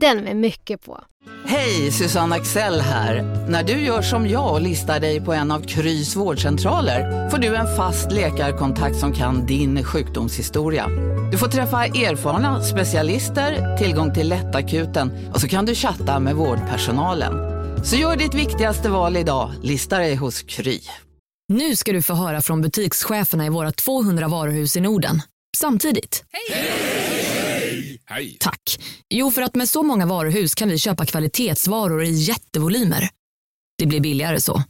Den med mycket på. Hej, Susanne Axel här. När du gör som jag och listar dig på en av Krys vårdcentraler får du en fast läkarkontakt som kan din sjukdomshistoria. Du får träffa erfarna specialister, tillgång till lättakuten och så kan du chatta med vårdpersonalen. Så gör ditt viktigaste val idag, listar dig hos Kry. Nu ska du få höra från butikscheferna i våra 200 varuhus i Norden. Samtidigt. Hej! Tack. Jo, för att med så många varuhus kan vi köpa kvalitetsvaror i jättevolymer. Det blir billigare så.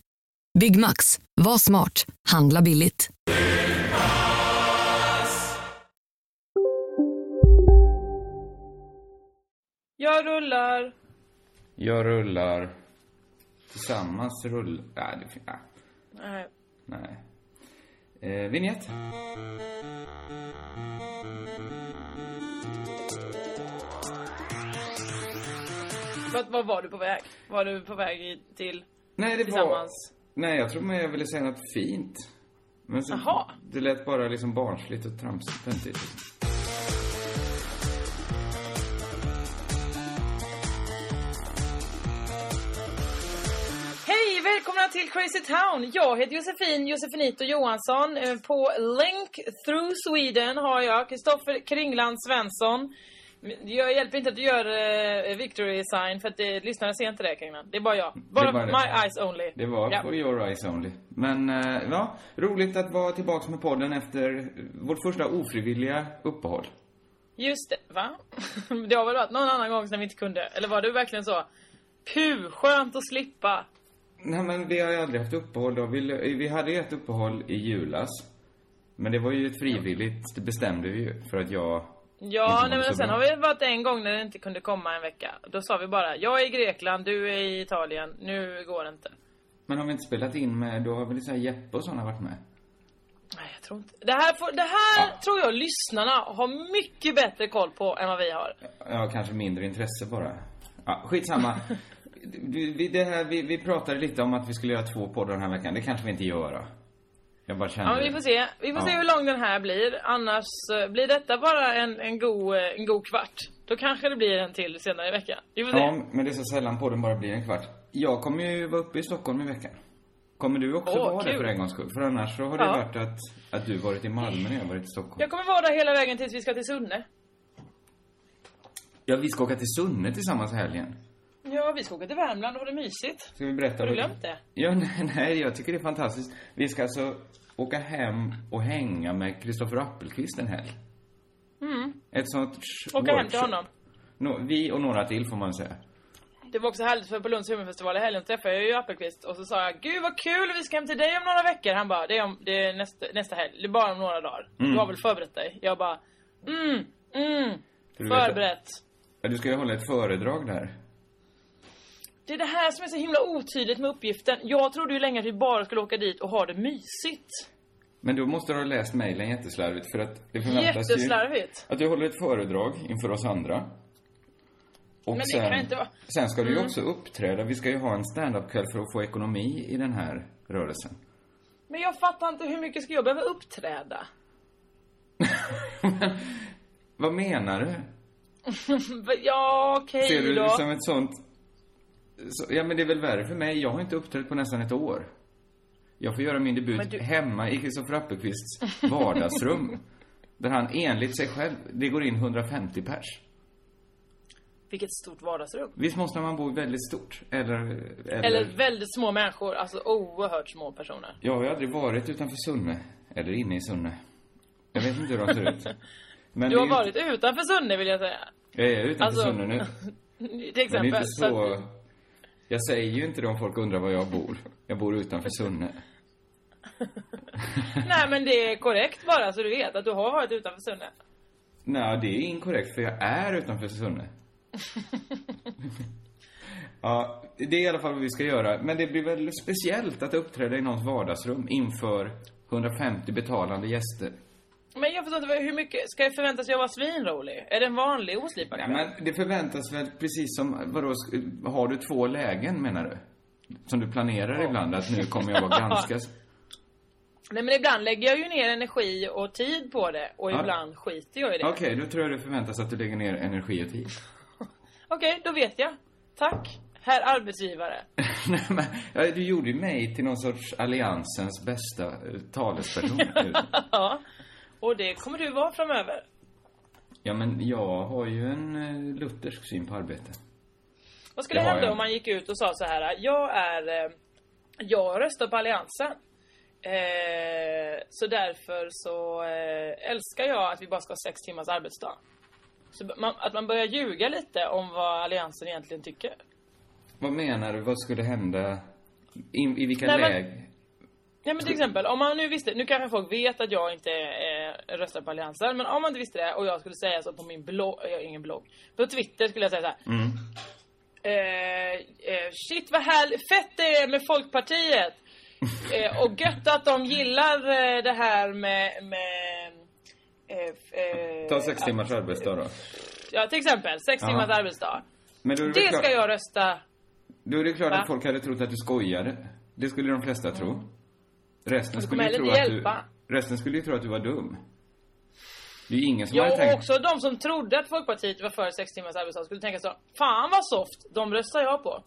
Byggmax. Var smart. Handla billigt. Jag rullar. Jag rullar. Tillsammans rull... Nej, det fin- ah, Nej. nej. Eh, vignett. Vart, var var du på väg? Var du på väg till Nej, det var... Nej, jag tror mer jag ville säga något fint. Men så, Jaha. Det lät bara liksom barnsligt och tramsigt. Hej! Välkomna till Crazy Town! Jag heter Josefin Josefinito Johansson. Eh, På Link Through Sweden har jag Kristoffer Kringland Svensson. Jag hjälper inte att du gör eh, victory sign för att det, lyssnarna ser inte det Kringland. Det är bara jag. Bara, bara det. my eyes only. Det var Ja. for your eyes only. Men, eh, ja, roligt att vara tillbaks med podden efter vårt första ofrivilliga uppehåll. Just det, va? Det har väl varit någon annan gång som vi inte kunde? Eller var det verkligen så? Puh, skönt att slippa. Nej, men vi har ju aldrig haft uppehåll då. Vi, vi hade ju ett uppehåll i julas. Men det var ju ett frivilligt, det bestämde vi ju för att jag Ja, nej, men sen har vi varit en gång när det inte kunde komma en vecka. Då sa vi bara, jag är i Grekland, du är i Italien, nu går det inte. Men har vi inte spelat in med, då har väl så här Jeppe och sådana varit med? Nej, jag tror inte. Det här, får, det här Ja. tror jag lyssnarna har mycket bättre koll på än vad vi har. Ja, kanske mindre intresse bara. Ja, skitsamma. Vi, det här, vi, vi pratade lite om att vi skulle göra två poddar den här veckan. Det kanske vi inte gör då. Jag bara kände Ja, vi får se. Vi får Ja. se hur lång den här blir. Annars eh, blir detta bara en, en, god, eh, en god kvart. Då kanske det blir en till senare i veckan. Vi får se. Ja, men det är så sällan podden bara blir en kvart. Jag kommer ju vara uppe i Stockholm i veckan. Kommer du också Åh, vara det kul. för en gångs skull? För annars så har det Ja. varit att, att du varit i Malmö när jag varit i Stockholm. Jag kommer vara där hela vägen tills vi ska till Sunne. Ja, vi ska åka till Sunne tillsammans i helgen. Ja, vi ska åka till Värmland och ha det mysigt. Ska vi berätta? Har du glömt det? Ja, nej, nej, jag tycker det är fantastiskt. Vi ska alltså åka hem och hänga med Kristoffer Appelqvist en helg. Mm. Ett sånt Åka hem till honom. Nå, vi och några till får man säga. Det var också härligt för på Lunds humorfestival i helgen träffade jag ju Appelqvist och så sa jag Gud vad kul, vi ska hem till dig om några veckor. Han bara, det är, om, det är nästa, nästa helg, det är bara om några dagar. Du har väl förberett dig? Jag bara, mm, mm, För vet- förberett. Ja, du ska ju hålla ett föredrag där. Det är det här som är så himla otydligt med uppgiften. Jag trodde ju länge att vi bara skulle åka dit och ha det mysigt. Men då måste du ha läst mejlen jätteslarvigt för att det förväntas ju att du håller ett föredrag inför oss andra. Och Men det sen, kan inte vara- Mm. sen ska du ju också uppträda. Vi ska ju ha en standup-kväll för att få ekonomi i den här rörelsen. Men jag fattar inte hur mycket ska jag behöva uppträda? Vad menar du? Ja, okej Ser du då. det som ett sånt... Så, ja, men det är väl värre för mig. Jag har inte uppträtt på nästan ett år. Jag får göra min debut du- hemma i Kristoffer Appelqvists vardagsrum. där han enligt sig själv, det går in 150 pers. Vilket stort vardagsrum. Visst måste man bo väldigt stort? Eller... Eller, Eller väldigt små människor, alltså oerhört små personer. Jag har ju aldrig varit utanför Sunne. Eller inne i Sunne. Jag vet inte hur de ser ut. Men Du har varit utanför Sunne vill jag säga. Inte, jag är utanför Alltså, Sunne nu. Till Men det är exempel. inte Så så... Jag säger ju inte det om folk undrar var jag bor. Jag bor utanför Sunne. Nej men det är korrekt bara så du vet att du har varit utanför Sunne. Nej, det är inkorrekt för jag är utanför Sunne. ja, det är i alla fall vad vi ska göra. Men det blir väl speciellt att uppträda i någons vardagsrum inför 150 betalande gäster. Men jag förstår inte, hur mycket, ska jag förväntas jag vara svinrolig? Är det en vanlig oslipad Ja, men det förväntas väl precis som, vadå, har du två lägen menar du? Som du planerar ibland, att nu kommer jag vara ganska... Nej men ibland lägger jag ju ner energi och tid på det och Ja. ibland skiter jag i det. Okej, då tror jag det förväntas att du lägger ner energi och tid. Okej, då vet jag. Tack, herr arbetsgivare. Nej, men, du gjorde ju mig till någon sorts alliansens bästa eh, talesperson. ja. Och det kommer du vara framöver. ja, men jag har ju en eh, luthersk syn på arbete. Vad skulle hända jag. om man gick ut och sa så här: jag är, eh, jag röstar på alliansen. Eh, så därför så eh, älskar jag att vi bara ska ha sex timmars arbetsdag. Så man, att man börjar ljuga lite om vad alliansen egentligen tycker. Vad menar du? Vad skulle hända? I, i vilka lägen? Ja men till exempel, om man nu visste, nu kanske folk vet att jag inte eh, röstar på alliansen, men om man inte visste det och jag skulle säga så på min blogg, jag har ingen blogg, på Twitter skulle jag säga så här. Mm. Eh, eh, shit vad härligt, fett det är med Folkpartiet! eh, och gött att de gillar eh, det här med, med eh, eh, Ta sex timmars arbetsdag då. Ja till exempel, sex Ja. timmars arbetsdag. Men då är det, Det klart, ska jag rösta. Då är det klart Va? att folk hade trott att du skojade. Det skulle de flesta tro. Resten skulle ju tro att hjälpa. du... Resten skulle ju tro att du var dum. Det är ju ingen som hade Ja, och tänkt... också de som trodde att Folkpartiet var för sex timmars arbetsdag skulle tänka så. Fan vad soft, de röstar jag på.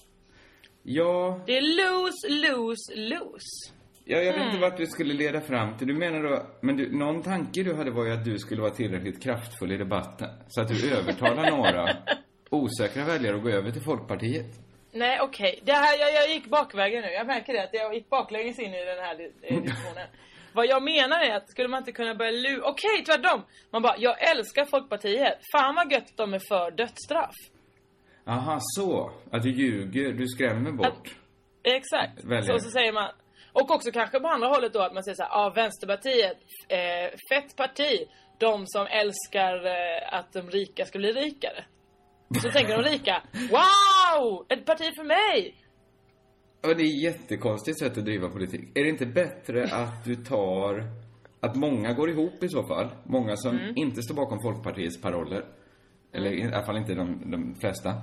Ja, Det är lose, lose, lose. ja, jag vet inte vart du skulle leda fram till. Du menar då... Men du, någon tanke du hade var ju att du skulle vara tillräckligt kraftfull i debatten. Så att du övertalar några osäkra väljare att gå över till Folkpartiet. Nej okej, det här, jag, jag gick bakvägen nu. Jag märker det att jag gick baklänges in i den här eh, diskussionen. Vad jag menar är att skulle man inte kunna börja lu... Okej, tvärtom! Man bara, jag älskar Folkpartiet. Fan vad gött de är för dödsstraff. Aha, så. Att du ljuger, du skrämmer bort. Exakt. Väljare. Så, så säger man... Och också kanske på andra hållet då att man säger så här, ja Vänsterpartiet, eh, fett parti. De som älskar eh, att de rika ska bli rikare. Så tänker de rika, wow! Ett parti för mig! Ja, det är ett jättekonstigt sätt att driva politik. Är det inte bättre att du tar... Att många går ihop i så fall? Många som Mm. inte står bakom Folkpartiets paroller. Eller i alla fall inte de, de flesta.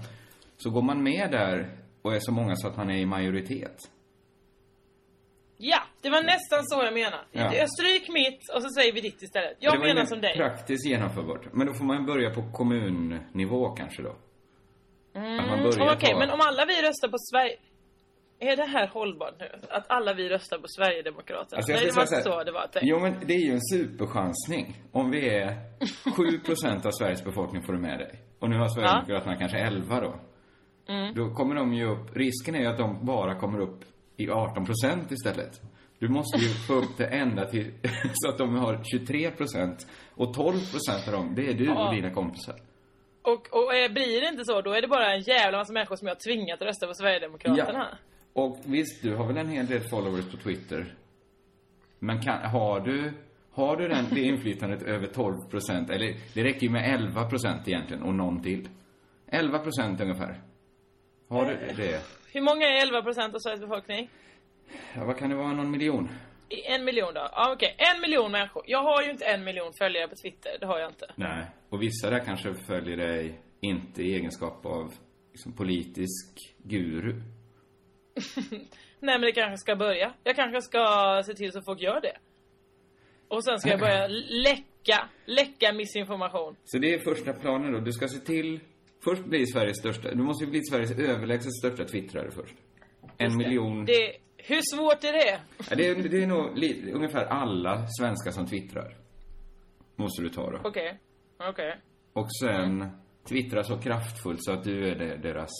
Så går man med där och är så många så att man är i majoritet. Ja, det var nästan så jag menar. Ja. Jag stryk mitt och så säger vi ditt istället. Jag det var menar som dig. praktiskt genomförbart. Men då får man börja på kommunnivå kanske då. Mm, Okej, ta... men om alla vi röstar på Sverige... Är det här hållbart nu? Att alla vi röstar på Sverigedemokraterna? Alltså, Nej, det var inte så det var tänkt. Jo, men det är ju en superchansning. Om vi är 7% av Sveriges befolkning får du med dig. Och nu har Sverigedemokraterna kanske 11 då. Mm. Då kommer de ju upp, risken är ju att de bara kommer upp i 18% istället. Du måste ju få upp det ända till, så att de har 23% och 12% av dem, det är du Ja. och dina kompisar. Och, och eh, blir det inte så, då är det bara en jävla massa människor som jag har tvingat att rösta på Sverigedemokraterna. Och visst, du har väl en hel del followers på Twitter. Men kan, har du, har du den, det inflytandet över 12 procent, eller det räcker ju med 11 procent egentligen och någon till. 11 procent ungefär. Har du det? Hur många är 11 procent av Sveriges befolkning? Ja, vad kan det vara, någon miljon? I En miljon då? Ja, okej. En miljon människor. Jag har ju inte en miljon följare på Twitter. Det har jag inte. Nej. Och vissa där kanske följer dig inte i egenskap av liksom, politisk guru. Nej men det kanske ska börja. Jag kanske ska se till så folk gör det. Och sen ska jag börja läcka, läcka missinformation. Så det är första planen då. Du ska se till, först bli Sveriges största, du måste ju bli Sveriges överlägset största twittrare först. En miljon. Det, hur svårt är det? Ja, det, är, det är nog li, ungefär alla svenskar som twittrar. Måste du ta då. Okej. Okej. Och sen twittra så kraftfullt så att du är de- deras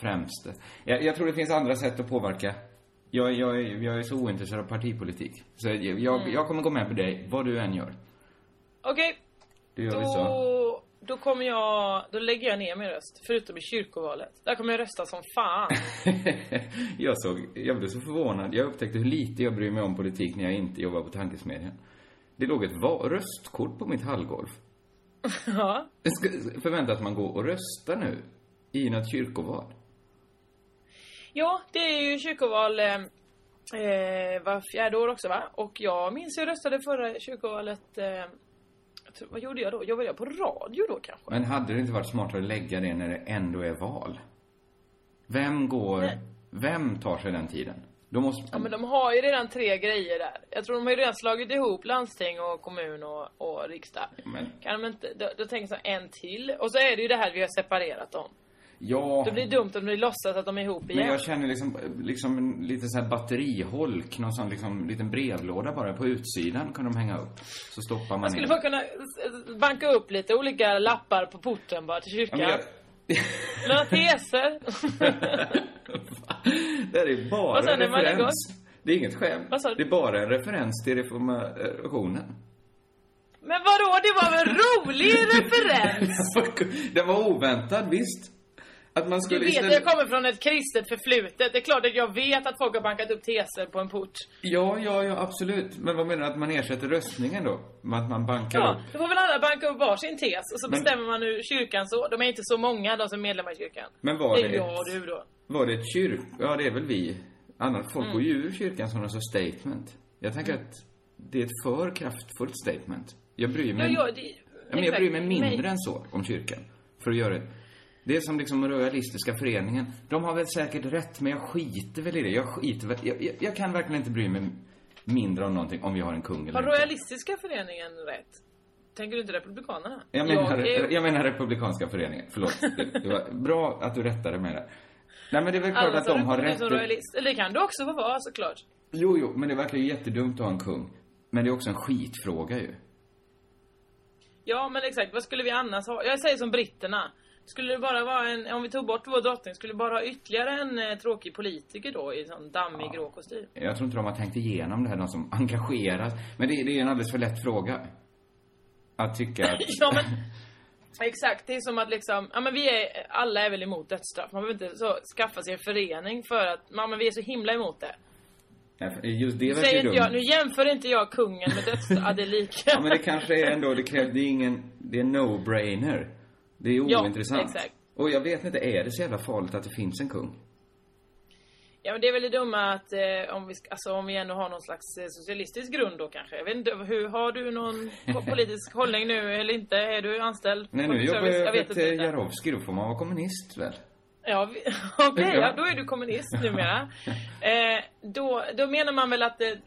främste. Jag, jag tror det finns andra sätt att påverka. Jag, jag, är- jag är så ointresserad av partipolitik. Så jag, jag, jag kommer gå med på dig, vad du än gör. Okej. Det gör vi så. Då, kommer jag, då lägger jag ner min röst. Förutom i kyrkovalet. Där kommer jag rösta som fan. jag såg, jag blev så förvånad. Jag upptäckte hur lite jag bryr mig om politik när jag inte jobbar på Tankesmedjan. Det låg ett röstkort på mitt hallgolv. ja. Förväntas man gå och rösta nu? I något kyrkoval? Ja, det är ju kyrkoval eh, eh, var fjärde år också va? Och jag minns jag röstade förra kyrkovalet eh, tror, vad gjorde jag då? Jobbade jag på radio då kanske? Men hade det inte varit smartare att lägga det när det ändå är val? Vem går... Nej. Vem tar sig den tiden? Då måste... Ja men de har ju redan tre grejer där. Jag tror de har ju redan slagit ihop landsting och kommun och, och riksdag. Men, Kan de inte, då, då tänker jag så en till. Och så är det ju det här vi har separerat dem. Ja... Det blir dumt om vi låtsas att de är ihop igen. Men jag känner liksom, liksom en lite så här batteriholk, någon sån liksom liten brevlåda bara på utsidan kan de hänga upp. Så stoppar man Man skulle in. bara kunna banka upp lite olika lappar på porten bara till Ja, kyrkan. jag... Några teser. det här är bara en referens. Det är inget skämt. Det är bara en referens till reformationen. Men vadå, det var väl en rolig referens? Den var oväntad, visst. Att man Du skulle vet att istället... jag kommer från ett kristet förflutet. Det är klart att jag vet att folk har bankat upp teser på en port. Ja, ja, ja, absolut. Men vad menar du att man ersätter röstningen då? Med att man bankar Ja, upp? då får väl alla banka upp varsin tes och så Men- bestämmer man hur kyrkan så. De är inte så många de som är medlemmar i kyrkan. Men var det det är jag och du då. Var det ett kyrk... Ja, det är väl vi. Annars, folk Mm. går ju ur kyrkan som någon sorts statement. Jag tänker att det är ett för kraftfullt statement. Jag bryr Ja, mig... ja, det, Ja, men jag bryr mig mindre Nej. än så om kyrkan. För att göra det. Det är som liksom Royalistiska föreningen. De har väl säkert rätt, men jag skiter väl i det. Jag skiter väl... Jag, jag, jag kan verkligen inte bry mig mindre om någonting om vi har en kung eller Har inte. Royalistiska föreningen rätt? Tänker du inte Republikanerna? Jag menar, är- jag menar Republikanska föreningen. Förlåt. Det, det var bra att du rättade mig där. Nej, men det är väl klart Alla att de har rätt. royalist. Eller det kan du också få vara såklart. Jo, jo, men det verkar ju jättedumt att ha en kung. Men det är också en skitfråga ju. Ja, men exakt. Vad skulle vi annars ha? Jag säger som britterna. Skulle det bara vara en, om vi tog bort vår drottning, skulle det bara ha ytterligare en eh, tråkig politiker då i sån dammig grå kostym? Jag tror inte de har tänkt igenom det här, de som engageras. Men det, det är en alldeles för lätt fråga. Att tycka att... ja, men exakt. Det är som att liksom, ja men vi är, alla är väl emot dödsstraff. Man behöver inte så skaffa sig en förening för att, ja men vi är så himla emot det. Just det Nu, verkar inte jag, dumt. nu jämför inte jag kungen med dödsstraff, ja, det är lika. Ja, men det kanske är ändå, det krävs, det är ingen, det är no-brainer. Det är Ja, ointressant. exakt. Och jag vet inte, är det så jävla farligt att det finns en kung? Ja men det är väl det dumma att eh, om vi, alltså, om vi ändå har någon slags eh, socialistisk grund då kanske. Jag vet inte, hur, har du någon po- politisk hållning nu eller inte? Är du anställd? Nej, nu jobbar service? jag vet. Jarowski, då får man vara kommunist väl? Ja, okej, Ja. ja, då är du kommunist numera. Eh, då, då menar man väl att det,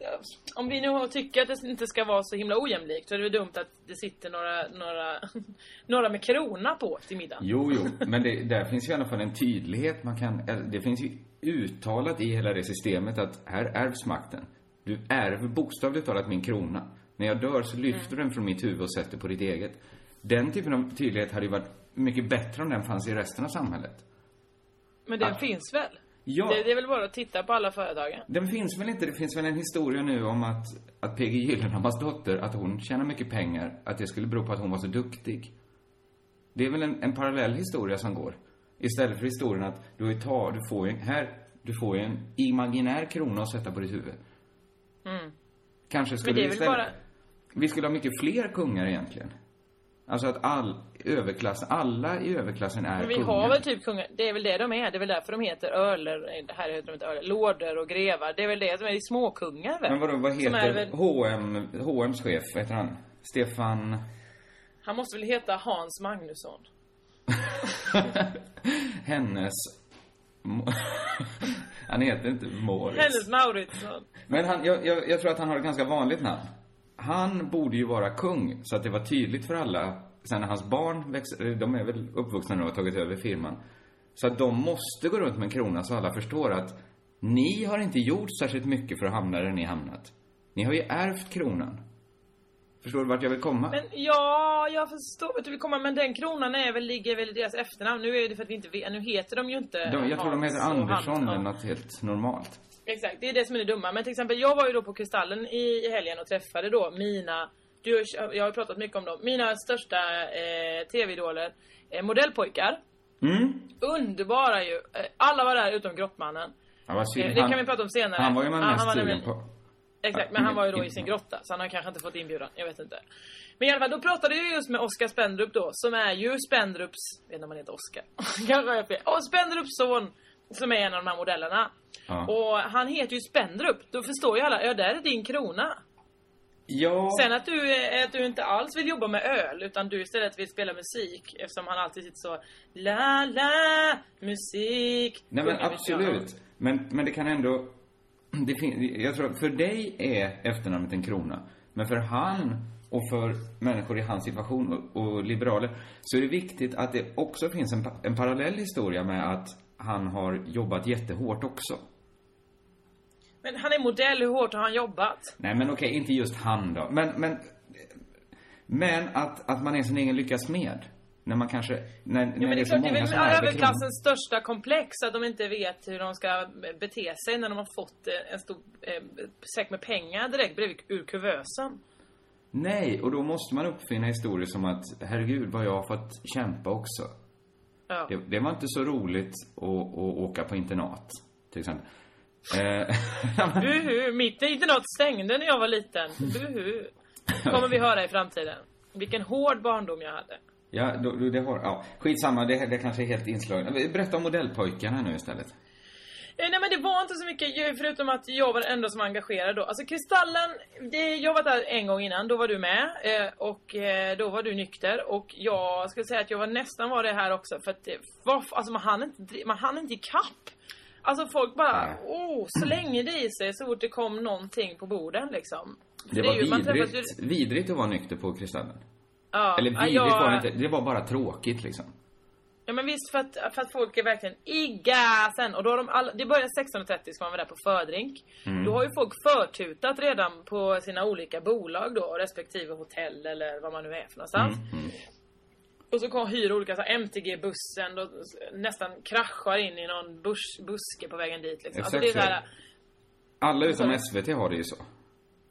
om vi nu tycker att det inte ska vara så himla ojämlikt så är det väl dumt att det sitter några, några, några med krona på till middagen. Jo, jo, men det, där finns ju i alla fall en tydlighet. Man kan, det finns ju uttalat i hela det systemet att här ärvs makten. Du ärver bokstavligt talat min krona. När jag dör så lyfter du den från mitt huvud och sätter på ditt eget. Den typen av tydlighet hade ju varit mycket bättre om den fanns i resten av samhället. Men den Ah. finns väl? Ja. Det, det är väl bara att titta på alla företagen. Den finns väl inte? Det finns väl en historia nu om att, att PG Gyllenhammars dotter, att hon tjänar mycket pengar, att det skulle bero på att hon var så duktig. Det är väl en, en parallell historia som går. Istället för historien att du, är ta, du får ju en, här, du får ju en imaginär krona att sätta på ditt huvud. Kanske skulle Mm. det är vi väl istället, bara- vi skulle ha mycket fler kungar egentligen. Alltså att all överklass, alla i överklassen är Men vi kungar. har väl typ kungar, det är väl det de är, det är väl därför de heter det här heter de inte öler, lorder och grevar. Det är väl det som är småkungar väl? Men vadå, vad heter väl, H&M, H&M's chef, vad heter han? Stefan... han måste väl heta Hans Magnusson? hennes... Han heter inte Moritz. Hennes Mauritsson. Men han, jag, jag, jag tror att han har ett ganska vanligt namn. Han borde ju vara kung, så att det var tydligt för alla. Sen när hans barn växer, eh, de är väl uppvuxna nu och har tagit över firman. Så att de måste gå runt med en krona så alla förstår att ni har inte gjort särskilt mycket för att hamna där ni hamnat. Ni har ju ärvt kronan. Förstår du vart jag vill komma? Men ja, jag förstår vart du vill komma, men den kronan är väl, ligger väl i deras efternamn. Nu är det för att vi inte vet, nu heter de ju inte de, jag tror de heter Andersson eller ja. något helt normalt. Exakt, det är det som är det dumma. Men till exempel, jag var ju då på Kristallen i helgen och träffade då mina, du, jag har pratat mycket om dem, mina största eh, tv-idoler, eh, modellpojkar. Mm. Underbara ju. Eh, Alla var där utom Grottmannen. Var Eh. Det kan vi prata om senare. Han var ju man Ja, mest sugen på. Exakt, men han var ju då i sin grotta, så han har kanske inte fått inbjudan. Jag vet inte. Men i alla fall, då pratade jag just med Oskar Spendrup då, som är ju Spendrups, jag vet inte om han heter Oskar, kanske har jag fel. Och Spendrups son, som är en av de här modellerna. Ja. Och han heter ju Spendrup, då förstår ju alla, ja där är din krona. Ja, Sen att du, eh, att du inte alls vill jobba med öl utan du istället vill spela musik eftersom han alltid sitter så La la musik nej men absolut. Men, men det kan ändå... Det fin- jag tror för dig är efternamnet en krona. Men för han och för människor i hans situation och, och liberaler så är det viktigt att det också finns en, en parallell historia med att han har jobbat jättehårt också. Men han är modell, hur hårt har han jobbat? Nej, men okej, inte just han då. Men, men, men att, att man är sin egen lyckas med. När man kanske, när, när men det är klart, det är väl överklassens största komplex att de inte vet hur de ska bete sig när de har fått eh, en stor eh, säck med pengar direkt bredvid ur kuvösen. Nej, och då måste man uppfinna historier som att, herregud, vad jag har fått kämpa också. Ja. Det, det var inte så roligt att, att åka på internat, till exempel. Eh, Buhu, mitt internat stängde när jag var liten. Buhu. Kommer vi höra i framtiden. Vilken hård barndom jag hade. Ja, då, det har, ja, skitsamma, det, det kanske är helt inslaget. Berätta om modellpojkarna nu istället. Eh, Nej men det var inte så mycket, förutom att jag var den enda som var engagerad då. Alltså Kristallen, det, jag var där en gång innan, då var du med. Eh, och eh, då var du nykter. Och jag skulle säga att jag var nästan var det här också. För att det var, alltså man hann inte, man hann inte ikapp. Alltså folk bara, Nej. oh, slänger det i sig så fort det kom någonting på borden liksom. Det, är var ju- vidrigt, ju- vidrigt att vara nykter på Kristallen. Ja, Eller ja, vidrigt jag- var det inte, det var bara tråkigt liksom. Ja men visst för att, för att folk är verkligen i gasen och då har de alla, det börjar 16.30 ska man vara där på fördrink. Mm. Då har ju folk förtutat redan på sina olika bolag då, respektive hotell eller vad man nu är för någonstans. Mm, Och så kom, hyr olika så MTG-bussen och nästan kraschar in i någon bus, buske på vägen dit liksom. Alltså, det är Exakt så här, Alla utom SVT har det ju så.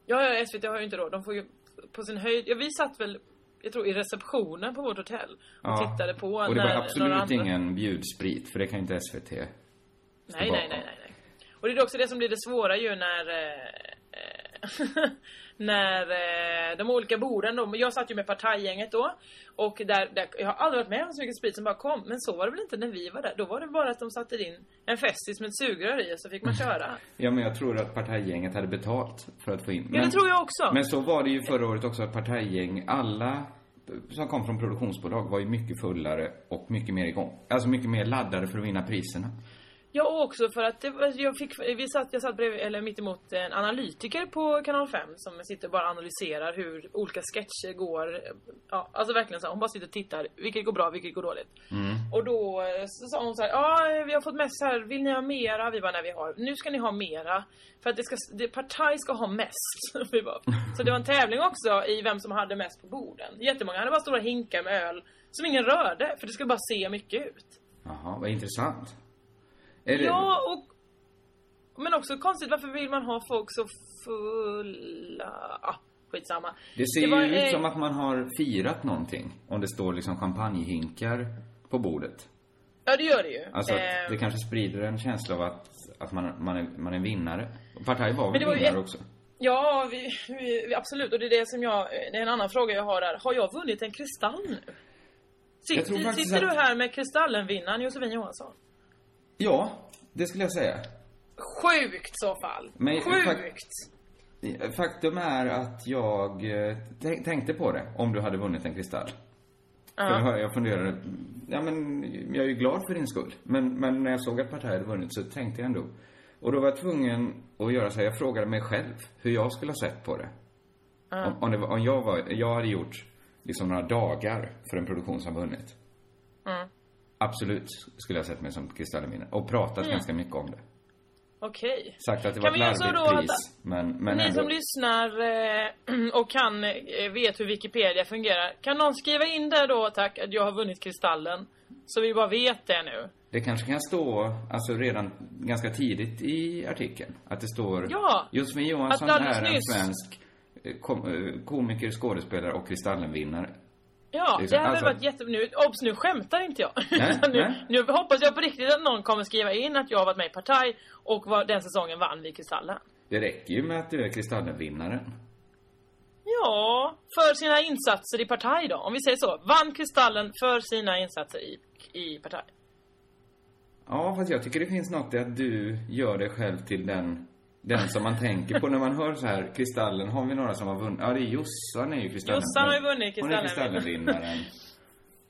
ja, ja, SVT har ju inte råd. De får ju på sin höjd, ja vi satt väl jag tror i receptionen på vårt hotell och Ja. tittade på Och det var absolut andra... ingen bjudsprit, för det kan inte SVT Nej, nej, nej, nej, nej. Och det är också det som blir det svåra ju när... Eh, eh, när eh, de olika borden då, jag satt ju med partajgänget då. Och där, där, jag har aldrig varit med om så mycket sprit som bara kom. Men så var det väl inte när vi var där. Då var det bara att de satte in en festis med ett sugrör i och så fick man köra. Ja, men jag tror att partajgänget hade betalt för att få in. Ja, det tror jag också. Men så var det ju förra året också, att partajgäng, alla som kom från produktionsbolag var ju mycket fullare och mycket mer igång. Alltså mycket mer laddade för att vinna priserna. Ja, och också för att jag fick, vi satt, jag satt bredvid, eller mitt emot en analytiker på kanal 5 som sitter och bara analyserar hur olika sketcher går. Ja, alltså verkligen så. här, Hon bara sitter och tittar. Vilket går bra, vilket går dåligt. Och då så sa hon så här, ja vi har fått mest här, vill ni ha mera? Vi bara, nej vi har, nu ska ni ha mera. För att det ska, det, partaj ska ha mest. vi bara, så det var en tävling också i vem som hade mest på borden. Jättemånga hade bara stora hinkar med öl som ingen rörde, för det skulle bara se mycket ut. Jaha, vad intressant. Det, Ja, och... Men också konstigt, varför vill man ha folk så fulla? Ah, skitsamma. det ser var, ju ut som att man har firat någonting. Om det står liksom champagnehinkar på bordet. Ja, det gör det ju. Alltså att Eh, det kanske sprider en känsla av att, att man, man, är, man är vinnare. Partaj var väl det var vinnare ett- också? Ja, vi, vi, absolut. Och det är det som jag... Det är en annan fråga jag har där. Har jag vunnit en kristall nu? Tror Sitter, faktiskt sitter att- du här med kristallenvinnaren Josefin Johansson? Ja, det skulle jag säga. Sjukt så fall. Men- Sjukt! Faktum är att jag eh, tän- tänkte på det, om du hade vunnit en kristall. För jag, jag funderade, ja men jag är ju glad för din skull. Men, men när jag såg att Partaj hade vunnit så tänkte jag ändå. Och då var jag tvungen att göra så här, jag frågade mig själv hur jag skulle ha sett på det. Om, om, det var, om jag var, jag hade gjort liksom några dagar för en produktion som vunnit. Absolut skulle jag sett mig som kristallenvinnare. Och pratat ganska mycket om det. Okej. Sagt att det Kan var ett larvigt då pris. Men, men Ni ändå. som lyssnar eh, och kan, eh, vet hur Wikipedia fungerar. Kan någon skriva in där då, tack, att jag har vunnit kristallen? Så vi bara vet det nu. Det kanske kan stå, alltså redan ganska tidigt i artikeln, att det står Ja, Josefin Johansson är en nyss- svensk eh, komiker, skådespelare och kristallenvinnare. Ja, Liksom, det hade alltså- varit jätte... Nu, obs, nu skämtar inte jag. Nej, nu, nu hoppas jag på riktigt att någon kommer skriva in att jag har varit med i Partaj och var, den säsongen vann vi Kristallen. Det räcker ju med att du är kristallenvinnaren. Ja, för sina insatser i Partaj då. Om vi säger så. Vann Kristallen för sina insatser i, i Partaj. Ja, fast jag tycker det finns något i att du gör dig själv till den Den som man tänker på när man hör så här, Kristallen, har vi några som har vunnit? Ja, det är Jossan är ju Kristallen. Jossan har ju vunnit Hon är Kristallen. Kristallenvinnaren.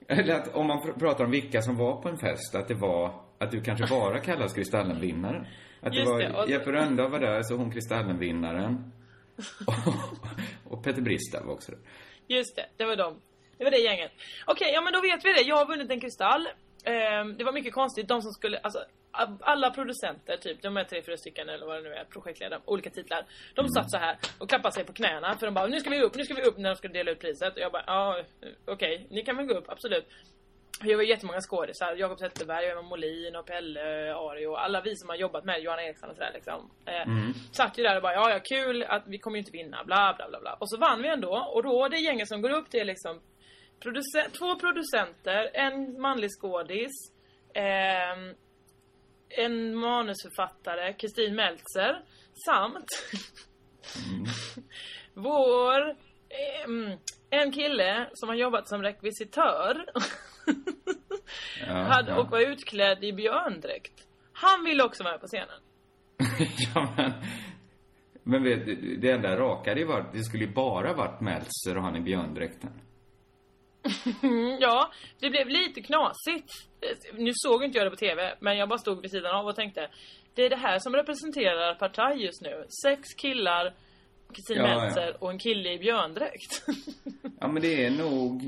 Eller att om man pr- pratar om vilka som var på en fest, att det var, att du kanske bara kallas Kristallenvinnaren. Att det Just var, det, och- Jeppe Rönndahl var där, så hon Kristallenvinnaren. och, och Peter Bristav var också där. Just det, det var de. Det var det gänget. Okej, ja men då vet vi det. Jag har vunnit en kristall. Ehm, det var mycket konstigt. De som skulle, alltså alla producenter, typ, de är tre, fyra stycken eller vad det nu är, projektledare, olika titlar. De satt så här och klappade sig på knäna för de bara, nu ska vi upp, nu ska vi upp när de ska dela ut priset. Och jag bara, ja okej, ni kan väl gå upp, absolut. Jag var jättemånga skådisar, Jakob Zetterberg, Emma Molin och Pelle, Ari och alla vi som har jobbat med Johanna Eriksson och sådär liksom. Eh, Satt ju där och bara, ja ja kul att vi kommer ju inte vinna, bla bla bla bla. Och så vann vi ändå, och då det gänget som går upp det är liksom producent, två producenter, en manlig skådis, ehm, en manusförfattare, Kristin Meltzer, samt vår ehm, en kille som har jobbat som rekvisitör Ja, hade, ja. och var utklädd i björndräkt. Han ville också vara på scenen. ja, men... Men vet, du, det enda raka, det var det skulle ju bara varit Meltzer och han i björndräkten. Mm, ja, det blev lite knasigt. Nu såg inte jag det på TV, men jag bara stod vid sidan av och tänkte Det är det här som representerar Partaj just nu. Sex killar, Kristin Ja, ja. Meltzer och en kille i björndräkt. Ja, men det är nog...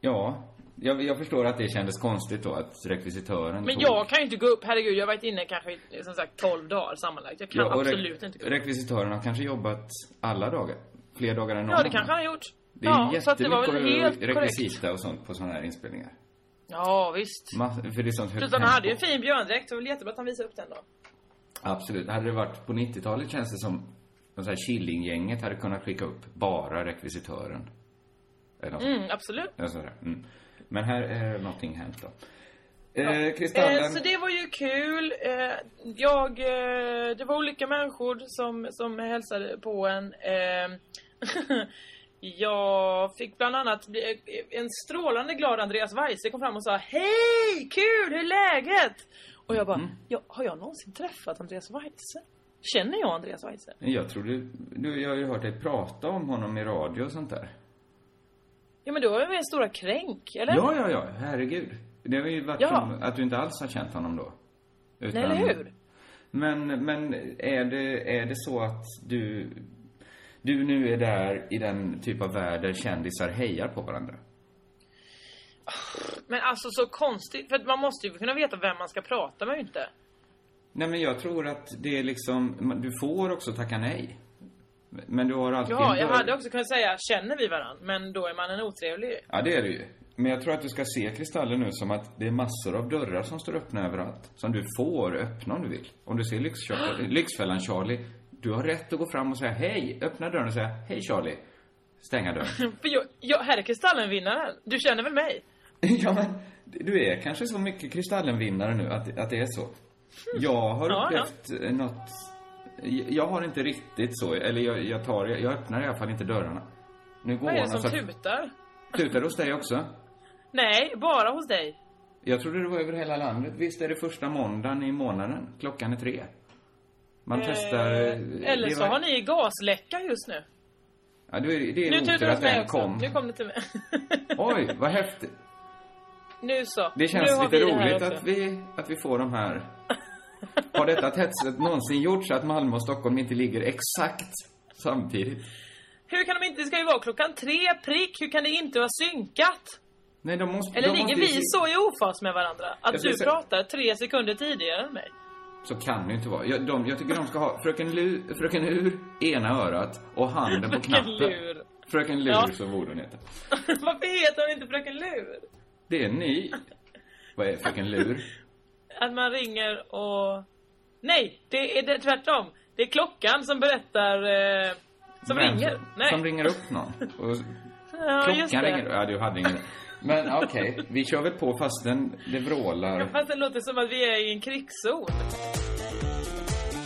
Ja. Jag, jag förstår att det kändes konstigt då att rekvisitören Men tog... jag kan ju inte gå upp, herregud jag har varit inne kanske som sagt 12 dagar sammanlagt. Jag kan Ja, absolut inte gå upp. Rekvisitören har kanske jobbat alla dagar. Fler dagar än någon Ja, det kanske han har gjort. Det är ja, så att det jättemycket helt korrekt. rekvisita och sånt på sådana här inspelningar. Ja, visst. Mass- för det är sånt Plus han hade ju en fin björndräkt, det var väl jättebra att han visade upp den då. Absolut. Hade det varit på 90-talet känns det som de så här Killinggänget hade kunnat skicka upp bara rekvisitören. Eller Mm, absolut. Ja. Mm. Men här är någonting hänt då. Eh, Kristallen. Eh, så det var ju kul. Eh, jag, eh, det var olika människor som, som hälsade på en. Jag fick bland annat bli, eh, en strålande glad Andreas Weise kom fram och sa Hej! Kul! Hur är läget? Och jag bara, Mm. ja, har jag någonsin träffat Andreas Weise? Känner jag Andreas Weise? Jag tror du, du, jag har ju hört dig prata om honom i radio och sånt där. Ja men då var det min stora kränk, eller? Ja, ja, ja. Herregud. Det har ju varit Ja. som att du inte alls har känt honom då. Utan, Nej, eller hur? Men, men är det, är det så att du, du nu är där i den typ av värld där kändisar hejar på varandra? Men alltså så konstigt, för man måste ju kunna veta vem man ska prata med inte. Nej, men jag tror att det är liksom, du får också tacka nej. Men du har alltid Ja, jag hade också kunnat säga, känner vi varandra? Men då är man en otrevlig. Ja, det är det ju. Men jag tror att du ska se Kristallen nu som att det är massor av dörrar som står öppna överallt. Som du får öppna om du vill. Om du ser Lyxkör- Lyxfällan Charlie, du har rätt att gå fram och säga hej, öppna dörren och säga hej Charlie. Stänga dörren. För jag, jag, här är Kristallenvinnaren. Du känner väl mig? ja, men du är kanske så mycket Kristallenvinnare nu att, att det är så. Jag har Ja, upplevt ja. något... Jag har inte riktigt så, eller jag, jag tar, jag öppnar i alla fall inte dörrarna. Nu går Vad är det som så att- tutar? Tutar hos dig också? Nej, bara hos dig. Jag trodde det var över hela landet. Visst är det första måndagen i månaden? Klockan är tre. Man testar... Eh, eh, eller så var- har ni gasläcka just nu. Ja, det är, det är Nu otur att den kom. Nu kom det till mig. Oj, vad häftigt. nu så. Det känns lite roligt att vi, att vi får de här... Har detta hetset någonsin gjort så att Malmö och Stockholm inte ligger exakt samtidigt? Hur kan de inte... Det ska ju vara klockan tre prick. Hur kan det inte vara synkat? Nej, de måste... Eller de ligger måste vi så i ofas med varandra? Att du pratar tre sekunder tidigare än mig? Så kan det ju inte vara. Jag, de, jag tycker de ska ha Fröken, Lu, Fröken Ur ena örat och handen på knappen. Lur. Fröken Lur, Ja. borde hon heta. Varför heter hon inte Fröken Lur? Det är ni. Vad är Fröken Lur? Att man ringer och... Nej, det är det tvärtom. Det är klockan som berättar... Eh, som Vem ringer. Som, Nej. som ringer upp någon. Och ja, klockan ringer. Ja, du hade ingen. Men okej, vi kör väl på fastän det vrålar. Fast det låter som att vi är i en krigszon.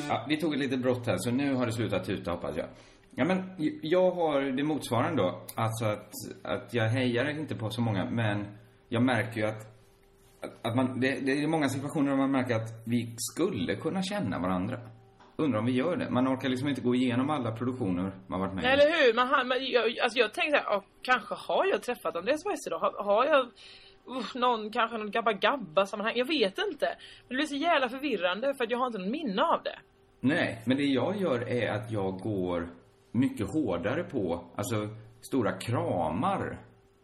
Ja, vi tog ett litet brott här, så nu har det slutat tuta hoppas jag. Ja, men jag har det motsvarande då. Alltså att, att jag hejar inte på så många, men jag märker ju att, att, att man, det, det är många situationer där man märker att vi skulle kunna känna varandra. Undrar om vi gör det. Man orkar liksom inte gå igenom alla produktioner man varit med Nej, i. eller hur? Man, har- man, jag, alltså jag tänker såhär, oh, kanske har jag träffat Andreas Weise då? Har, har jag uh, någon, kanske någon Gabba Gabba sammanhang? Jag vet inte. Men det blir så jävla förvirrande för att jag har inte någon minne av det. Nej, men det jag gör är att jag går mycket hårdare på, alltså, stora kramar.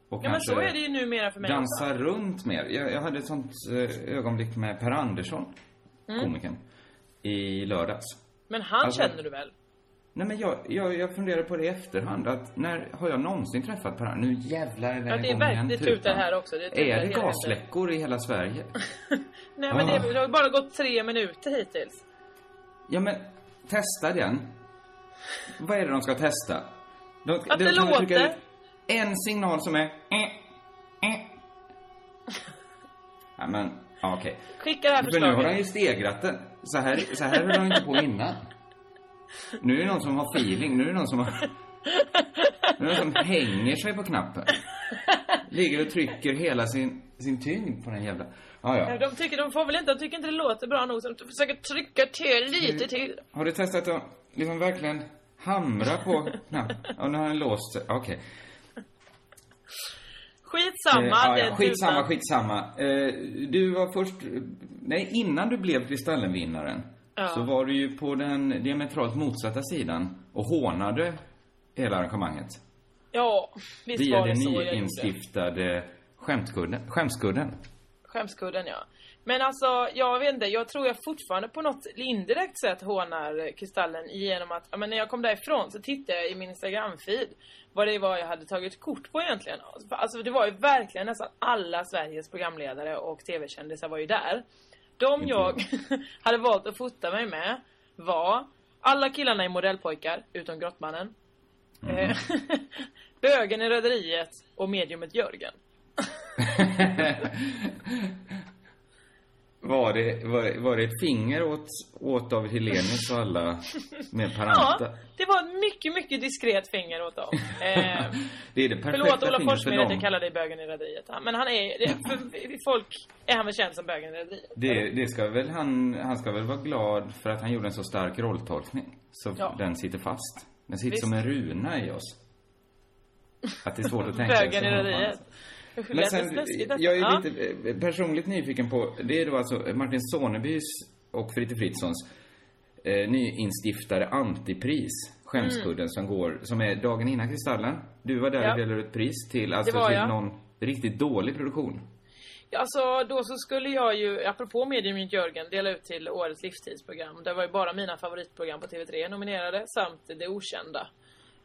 Och Ja men så är det ju numera för mig också. dansa runt mer. Jag, jag hade ett sånt eh, ögonblick med Per Andersson, Mm. komikern, i lördags. Men han Alltså- känner du väl? Nej men jag, jag, jag funderar på det i efterhand att när har jag någonsin träffat Per Andersson? Nu jävlar är det Ja, det är verkligen- det tutar här också, det tutar Är det gasläckor i hela Sverige? Nej men det, det har bara gått tre minuter hittills. Ja men, testa den. Vad är det de ska testa? De, Att det de kommer trycka låter. En signal som är eh, eh. Ja men, ja, okej. Skicka det här För nu har han förslaget. ju stegrat den. Så här, så här höll han inte på innan. Nu är det någon som har feeling. Nu är det någon som har... Nu är det någon som hänger sig på knappen. Ligger och trycker hela sin, sin tyngd på den jävla... Ja, Ja. De tycker, de får väl inte, de tycker inte det låter bra nog så de försöker trycka till lite till. Har du testat att liksom verkligen hamra på knappen? Ja, nu har den låst sig. Okej. Skitsamma, Eh, ja, den ja. Skitsamma, tutan. skitsamma. Eh, du var först... Nej, innan du blev Kristallenvinnaren Ja. så var du ju på den diametralt motsatta sidan och hånade hela arrangemanget. Ja, visst Via var det den så jag gjorde. nyinstiftade skämtkudden. Skämskudden. Skämskudden ja. Men alltså, jag vet inte, jag tror jag fortfarande på något indirekt sätt hånar Kristallen genom att, men när jag kom därifrån så tittade jag i min Instagram-feed vad det var jag hade tagit kort på egentligen. Alltså det var ju verkligen nästan alla Sveriges programledare och TV-kändisar var ju där. De jag hade valt att fota mig med var alla killarna i Modellpojkar, utom Grottmannen. Eh, Bögen i Rederiet och mediumet Jörgen. Var det, var, var det ett finger åt, åt David Hellenius och alla med Ja, Paranta? det var ett mycket, mycket diskret finger åt dem. Eh, det är det perfekta förlåt Ola för Forssmed att jag kallar dig bögen i rederiet. Ja, Men han är, det, för folk är han väl känd som bögen i rederiet? Det, det ska väl han, han ska väl vara glad för att han gjorde en så stark rolltolkning. Så Ja. den sitter fast. Den sitter Visst. som en runa i oss. Att det är svårt att tänka Bögen sig i honom rederiet. Men sen, jag är Ja. lite eh, personligt nyfiken på, det är då alltså Martin Sonebys och Fritte Fritzons eh, nyinstiftade antipris, Skämskudden, som går, som är dagen innan Kristallen. Du var där Mm. Ja. och delade ut pris till, alltså var till jag. någon riktigt dålig produktion. Ja, Alltså, då så skulle jag ju, apropå mediumet Jörgen, dela ut till årets livstidsprogram. Det var ju bara mina favoritprogram på TV3 nominerade, samt Det Okända.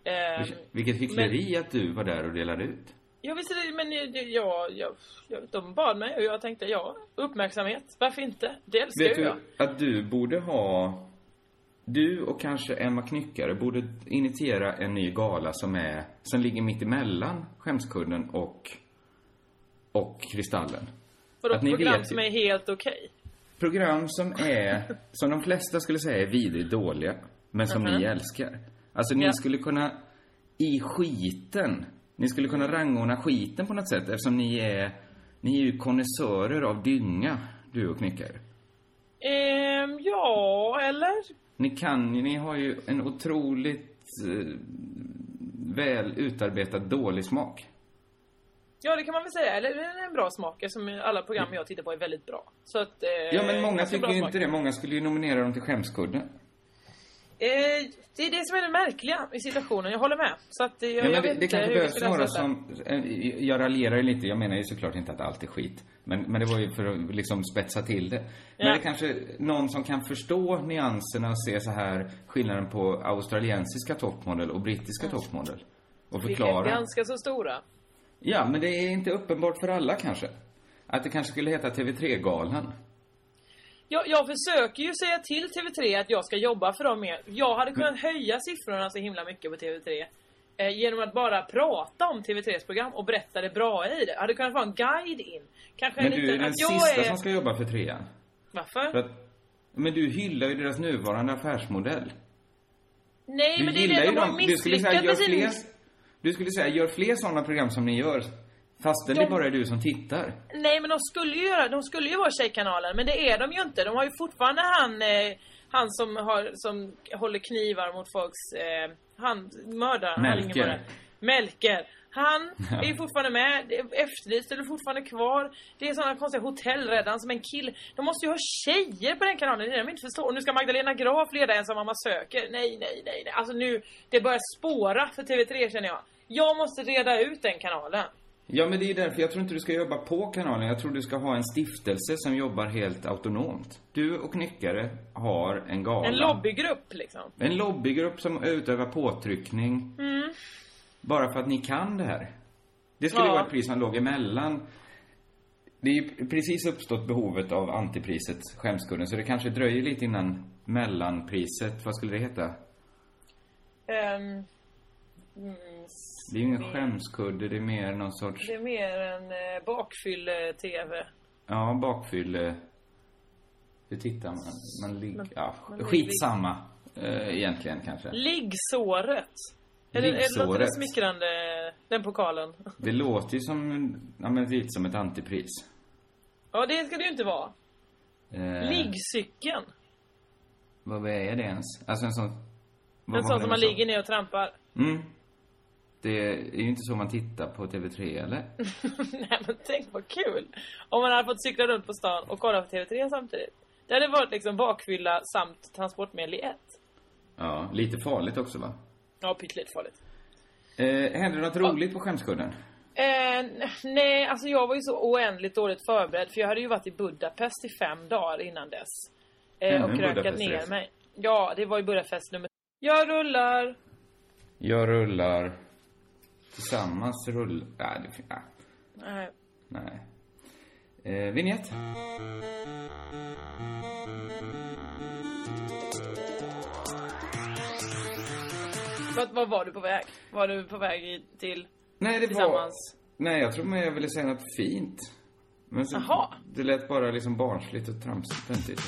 Ehm, Vilket hyckleri att du var där och delade ut. Ja visst är det, men jag, jag, jag, de bad mig och jag tänkte ja, uppmärksamhet, varför inte? Det älskar Vet ju du jag. att du borde ha... Du och kanske Emma Knyckare borde initiera en ny gala som är... Som ligger mitt emellan Skämskudden och... Och Kristallen. Vadå att ni program vet som är helt okej? Program som är... Som de flesta skulle säga är vidrigt dåliga. Men som ni älskar. Alltså ni. Ja. skulle kunna... I skiten. Ni skulle kunna rangordna skiten på något sätt eftersom ni är... Ni är ju konnässörer av dynga, du och Knyckare. Ehm, ja, eller? Ni kan ju, ni har ju en otroligt eh, väl utarbetad dålig smak. Ja, det kan man väl säga. Eller det är en bra smak, eftersom alla program jag tittar på är väldigt bra. Så att... Eh, Ja, men många tycker ju inte det. Många skulle ju nominera dem till skämskudden. Eh, det är det som är det märkliga i situationen, jag håller med. Så att eh, jag, Ja, jag det, det kanske behövs några som... eh, Jag raljerar ju lite. Jag menar ju såklart inte att allt är skit. Men, men det var ju för att liksom spetsa till det. Men Ja. det kanske någon som kan förstå nyanserna och se så här skillnaden på australiensiska toppmodell och brittiska toppmodell. Och Vilka är förklara. ganska så stora. Ja, men det är inte uppenbart för alla kanske. Att det kanske skulle heta TV3-galan. Jag, jag försöker ju säga till TV3 att jag ska jobba för dem mer. Jag hade kunnat höja siffrorna så himla mycket på TV3. Eh, genom att bara prata om TV3s program och berätta det bra i det. Jag hade kunnat vara en guide in. Kanske Men en du är den sista är... som ska jobba för trean. Varför? För att, men du hyllar ju deras nuvarande affärsmodell. Nej, Du men det är det de har misslyckats med sin... Du skulle säga, gör fler sådana program som ni gör. Fastän De- det bara är du som tittar. Nej men de skulle ju göra, de skulle ju vara Tjejkanalen men det är de ju inte. De har ju fortfarande han, eh, Han som, har, som håller knivar mot folks... Eh, han, mördaren, Melker. Melker. Han är ju fortfarande med, är efterlyst eller fortfarande kvar. Det är sådana konstiga hotellräddaren som en kille. De måste ju ha tjejer på den kanalen, det är det de inte förstår. Och nu ska Magdalena Graf leda Ensam mamma söker. Nej, nej, nej, nej. Alltså nu, det börjar spåra för TV3 känner jag. Jag måste reda ut den kanalen. Ja, men det är därför jag tror inte du ska jobba på kanalen. Jag tror du ska ha en stiftelse som jobbar helt autonomt. Du och Knyckare har en gala. En lobbygrupp liksom. En lobbygrupp som utövar påtryckning. Mm. Bara för att ni kan det här. Det skulle Ja. vara ett pris som låg emellan. Det är ju precis uppstått behovet av antipriset Skämskudden, så det kanske dröjer lite innan mellanpriset, vad skulle det heta? Mm, Det är ju ingen skämskudde, det är mer någon sorts, det är mer en eh, bakfylle-tv. ja, bakfylle... Hur tittar man? Man ligger, ja, man skitsamma. Eh, egentligen kanske. Liggsåret. Eller, eller låter det Liggsåret. smickrande, den pokalen? Det låter ju som, ja men lite som ett antipris. Ja, det ska det ju inte vara. Eh, Liggcykeln. Vad är det ens? Alltså en sån... En sån som man ligger ner och trampar. Mm. Det är ju inte så man tittar på TV3 eller? Nej men tänk vad kul! Om man hade fått cykla runt på stan och kolla på TV3 samtidigt. Det hade varit liksom bakfylla samt transportmedel i ett. Ja, lite farligt också va? Ja, pyttelite farligt. Eh, hände det något roligt på skämskudden? Eh, nej, alltså jag var ju så oändligt dåligt förberedd för jag hade ju varit i Budapest i fem dagar innan dess. Eh, Ännu och Budapest-resa. ner mig. Ja, det var ju Budapest nummer... Jag rullar! Jag rullar. Tillsammans rull... Nej, det fin- nej. Nej. nej. Eh, vignett. Vart, var var du på väg? Var du på väg i, till... Nej, det var... Tillsammans. Nej, jag tror mer jag ville säga något fint. Men så, Jaha. Det lät bara liksom barnsligt och tramsigt.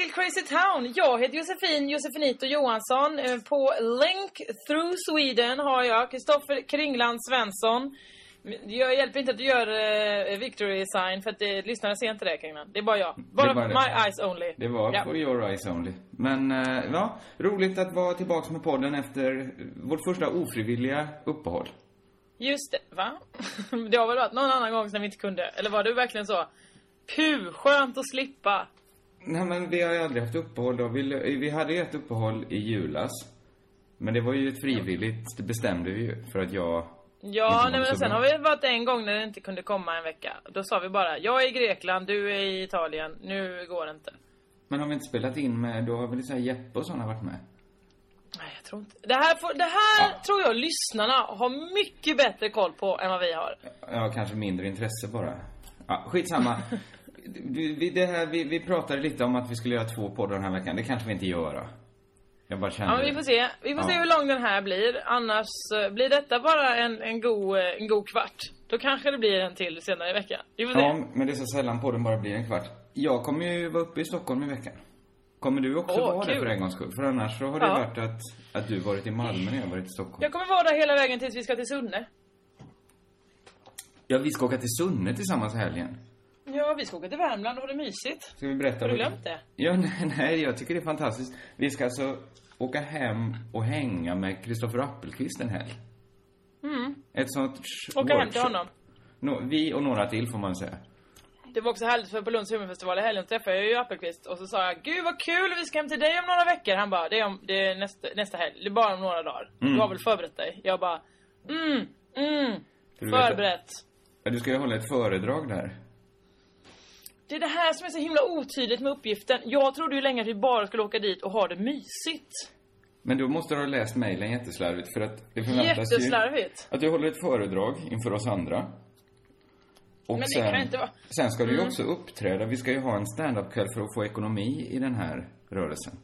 Till Crazy Town! Jag heter Josefin Josefinito Johansson. Eh, På Link Through Sweden har jag Kristoffer Kringland Svensson. Jag hjälper inte att du gör eh, victory sign för att det, lyssnarna ser inte det Kringland. Det är bara jag. Bara, bara det. my eyes only. Det var Ja. for your eyes only. Men, eh, ja, roligt att vara tillbaks med podden efter vårt första ofrivilliga uppehåll. Just det, va? Det har väl varit någon annan gång som vi inte kunde. Eller var det verkligen så? Puh, skönt att slippa. Nej men vi har ju aldrig haft uppehåll då. Vi, vi hade ju ett uppehåll i julas. Men det var ju ett frivilligt, det bestämde vi ju för att jag Ja, nej, men sen har vi varit en gång när det inte kunde komma en vecka. Då sa vi bara, jag är i Grekland, du är i Italien, nu går det inte. Men har vi inte spelat in med, då har väl så här Jeppe och sådana varit med? Nej, jag tror inte. Det här, får, det här tror jag lyssnarna har mycket bättre koll på än vad vi har. Ja, kanske mindre intresse bara. Ja, skitsamma. Det här, vi, vi pratade lite om att vi skulle göra två poddar den här veckan. Det kanske vi inte gör då. Jag bara kände Ja, vi får se. Vi får Ja. se hur lång den här blir. Annars eh, blir detta bara en, en, god, eh, en god kvart. Då kanske det blir en till senare i veckan. Vi får se. Ja, men det är så sällan podden bara blir en kvart. Jag kommer ju vara uppe i Stockholm i veckan. Kommer du också Åh, vara det kul. för en gångs skull? För annars så har det Ja. varit att, att du varit i Malmö när jag varit i Stockholm. Jag kommer vara där hela vägen tills vi ska till Sunne. Ja, vi ska åka till Sunne tillsammans i helgen. Ja, vi ska åka till Värmland och ha det mysigt. Ska vi berätta? Har du glömt det? Ja, nej, nej, jag tycker det är fantastiskt. Vi ska alltså åka hem och hänga med Kristoffer Appelqvist en helg. Mm. Ett sånt Åka hem till honom. No, vi och några till får man säga. Det var också härligt för på Lunds humorfestival i helgen träffade jag ju Appelqvist och så sa jag Gud vad kul, vi ska hem till dig om några veckor. Han bara, det är, om, det är nästa, nästa helg, det är bara om några dagar. Mm. Du har väl förberett dig? Jag bara, mm, mm, För du vet förberett. Ja, du ska ju hålla ett föredrag där. Det är det här som är så himla otydligt med uppgiften. Jag trodde ju länge att vi bara skulle åka dit och ha det mysigt. Men då måste du ha läst mejlen jätteslarvigt för att det förväntas ju att du håller ett föredrag inför oss andra. Och Men det sen, kan inte vara- sen ska du ju Mm. också uppträda. Vi ska ju ha en standup-kväll för att få ekonomi i den här rörelsen.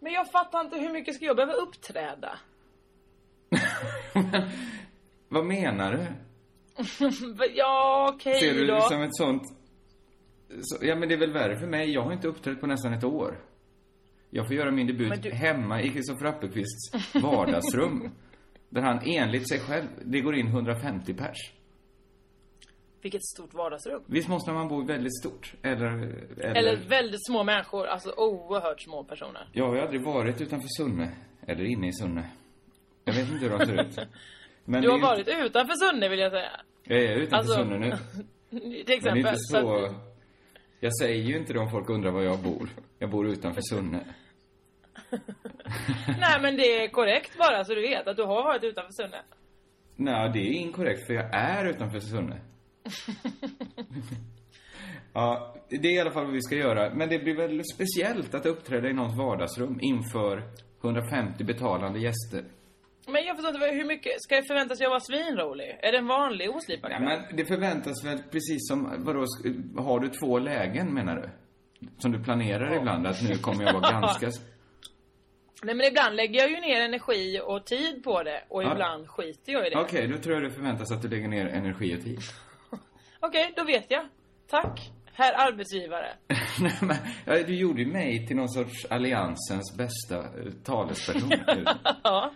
Men jag fattar inte hur mycket ska jag behöva uppträda? Vad menar du? ja, okej Ser du då. det som ett sånt... Så, ja, men det är väl värre för mig. Jag har inte uppträtt på nästan ett år. Jag får göra min debut du- hemma i Kristoffer Appelqvists vardagsrum. Där han enligt sig själv, det går in 150 pers. Vilket stort vardagsrum. Visst måste man bo väldigt stort? Eller... Eller, Eller väldigt små människor, alltså oerhört små personer. Jag har ju aldrig varit utanför Sunne. Eller inne i Sunne. Jag vet inte hur de ser ut. Men Du det har varit utanför Sunne vill jag säga. Jag är utanför Alltså, Sunne nu. Till Men det är exempel. inte Så så... Jag säger ju inte det om folk undrar var jag bor. Jag bor utanför Sunne. Nej men det är korrekt bara så du vet att du har varit utanför Sunne. Nej, det är inkorrekt för jag är utanför Sunne. ja, det är i alla fall vad vi ska göra. Men det blir väl speciellt att uppträda i någons vardagsrum inför 150 betalande gäster. Men jag förstår inte, hur mycket, ska jag förväntas jag vara svinrolig? Är det en vanlig oslipad Ja, kväll? men det förväntas väl precis som, vadå, har du två lägen menar du? Som du planerar ibland, att nu kommer jag vara ganska... Nej men ibland lägger jag ju ner energi och tid på det och Ja. ibland skiter jag i det. Okej, då tror jag det förväntas att du lägger ner energi och tid. Okej, då vet jag. Tack, herr arbetsgivare. Nej, men, ja, du gjorde ju mig till någon sorts alliansens bästa eh, talesperson. ja.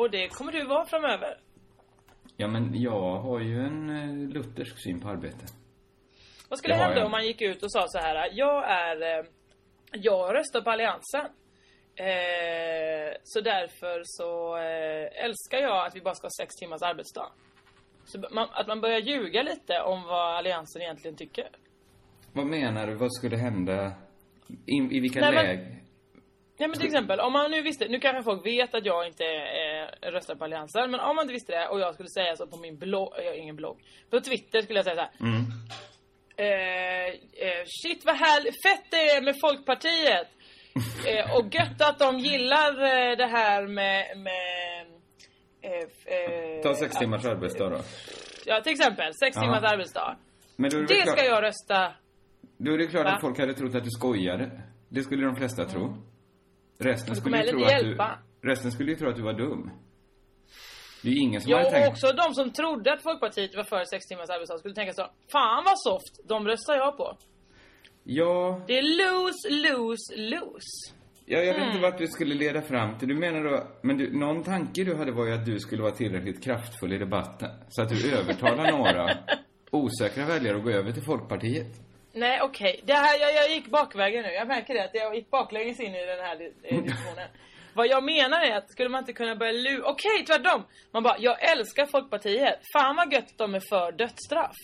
Och det kommer du vara framöver. ja, men jag har ju en eh, luthersk syn på arbete. Vad skulle Det hända om man gick ut och sa så här: jag är, eh, jag röstar på alliansen. Eh, så därför så eh, älskar jag att vi bara ska ha sex timmars arbetsdag. Så man, att man börjar ljuga lite om vad alliansen egentligen tycker. Vad menar du? Vad skulle hända? I, i vilka lägen? Ja men till exempel, om man nu visste, nu kanske folk vet att jag inte eh, röstar på alliansen, men om man inte visste det och jag skulle säga så på min blogg, jag har ingen blogg, på Twitter skulle jag säga så här. Mm. Eh, eh, shit vad härligt, fett det är med Folkpartiet! Eh, och gött att de gillar eh, det här med, med eh, eh, Ta sex timmars att- arbetsdag då. Ja till exempel, sex Ja. timmars arbetsdag. Men det, Det ska jag rösta. Då är det klart Va? att folk hade trott att du skojade. Det skulle de flesta tro. Resten skulle ju tro att hjälpa. du... Resten skulle ju tro att du var dum. Det är ju ingen som hade Ja, och tänkt... också de som trodde att Folkpartiet var för sex timmars arbetsdag skulle tänka så. Fan vad soft, de röstar jag på. Ja, Det är lose, lose, lose. ja, jag vet Mm. inte vart du skulle leda fram till. Du menar då... Men du, någon tanke du hade var ju att du skulle vara tillräckligt kraftfull i debatten. Så att du övertalar några osäkra väljare att gå över till Folkpartiet. Nej okej, det här, jag, jag gick bakvägen nu. Jag märker det att jag gick baklänges in i den här eh, diskussionen. Vad jag menar är att skulle man inte kunna börja lu... Okej, tvärtom! Man bara, jag älskar Folkpartiet. Fan vad gött de är för dödsstraff.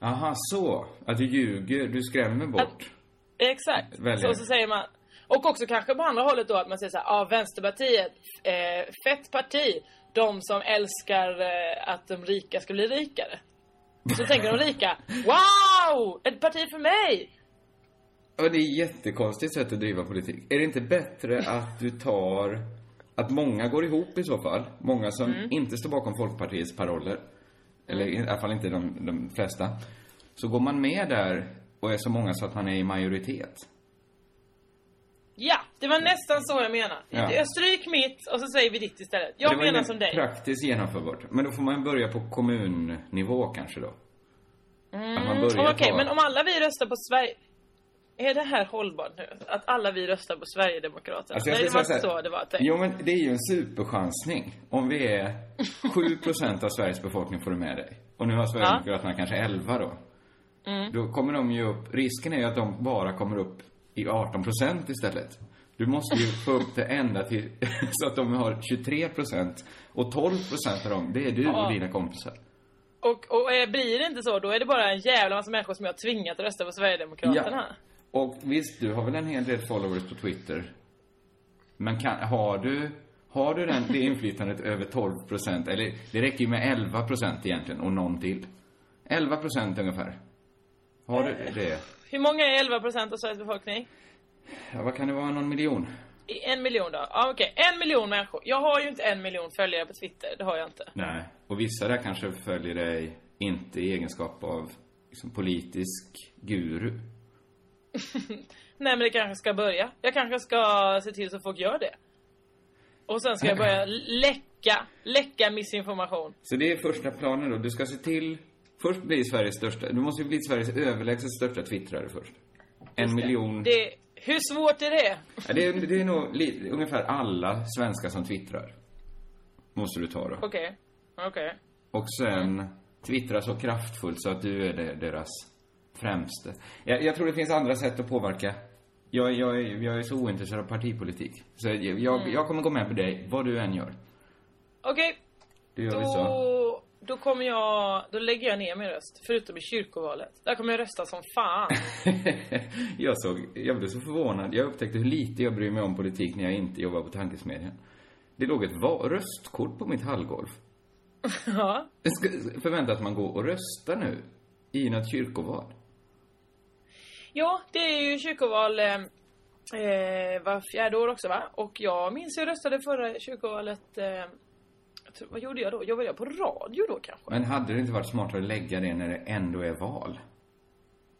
Aha, så. Att du ljuger, du skrämmer bort. Exakt. Väljare. Så, så säger man. Och också kanske på andra hållet då att man säger så här, ja Vänsterpartiet, eh, fett parti. De som älskar eh, att de rika ska bli rikare. Så tänker de rika, wow! Ett parti för mig! Och det är ett jättekonstigt sätt att driva politik. Är det inte bättre att du tar... Att många går ihop i så fall. Många som Mm. inte står bakom Folkpartiets paroller. Eller i alla fall inte de, de flesta. Så går man med där och är så många så att man är i majoritet. Ja, det var nästan så jag menade. Ja. Jag stryk mitt och så säger vi ditt istället. Jag menar som dig. praktiskt genomförbart. Men då får man börja på kommunnivå kanske då. Mm, Okej, ta... men om alla vi röstar på Sverige... Är det här hållbart nu? Att alla vi röstar på Sverigedemokraterna? Alltså, Nej, det var inte så det var tänkt. Jo, men det är ju en superchansning. Om vi är 7% av Sveriges befolkning får du med dig. Och nu har Sverigedemokraterna kanske 11 då. Mm. Då kommer de ju upp, risken är ju att de bara kommer upp i 18% istället. Du måste ju få upp det ända till, så att de har 23% och 12% av dem, det är du och Ja. dina kompisar. Och, och eh, blir det inte så, då är det bara en jävla massa människor som jag har tvingat att rösta på Sverigedemokraterna. Och visst, du har väl en hel del followers på Twitter. Men kan, har du, har du den, det inflytandet över 12 procent, eller det räcker ju med 11 procent egentligen och någon till. 11 procent ungefär. Har du det? Hur många är 11 procent av Sveriges befolkning? Ja, vad kan det vara, någon miljon? En miljon då? Ja okej, en miljon människor. Jag har ju inte en miljon följare på Twitter, det har jag inte. Nej. Och vissa där kanske följer dig inte i egenskap av liksom, politisk guru. Nej men det kanske ska börja. Jag kanske ska se till så folk gör det. Och sen ska jag börja läcka, läcka missinformation. Så det är första planen då. Du ska se till, först bli Sveriges största, du måste ju bli Sveriges överlägset största twittrare först. En miljon. Det, hur svårt är det? Ja, det, är, det är nog li, ungefär alla svenskar som twittrar. Måste du ta då. Okej. Okej. Och sen twittra så kraftfullt så att du är det, deras främste. Jag, jag tror det finns andra sätt att påverka. Jag, jag, är- jag är så ointresserad av partipolitik. Så jag, Mm. jag kommer gå med på dig, vad du än gör. Okej. Det gör vi så. Då, kommer jag, då lägger jag ner min röst. Förutom i kyrkovalet. Där kommer jag rösta som fan. jag såg, jag blev så förvånad. Jag upptäckte hur lite jag bryr mig om politik när jag inte jobbar på tankesmedjan. Det låg ett röstkort på mitt hallgolv. ja. Förväntas man gå och rösta nu? I något kyrkoval? Ja, det är ju kyrkoval eh, eh, var fjärde år också va? Och jag minns jag röstade förra kyrkovalet. Eh, tror, vad gjorde jag då? Jobbade jag på radio då kanske? Men hade det inte varit smartare att lägga det när det ändå är val?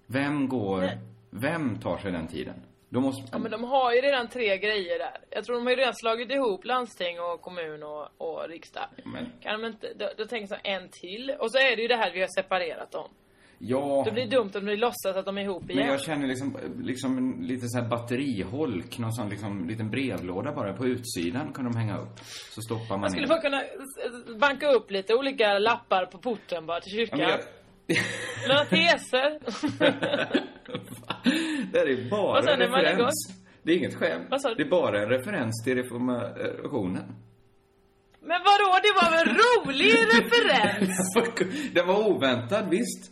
Vem går... Nej. Vem tar sig den tiden? Då måste... Ja men de har ju redan tre grejer där. Jag tror de har ju redan slagit ihop landsting och kommun och, och riksdag. Men, Kan de inte, då, då tänker jag så en till. Och så är det ju det här vi har separerat dem. Ja... Det blir dumt om vi låtsas att de är ihop igen. Men jag känner liksom, liksom en lite så här batteriholk, någon sån liksom liten brevlåda bara på utsidan kan de hänga upp. Så stoppar man Man skulle bara kunna banka upp lite olika lappar på porten bara till Ja, kyrkan. jag... Några teser. det här är bara en referens. Det är inget skämt. Det är bara en referens till reformationen. Men vadå, det var väl en rolig referens? Den var oväntad, visst.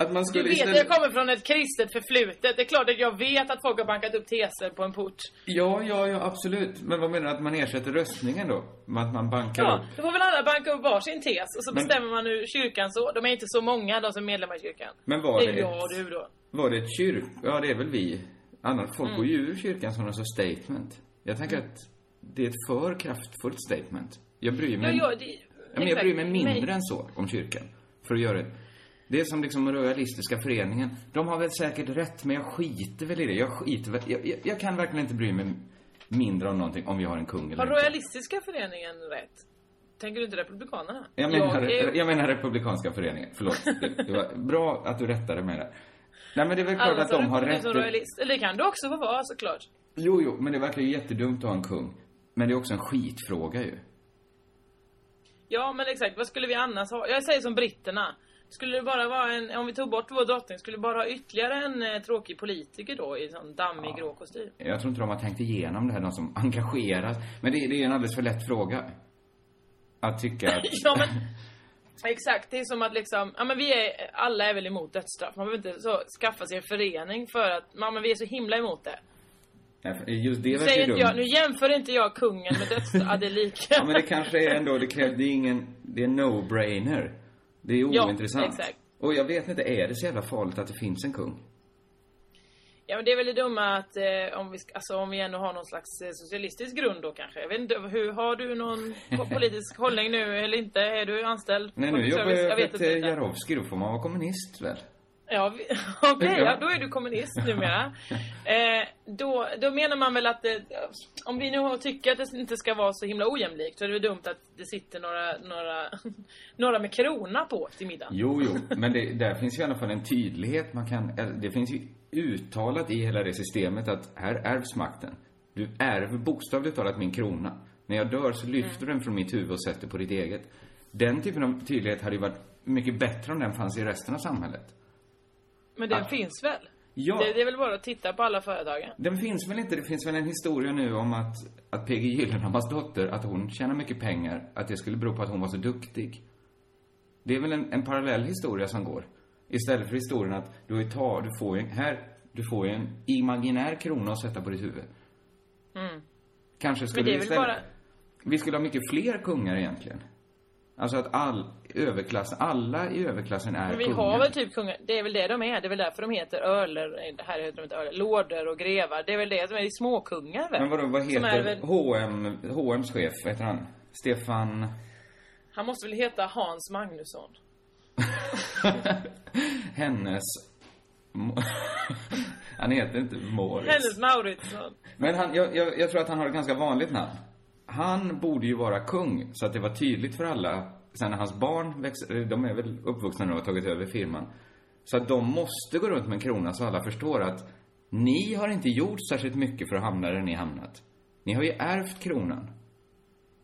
Att man Du skulle vet att jag kommer från ett kristet förflutet. Det är klart att jag vet att folk har bankat upp teser på en port. Ja, ja, ja, absolut. Men vad menar du att man ersätter röstningen då? Med att man bankar Ja, upp? då får väl alla banka upp varsin tes och så Men- bestämmer man hur kyrkan så. De är inte så många de som är medlemmar i kyrkan. Men var det det är jag och ett- du då. Var det ett kyrk... Ja, det är väl vi. Annars, folk Mm. går ju ur kyrkan som någon sorts statement. Jag tänker att det är ett för kraftfullt statement. Jag bryr Ja, mig... ja, det, Ja, men jag bryr mig mindre Men- än så om kyrkan. För att göra det. Det är som liksom Royalistiska föreningen. De har väl säkert rätt, men jag skiter väl i det. Jag skiter väl... Jag, jag, jag kan verkligen inte bry mig mindre om någonting om vi har en kung eller Har inte. Royalistiska föreningen rätt? Tänker du inte Republikanerna? Jag menar, är- jag menar Republikanska föreningen. Förlåt. Det, det var bra att du rättade mig där. Nej, men det är väl klart Alla att de har rätt. royalist. Eller det kan du också få vara såklart. Jo, jo, men det verkar ju jättedumt att ha en kung. Men det är också en skitfråga ju. Ja, men exakt. Vad skulle vi annars ha? Jag säger som britterna. Skulle det bara vara en, om vi tog bort vår drottning, skulle det bara ha ytterligare en eh, tråkig politiker då i sån dammig grå kostym? Jag tror inte de har tänkt igenom det här, de som engageras. Men det, det är en alldeles för lätt fråga. Att tycka att... ja, men exakt. Det är som att liksom, ja men vi är, alla är väl emot dödsstraff. Man behöver inte så skaffa sig en förening för att, ja, men vi är så himla emot det. Just det Nu, verkar ju inte jag, dumt. nu jämför inte jag kungen med dödsstraff. ja, det är lika. Ja, men det kanske är ändå, det krävs, det är ingen, det är no-brainer. Det är Ja, ointressant. exakt. Och jag vet inte, är det så jävla farligt att det finns en kung? Ja men det är väl det dumma att eh, om vi, alltså, om vi ändå har någon slags eh, socialistisk grund då kanske. Jag vet inte, hur, har du någon po- politisk hållning nu eller inte? Är du anställd? Nej, nu jobbar jag jag vet ett Jarowski, då får man vara kommunist väl? Ja, okej, Ja. ja, då är du kommunist numera. Eh, då, då menar man väl att eh, om vi nu tycker att det inte ska vara så himla ojämlikt så är det väl dumt att det sitter några, några, några med krona på till middagen. Jo, jo, men det, där finns ju i alla fall en tydlighet man kan, det finns ju uttalat i hela det systemet att här ärvs makten. Du ärver bokstavligt talat min krona. När jag dör så lyfter du den från mitt huvud och sätter på ditt eget. Den typen av tydlighet hade ju varit mycket bättre om den fanns i resten av samhället. Men den Ah. finns väl? Ja. Det, det är väl bara att titta på alla företagen. Den finns väl inte? Det finns väl en historia nu om att, att PG Gyllenhammars dotter, att hon tjänar mycket pengar, att det skulle bero på att hon var så duktig. Det är väl en, en parallell historia som går. Istället för historien att du, har ju ta, du får ju, här, du får ju en imaginär krona att sätta på ditt huvud. Kanske skulle det är vi väl istället, bara- vi skulle ha mycket fler kungar egentligen. Alltså att all överklass, alla i överklassen är Men vi kungar. har väl typ kungar, det är väl det de är. Det är väl därför de heter öler, här heter de inte öler, lorder och grevar. Det är väl det som är de småkungar väl? Men vadå, vad heter väl, H&M, H&M's chef, vad heter han? Stefan... han måste väl heta Hans Magnusson? hennes... han heter inte Moritz. Hennes Mauritsson. Men han, jag, jag, jag tror att han har ett ganska vanligt namn. Han borde ju vara kung, så att det var tydligt för alla. Sen när hans barn växer, de är väl uppvuxna nu och har tagit över firman. Så att de måste gå runt med en krona så alla förstår att ni har inte gjort särskilt mycket för att hamna där ni hamnat. Ni har ju ärvt kronan.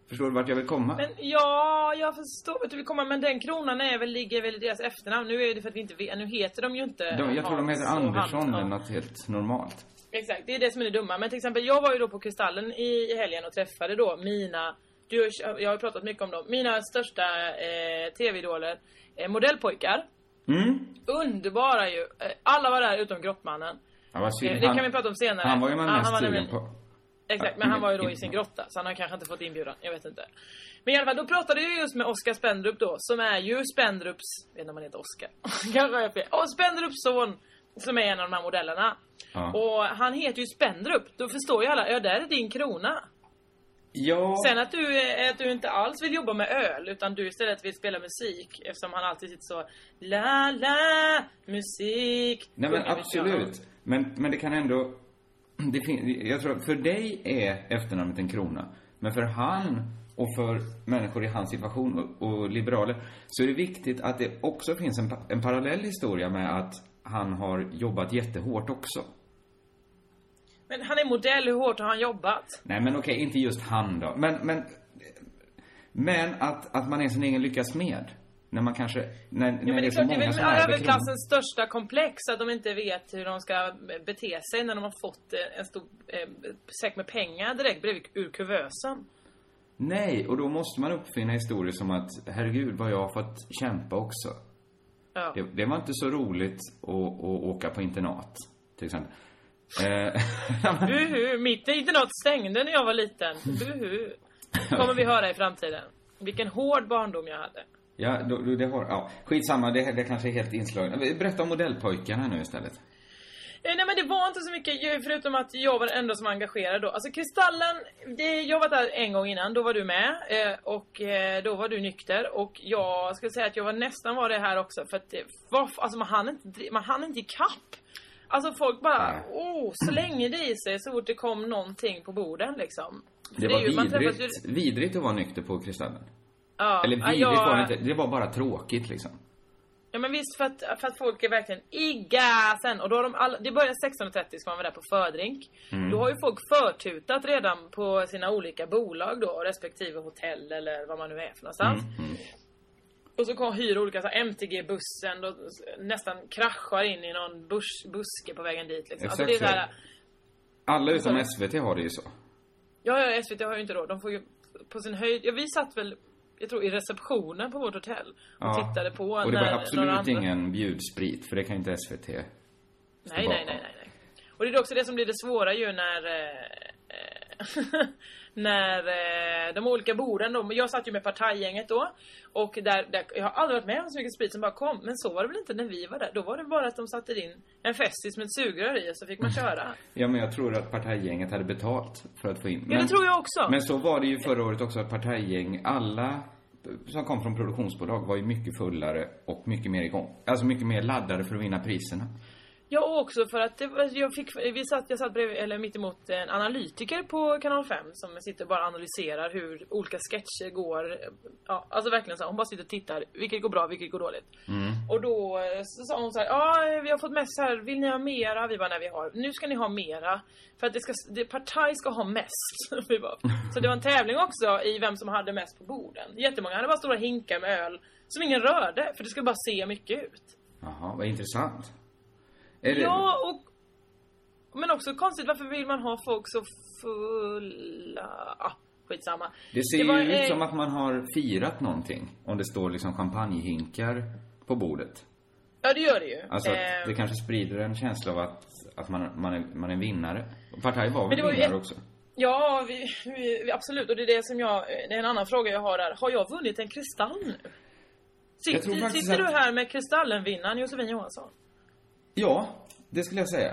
Förstår du vart jag vill komma? Men ja, jag förstår vart du vill komma. Men den kronan är väl, ligger väl i deras efternamn. Nu är det för att vi inte vet. Nu heter de ju inte de, jag tror de heter Andersson eller något helt normalt. Exakt, det är det som är det dumma. Men till exempel, jag var ju då på Kristallen i helgen och träffade då mina, du, jag har pratat mycket om dem, mina största eh, tv-idoler, eh, modellpojkar. Mm. Underbara ju. Eh, Alla var där utom Grottmannen. Ja. Eh, det Han- kan vi prata om senare. Han var ju man mest han sugen på. Exakt, men han var ju då i sin grotta så han har kanske inte fått inbjudan. Jag vet inte. Men i alla fall, då pratade jag just med Oskar Spendrup då, som är ju Spendrups, jag vet inte om han heter Oskar. kanske har jag fel. Och Spendrups son, som är en av de här modellerna. Ja. Och han heter ju Spendrup. Då förstår ju alla, ja där är din krona. Ja. Sen att du, eh, att du inte alls vill jobba med öl, utan du istället vill spela musik. Eftersom han alltid sitter så, la la, musik. Nej men absolut. Men, men det kan ändå... Det fin- jag tror för dig är efternamnet en krona. Men för han och för människor i hans situation och, och liberaler så är det viktigt att det också finns en, en parallell historia med att han har jobbat jättehårt också. Men han är modell, hur hårt har han jobbat? Nej men okej, inte just han då. Men, men, men att, att man är sin egen lyckas med. När man kanske, när, när Ja, men det är så klart, det är många väl som överklassens största komplex att de inte vet hur de ska bete sig när de har fått eh, en stor eh, säck med pengar direkt bredvid ur kuvösen. Nej, och då måste man uppfinna historier som att herregud vad jag har fått kämpa också. Ja. Det, det var inte så roligt att, att åka på internat, till exempel. Eh, Buhu, mitt internat stängde när jag var liten. Buhu. Kommer vi höra i framtiden. Vilken hård barndom jag hade. ja, då, då, det har, ja, skitsamma, det, det kanske är helt inslaget. Berätta om modellpojkarna nu istället. Eh, Nej men det var inte så mycket, förutom att jag var den enda som var engagerad då. Alltså Kristallen, det, jag var där en gång innan, då var du med. Eh, och då var du nykter. Och jag skulle säga att jag var nästan var det här också. För att det var, alltså man hann inte, man hann inte ikapp. Alltså folk bara, Nej. oh, slänger det i sig så fort det kom någonting på borden liksom. Det är var ju- vidrigt, ju- vidrigt att vara nykter på Kristallen. Ja, Eller ja, vidrigt jag- var det inte, det var bara tråkigt liksom. Ja men visst för att, för att folk är verkligen i gasen och då har de alla, det börjar 16.30 ska man vara där på fördrink. Mm. Då har ju folk förtutat redan på sina olika bolag då, respektive hotell eller vad man nu är för någonstans. Mm, Och så kom, hyr olika så MTG-bussen och nästan kraschar in i någon bus, buske på vägen dit liksom. Alltså, Exakt det är så. här, Alla utom Så- SVT har det ju så. ja, ja, SVT har ju inte då, de får ju på sin höjd, ja vi satt väl jag tror i receptionen på vårt hotell och tittade på Och det var absolut andra- ingen bjudsprit, för det kan ju inte SVT Nej, nej, nej, nej, nej. Och det är också det som blir det svåra ju när... Eh, eh, när eh, de olika borden då, jag satt ju med partajgänget då och där, där, jag har aldrig varit med om så mycket sprit som bara kom men så var det väl inte när vi var där. Då var det bara att de satte in en Festis med ett sugrör i och så fick man köra. Ja, men jag tror att partajgänget hade betalt för att få in. Ja, det tror jag också. Men så var det ju förra året också, att partajgäng, alla som kom från produktionsbolag var ju mycket fullare och mycket mer igång. Alltså mycket mer laddade för att vinna priserna. Ja, och också för att jag fick, vi satt, jag satt bredvid, eller mitt emot en analytiker på kanal 5 som sitter och bara analyserar hur olika sketcher går. Ja, alltså verkligen så här, hon bara sitter och tittar, vilket går bra, vilket går dåligt. Och då eh, så sa hon så här, ja vi har fått mest här, vill ni ha mera? Vi bara, nej vi har, nu ska ni ha mera. För att det ska, det, partaj ska ha mest. vi bara, så det var en tävling också i vem som hade mest på borden. Jättemånga hade bara stora hinkar med öl som ingen rörde, för det skulle bara se mycket ut. Jaha, vad intressant. Är det, Ja, och... Men också konstigt, varför vill man ha folk så fulla? Ah, skitsamma. det ser var, ju ut eh, som att man har firat någonting. Om det står liksom champagnehinkar på bordet. Ja, det gör det ju. Alltså Eh, det kanske sprider en känsla av att, att man, man, är, man är vinnare. Partaj var väl det ju vinnare ett- också? Ja, vi, vi, absolut. Och det är det som jag... Det är en annan fråga jag har där. Har jag vunnit en kristall nu? Tror Sitter, du här med kristallenvinnaren Josefin Johansson? Ja, det skulle jag säga.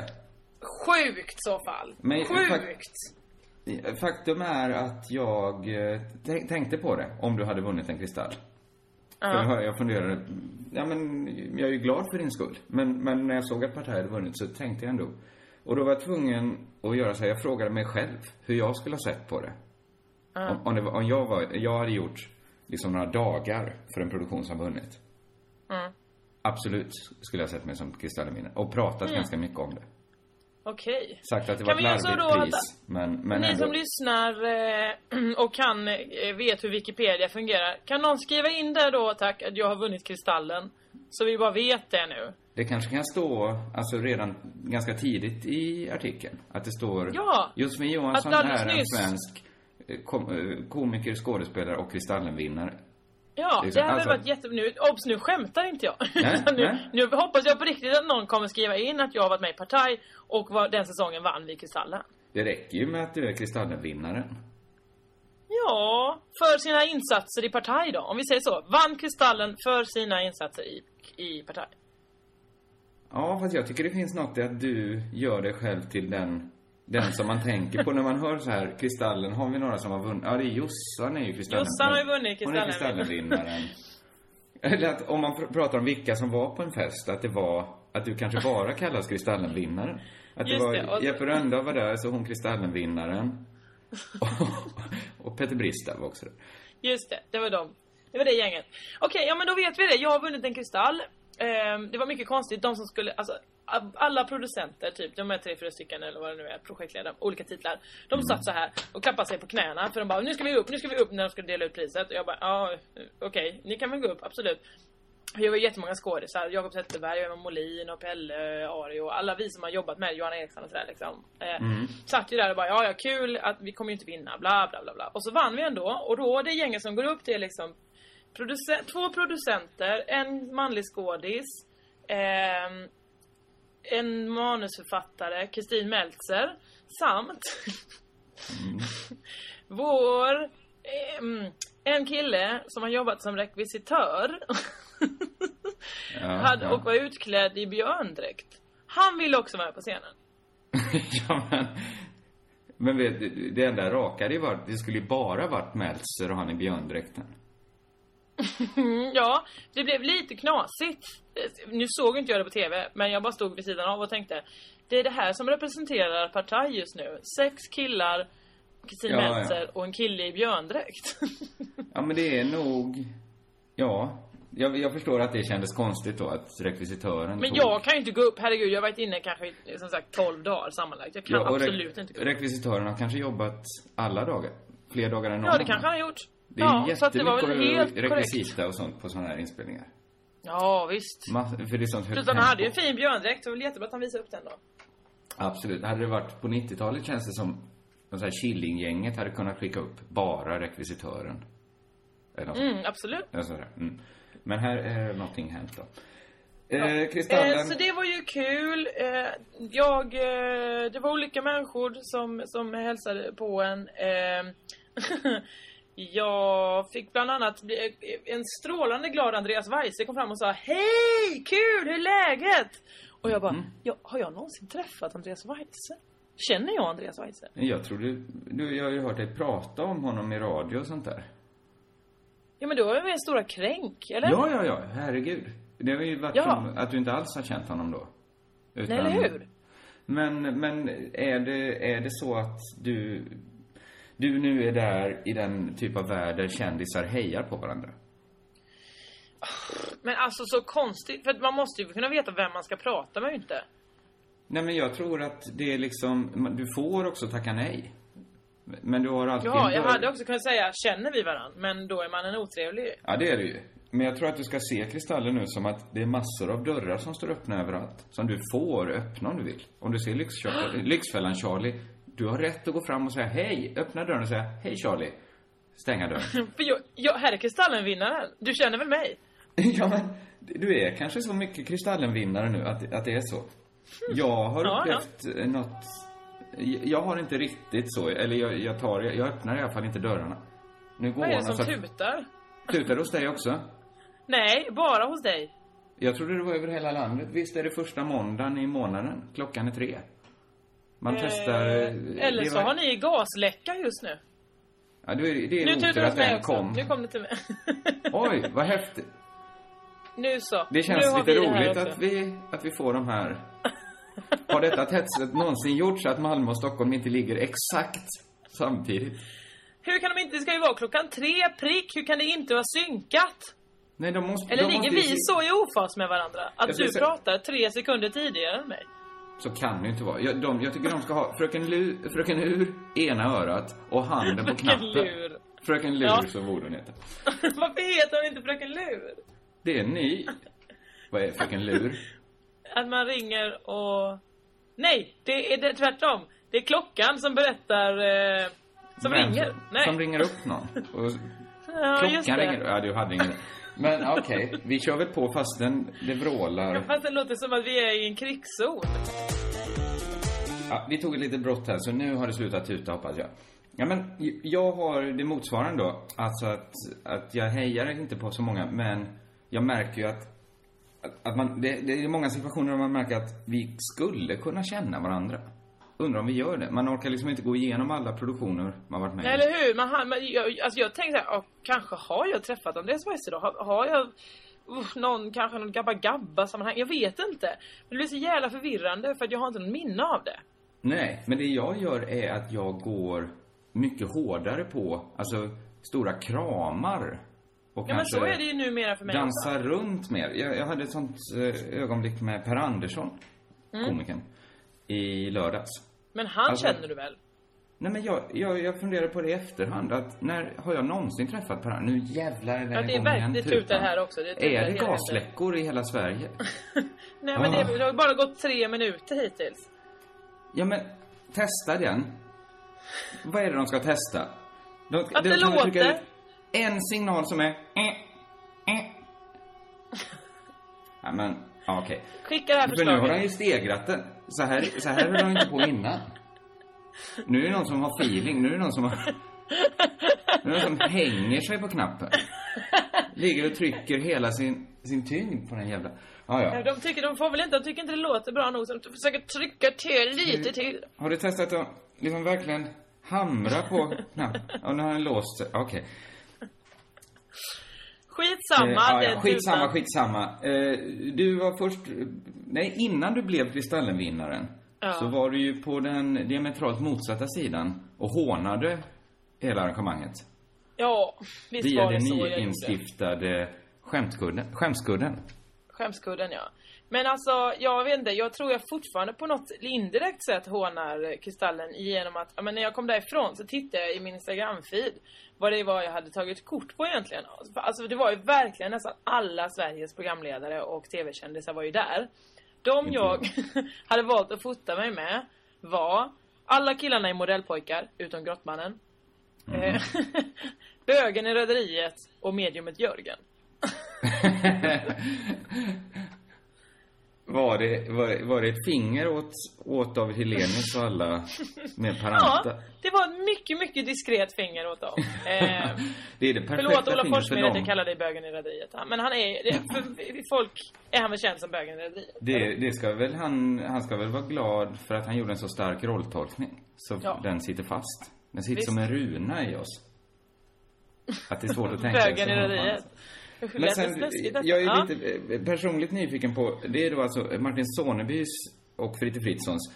Sjukt så fall. Men- Sjukt. Faktum är att jag eh, tän- tänkte på det, om du hade vunnit en kristall. För Jag, jag funderade, ja men jag är ju glad för din skull. Men, men när jag såg att partiet hade vunnit så tänkte jag ändå. Och då var jag tvungen att göra så här, jag frågade mig själv hur jag skulle ha sett på det. Om, om, det var, om jag var, jag hade gjort liksom några dagar för en produktion som vunnit. Absolut skulle jag sett mig som kristallenvinnare. Och pratat ganska mycket om det. Okej. Sagt att det Kan var ett göra så larvigt pris. att- Men, men Ni ändå. som lyssnar eh, och kan, eh, vet hur Wikipedia fungerar. Kan någon skriva in där då, tack, att jag har vunnit Kristallen? Så vi bara vet det nu. Det kanske kan stå, alltså redan ganska tidigt i artikeln, att det står Ja. Josefin Johansson är en nyss- svensk eh, komiker, skådespelare och Kristallenvinnare. Ja, Liksom, det hade alltså- varit jätte... Nu, obs, nu skämtar inte jag. Nej, nu, nu hoppas jag på riktigt att någon kommer skriva in att jag har varit med i Partaj och var, den säsongen vann vi Kristallen. Det räcker ju med att du är Kristallenvinnaren. Ja, för sina insatser i Partaj då. Om vi säger så. Vann Kristallen för sina insatser i, i Partaj. Ja, fast jag tycker det finns något i att du gör dig själv till den, den som man tänker på när man hör så här, Kristallen, har vi några som har vunnit? Ja, det är Jossan är ju Kristallen. Jossan har ju vunnit Hon är Kristallen. Kristallenvinnaren. Eller att om man pr- pratar om vilka som var på en fest, att det var, att du kanske bara kallas Kristallenvinnaren. Att det Just var det, och- Jeppe Rönndahl var där, så hon Kristallenvinnaren. och, och Peter Bristav var också där. Just det, det var de. Det var det gänget. Okej, ja men då vet vi det. Jag har vunnit en kristall. Ehm, det var mycket konstigt. De som skulle, alltså alla producenter, typ, de är tre, fyra stycken eller vad det nu är, projektledare, olika titlar. De satt så här och klappade sig på knäna för de bara, nu ska vi upp, nu ska vi upp när de skulle dela ut priset. Och jag bara, ja okej, ni kan väl gå upp, absolut. Jag var jättemånga skådisar, Jakob Zetterberg, Emma Molin och Pelle, Ari och alla vi som har jobbat med Johanna Eriksson och sådär liksom. Eh, Satt ju där och bara, ja ja kul att vi kommer ju inte vinna, bla bla bla bla. Och så vann vi ändå och då det gänget som går upp det är liksom producent, två producenter, en manlig skådis, ehm, en manusförfattare, Kristin Meltzer, samt vår ehm, en kille som har jobbat som rekvisitör Ja, hade, ja. och var utklädd i björndräkt. Han ville också vara på scenen. ja, men... Men vet, det enda raka det var det skulle ju bara varit Meltzer och han i björndräkten. Ja, det blev lite knasigt. Nu såg inte jag det på TV, men jag bara stod vid sidan av och tänkte Det är det här som representerar Partaj just nu. Sex killar, Kristin Ja, ja. Meltzer och en kille i björndräkt. Ja, men det är nog... Ja. Jag, jag förstår att det kändes konstigt då att rekvisitören Men tog... jag kan ju inte gå upp, herregud jag har varit inne kanske som sagt 12 dagar sammanlagt. Jag kan Ja, absolut inte gå upp. Rekvisitören har kanske jobbat alla dagar. Fler dagar än någon Ja, det kanske han har gjort. Det är ja, så att det var väl jättemycket helt korrekt. rekvisita och sånt på sådana här inspelningar. Ja, visst. Mass- för det är sånt Plus han hade ju en fin björndräkt, det var väl jättebra att han visade upp den då. Absolut. Hade det varit på 90-talet känns det som de så här Killinggänget hade kunnat skicka upp bara rekvisitören. Eller Mm, absolut. Mm. Men här är någonting hänt då. Eh, Eh, så det var ju kul. Eh, jag, eh, det var olika människor som, som hälsade på en. Eh, jag fick bland annat bli, en strålande glad Andreas Weise kom fram och sa Hej! Kul! Hur är läget? Och jag bara, Mm. ja, har jag någonsin träffat Andreas Weise? Känner jag Andreas Weise? Jag tror du, du, jag har ju hört dig prata om honom i radio och sånt där. Ja men då är vi en stora kränk, eller? Ja, ja, ja, herregud. Det har ju varit Ja. som att du inte alls har känt honom då. Utan, Nej, eller hur? Men, men är det, är det så att du, du nu är där i den typ av värld där kändisar hejar på varandra? Men alltså så konstigt, för man måste ju kunna veta vem man ska prata med inte. Nej, men jag tror att det är liksom, du får också tacka nej. Men du har alltid... Ja, jag hade också kunnat säga känner vi varandra? Men då är man en otrevlig. Ja, det är det ju. Men jag tror att du ska se Kristallen nu som att det är massor av dörrar som står öppna överallt. Som du får öppna om du vill. Om du ser Lyxkör- Lyxfällan Charlie, du har rätt att gå fram och säga hej, öppna dörren och säga hej Charlie. Stänga dörren. För jag, jag, här är Kristallenvinnaren. Du känner väl mig? ja, men du är kanske så mycket Kristallenvinnare nu att, att det är så. Jag har Ja, upplevt ja. något... Jag har inte riktigt så, eller jag, jag tar, jag öppnar i alla fall inte dörrarna. Nu går Vad är det som så att- tutar? Tutar det hos dig också? Nej, bara hos dig. Jag trodde det var över hela landet. Visst är det första måndagen i månaden? Klockan är tre. Man testar... Eh, eh, eller så var- har ni gasläcka just nu. Ja, är det, det är Nu otur tutar att den kom. Nu kom det till mig. Oj, vad häftigt. nu så. Det känns lite roligt att vi, att vi får de här... Har detta hetset någonsin gjort så att Malmö och Stockholm inte ligger exakt samtidigt? Hur kan de inte... Det ska ju vara klockan tre prick. Hur kan det inte vara synkat? Nej, de måste... Eller de ligger måste vi så i ofas med varandra? Att Jag du pratar tre sekunder tidigare än mig? Så kan det ju inte vara. Jag, de, jag tycker de ska ha Fröken, Lu, Fröken Ur ena örat och handen på Fröken knappen. Lur. Fröken Lur Ja. så borde hon heta. Varför heter hon inte Fröken Lur? Det är ny. Vad är Fröken Lur? Att man ringer och... Nej, det är det tvärtom. Det är klockan som berättar... Eh, som Vem ringer. Som, Nej. som ringer upp någon. Och ja, klockan ringer. Ja, du hade ingen. Men okej, vi kör väl på fastän det Ja, vrålar. fast det låter som att vi är i en krigszon. Ja, vi tog ett litet brott här, så nu har det slutat tuta hoppas jag. Ja, men jag har det motsvarande då. Alltså att, att jag hejar inte på så många, men jag märker ju att, att, att man, det, det är många situationer där man märker att vi skulle kunna känna varandra. Undrar om vi gör det. Man orkar liksom inte gå igenom alla produktioner man varit med i. eller hur? Man, har- man, jag, alltså jag tänkte såhär, oh, kanske har jag träffat Andreas Weise då? Har, har jag uh, någon, kanske någon Gabba Gabba sammanhang? Jag vet inte. Men det blir så jävla förvirrande för att jag har inte någon minne av det. Nej, men det jag gör är att jag går mycket hårdare på, alltså, stora kramar. Och Ja men så är det ju numera för mig dansa också. runt mer. Jag, jag hade ett sånt eh, ögonblick med Per Andersson, Mm. komikern, i lördags. Men han Alltså- känner du väl? Nej men jag, jag, jag funderar på det i efterhand, att när har jag någonsin träffat Per Andersson? Nu jävlar är den Ja, det är verkligen- igen, det tutar tutan. här också, det tutar Är det gasläckor i hela Sverige? Nej men Ah. det, det har bara gått tre minuter hittills. Ja men, testa den. Vad är det de ska testa? De, Att de det låter. en signal som är... Eh, eh. Ja men, ja, okej. Skicka det här För nu har han ju stegrat den. Så här, så här höll han inte på innan. Nu är det någon som har feeling. Nu är det någon som har... Nu är det någon som hänger sig på knappen. Ligger och trycker hela sin, sin tyngd på den jävla... Ja, ja. De tycker, de får väl inte, de tycker inte det låter bra nog så de försöker trycka till lite till. Har du testat att liksom verkligen hamra på knappen? Ja, nu har den låst sig. Okej. Skitsamma, Eh, ja, den ja. Skitsamma, skitsamma. Eh, du var först... Nej, innan du blev Kristallenvinnaren Ja. så var du ju på den diametralt motsatta sidan och hånade hela arrangemanget. Ja, visst Via var det den så jag gjorde. nyinstiftade skämtkudden. Skämskudden. Skämskudden ja. Men alltså, jag vet inte, jag tror jag fortfarande på något indirekt sätt hånar Kristallen genom att, men när jag kom därifrån så tittade jag i min Instagram-feed vad det var jag hade tagit kort på egentligen. Alltså det var ju verkligen nästan alla Sveriges programledare och TV-kändisar var ju där. De jag hade valt att fota mig med var alla killarna i Modellpojkar, utom Grottmannen. Eh, Bögen i Rederiet och mediumet Jörgen. Var det, var, var det ett finger åt, åt David Hellenius och alla med Ja, Paranta? det var ett mycket, mycket diskret finger åt dem. Eh, Det är det perfekta förlåt Ola för Forssmed att jag kallar dig bögen i Rederiet. Ja, Men han är, det, för folk är han väl känd som bögen i Rederiet? Det, det ska väl han, han ska väl vara glad för att han gjorde en så stark rolltolkning. Så Ja. den sitter fast. Den sitter Visst. som en runa i oss. Att det är svårt att tänka Bögen i Rederiet. Men sen, jag är lite eh, personligt nyfiken på, det är då alltså Martin Sonebys och Fritte Fritzons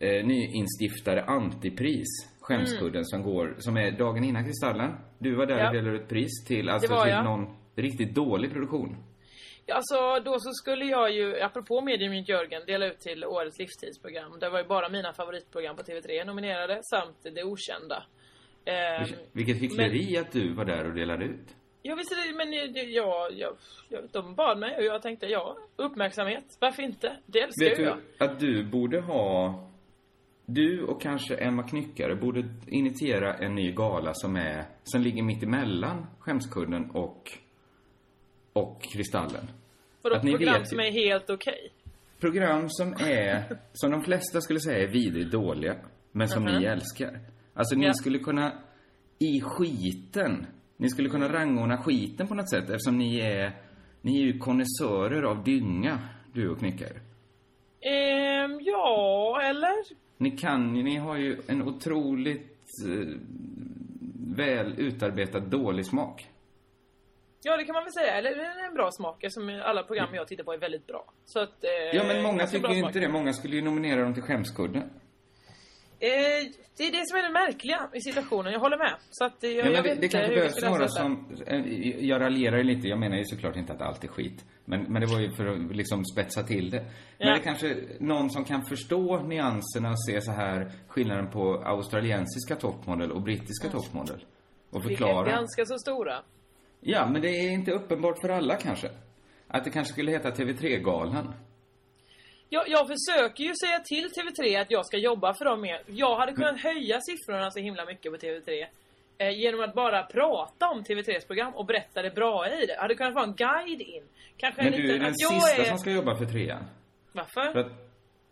eh, nyinstiftade antipris, Skämskudden, som går, som är dagen innan Kristallen. Du var där Ja. och delade ut pris till, alltså till jag. någon riktigt dålig produktion. Ja, Alltså då så skulle jag ju, apropå mediumet Jörgen, dela ut till årets livstidsprogram. Det var ju bara mina favoritprogram på TV3 nominerade, samt Det Okända. Ehm, Vilket hyckleri att du var där och delade ut. Ja visst är det, men jag, jag, jag, jag, de bad mig och jag tänkte ja, uppmärksamhet, varför inte? Det älskar Vet ju du jag. att du borde ha... Du och kanske Emma Knyckare borde initiera en ny gala som är... Som ligger mitt emellan Skämskudden och... Och Kristallen. Vadå att ni program vet- som är helt okej? Program som är... Som de flesta skulle säga är vidrigt dåliga. Men som ni älskar. Alltså ni Ja. skulle kunna... I skiten. Ni skulle kunna rangordna skiten på något sätt eftersom ni är... Ni är ju konnässörer av dynga, du och Knyckare. Ehm, ja, eller? Ni kan ju, ni har ju en otroligt eh, väl utarbetad dålig smak. Ja, det kan man väl säga. Eller det är en bra smak eftersom alla program jag tittar på är väldigt bra. Så att, eh, Ja, men många ganska tycker ju inte det. Många skulle ju nominera dem till skämskudden. Det är det som är det märkliga i situationen, jag håller med. Så att eh, jag, Ja, men jag det, det kanske behövs några som... eh, Jag raljerar ju lite, jag menar ju såklart inte att allt är skit. Men, men det var ju för att liksom spetsa till det. Men Ja. det kanske någon som kan förstå nyanserna och se så här skillnaden på australiensiska toppmodell och brittiska toppmodell. Och Vi är förklara. ganska så stora. Ja, men det är inte uppenbart för alla kanske. Att det kanske skulle heta TV3-galan. Jag, jag försöker ju säga till TV3 att jag ska jobba för dem mer. Jag hade kunnat höja siffrorna så himla mycket på TV3. Eh, genom att bara prata om TV3s program och berätta det bra i det. Hade kunnat vara en guide in. Kanske Men en du är liten... den sista är... som ska jobba för trean. Varför? För att,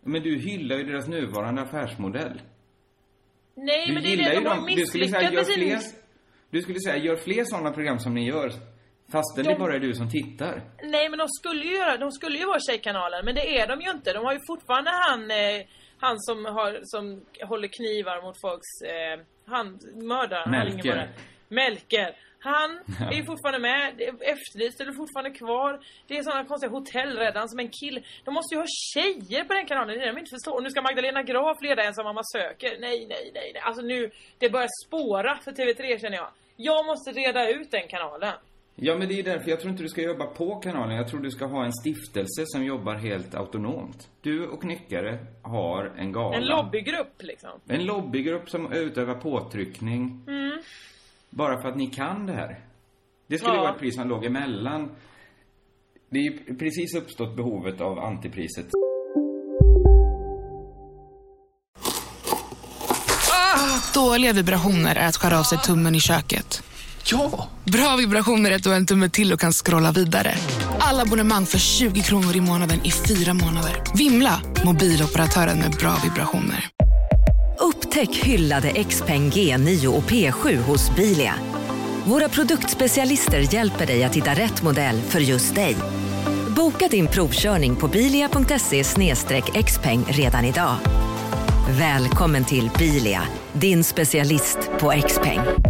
men du hyllar ju deras nuvarande affärsmodell. Nej Du men det är det, de har misslyckats med sin... Du skulle säga, gör fler sådana program som ni gör. Fastän De- det bara är du som tittar. Nej men de skulle ju göra, de skulle ju vara Tjejkanalen men det är de ju inte. De har ju fortfarande han, eh, han som har, som håller knivar mot folks, eh, han mördaren. Melker. Melker. Han är ju fortfarande med, efterlyst eller fortfarande kvar. Det är sådana konstiga hotellräddaren som en kille. De måste ju ha tjejer på den kanalen, det är det de inte förstår. Och nu ska Magdalena Graf leda Ensam mamma söker. Nej, nej, nej, nej. Alltså nu, det börjar spåra för TV3 känner jag. Jag måste reda ut den kanalen. Ja, men det är därför jag tror inte du ska jobba på kanalen. Jag tror du ska ha en stiftelse som jobbar helt autonomt. Du och Knyckare har en gala. En lobbygrupp liksom. En lobbygrupp som utövar påtryckning. Mm. Bara för att ni kan det här. Det skulle Ja. vara ett pris som låg emellan. Det är ju precis uppstått behovet av antipriset. Dåliga vibrationer är att skära av sig tummen i köket. Ja! Bra vibrationer är att du har en tumme till och kan scrolla vidare. Alla abonnemang för 20 kronor i månaden i fyra månader. Vimla! Mobiloperatören med bra vibrationer. Upptäck hyllade XPeng G9 och P7 hos Bilia. Våra produktspecialister hjälper dig att hitta rätt modell för just dig. Boka din provkörning på bilia.se xpeng redan idag. Välkommen till Bilia, din specialist på XPeng.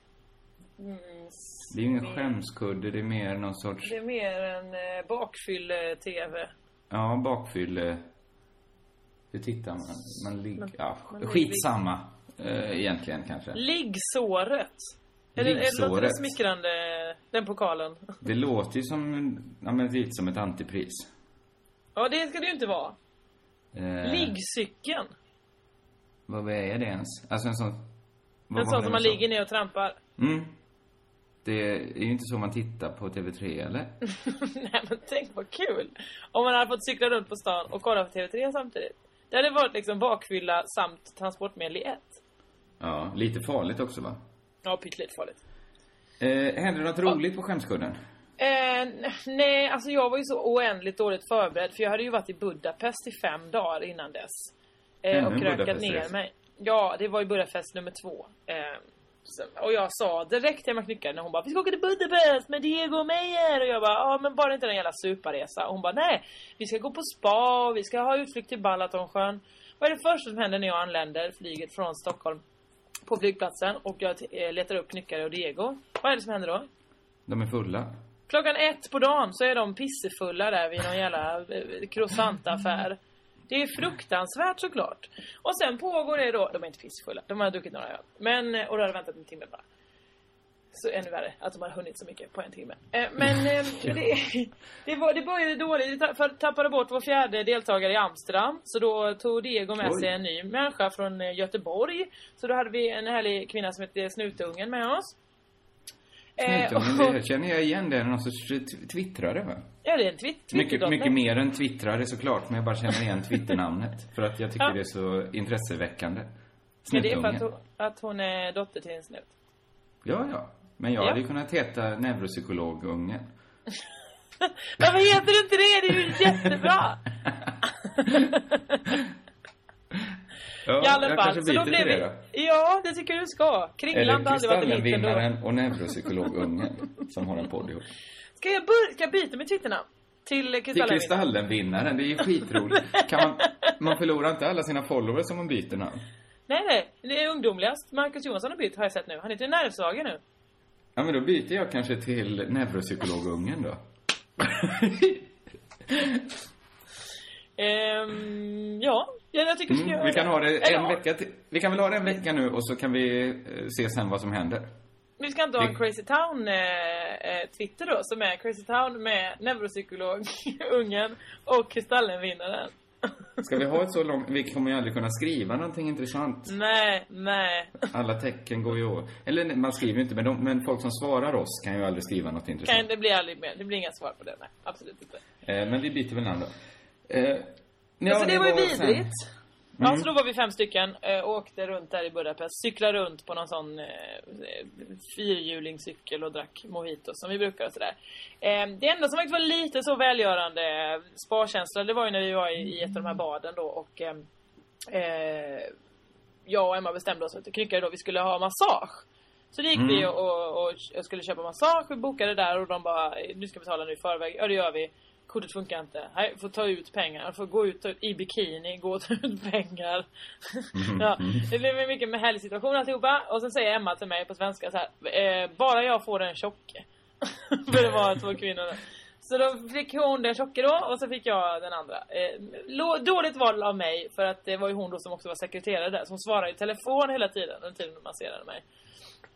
Det är ju ingen skämskudde, det är mer någon sorts, det är mer en eh, bakfylle-tv. ja, bakfylle... Hur tittar man? Man ligger, ja, man skitsamma. Eh, egentligen kanske. Liggsåret. Är det, låter det smickrande, den pokalen? Det låter ju som, ja men lite som ett antipris. Ja, det ska det ju inte vara. Eh, Liggcykeln. Vad är det ens? Alltså en sån... En sån som man sa? ligger ner och trampar. Mm. Det är ju inte så man tittar på TV3 eller? Nej men tänk vad kul! Om man hade fått cykla runt på stan och kolla på TV3 samtidigt. Det hade varit liksom bakfylla samt transportmedel i ett. Ja, lite farligt också va? Ja, pyttelite farligt. Eh, hände det något roligt på skämskudden? Eh, nej, alltså jag var ju så oändligt dåligt förberedd för jag hade ju varit i Budapest i fem dagar innan dess. Eh, Ännu och Budapest-resa. ner mig. Ja, det var ju Budapest nummer två. Eh, så, och jag sa direkt till Emma Knyckare när hon bara Vi ska åka till Budapest med Diego och Meyer. Och jag bara ja men bara inte den jävla suparesa. Och hon bara nej. Vi ska gå på spa och vi ska ha utflykt till Balatonsjön. Vad är det första som händer när jag anländer flyget från Stockholm? På flygplatsen och jag eh, letar upp Knyckare och Diego. Vad är det som händer då? De är fulla. Klockan ett på dagen så är de pissefulla där vid någon jävla eh, croissantaffär. Det är fruktansvärt såklart. Och sen pågår det då, de är inte pissefulla, de har druckit några öl. Men, eh, och då har de väntat en timme bara. Så ännu värre, att de har hunnit så mycket på en timme. Eh, Men eh, det, det, var, det började dåligt, vi tappade bort vår fjärde deltagare i Amsterdam. Så då tog Diego med Oj. sig en ny människa från eh, Göteborg. Så då hade vi en härlig kvinna som hette Snutungen med oss. Eh, Snutungen, och- det känner jag igen. Det är någon sorts tw- twittrare va? Ja, det är en twitt- Mycket, mycket mer än twittrare såklart, men jag bara känner igen twitternamnet. För att jag tycker Ja. det är så intresseväckande. Ja, det är för att Snutungen. hon, att hon är dotter till en snut. Ja, ja. Men jag Ja. hade ju kunnat heta neuropsykologungen. Varför heter du inte det? Det är ju jättebra! Ja, I alla jag fall, kanske så då byter blev det Ja, det tycker du ska. Kringland aldrig varit en hit ändå. Kristallenvinnaren och neuropsykologungen som har en podd ihop. Ska jag, bör- ska jag byta mitt Twitternamn? Till Till Kristallenvinnaren? Det är ju skitroligt. Kan man, man förlorar inte alla sina followers om man byter namn. Nej, nej. Det är ungdomligast. Marcus Johansson har bytt, har jag sett nu. Han heter Nervsvagen nu. Ja, men då byter jag kanske till neuropsykologungen då. Ehm, ja, ja, jag tycker du ska Mm, vi kan ha det en vecka till. Vi kan väl ha det en vecka nu och så kan vi eh, se sen vad som händer. Vi ska inte ha en Crazy Town eh, eh, Twitter då, som är Crazy Town med neuropsykolog, ungen och Kristallenvinnaren. Ska vi ha ett så långt... Vi kommer ju aldrig kunna skriva någonting intressant. Nej, nej. Alla tecken går ju åt. Eller man skriver ju inte, men, de, men folk som svarar oss kan ju aldrig skriva något intressant. Kan, det blir aldrig mer. Det blir inga svar på det. Nej, absolut inte. Eh, men vi byter väl namn då. Eh, ja, alltså det var ju sen- vidrigt. Ja, Mm. så då var vi fem stycken eh, och åkte runt där i Budapest. Cyklade runt på någon sån eh, eh, fyrhjulingscykel och drack mojito som vi brukar och sådär. Eh, det enda som faktiskt var lite så välgörande eh, sparkänsla, det var ju när vi var i, i ett av de här baden då och eh, eh, jag och Emma bestämde oss att knyckare då vi skulle ha massage. Så det gick Mm. vi och, och, och skulle köpa massage, vi bokade där och de bara nu ska vi betala nu i förväg. Ja det gör vi. Kortet funkar inte. Nej, får ta ut pengar. Får gå ut i bikini, gå och ta ut pengar. ja, det blev en mycket med härlig situation alltihopa. Och sen säger Emma till mig på svenska så här. Eh, bara jag får den tjocke. För det var två kvinnor. Så då fick hon den tjocke då och så fick jag den andra. Eh, dåligt val av mig för att det var ju hon då som också var sekreterare där. Så hon svarade i telefon hela tiden under tiden de masserade mig.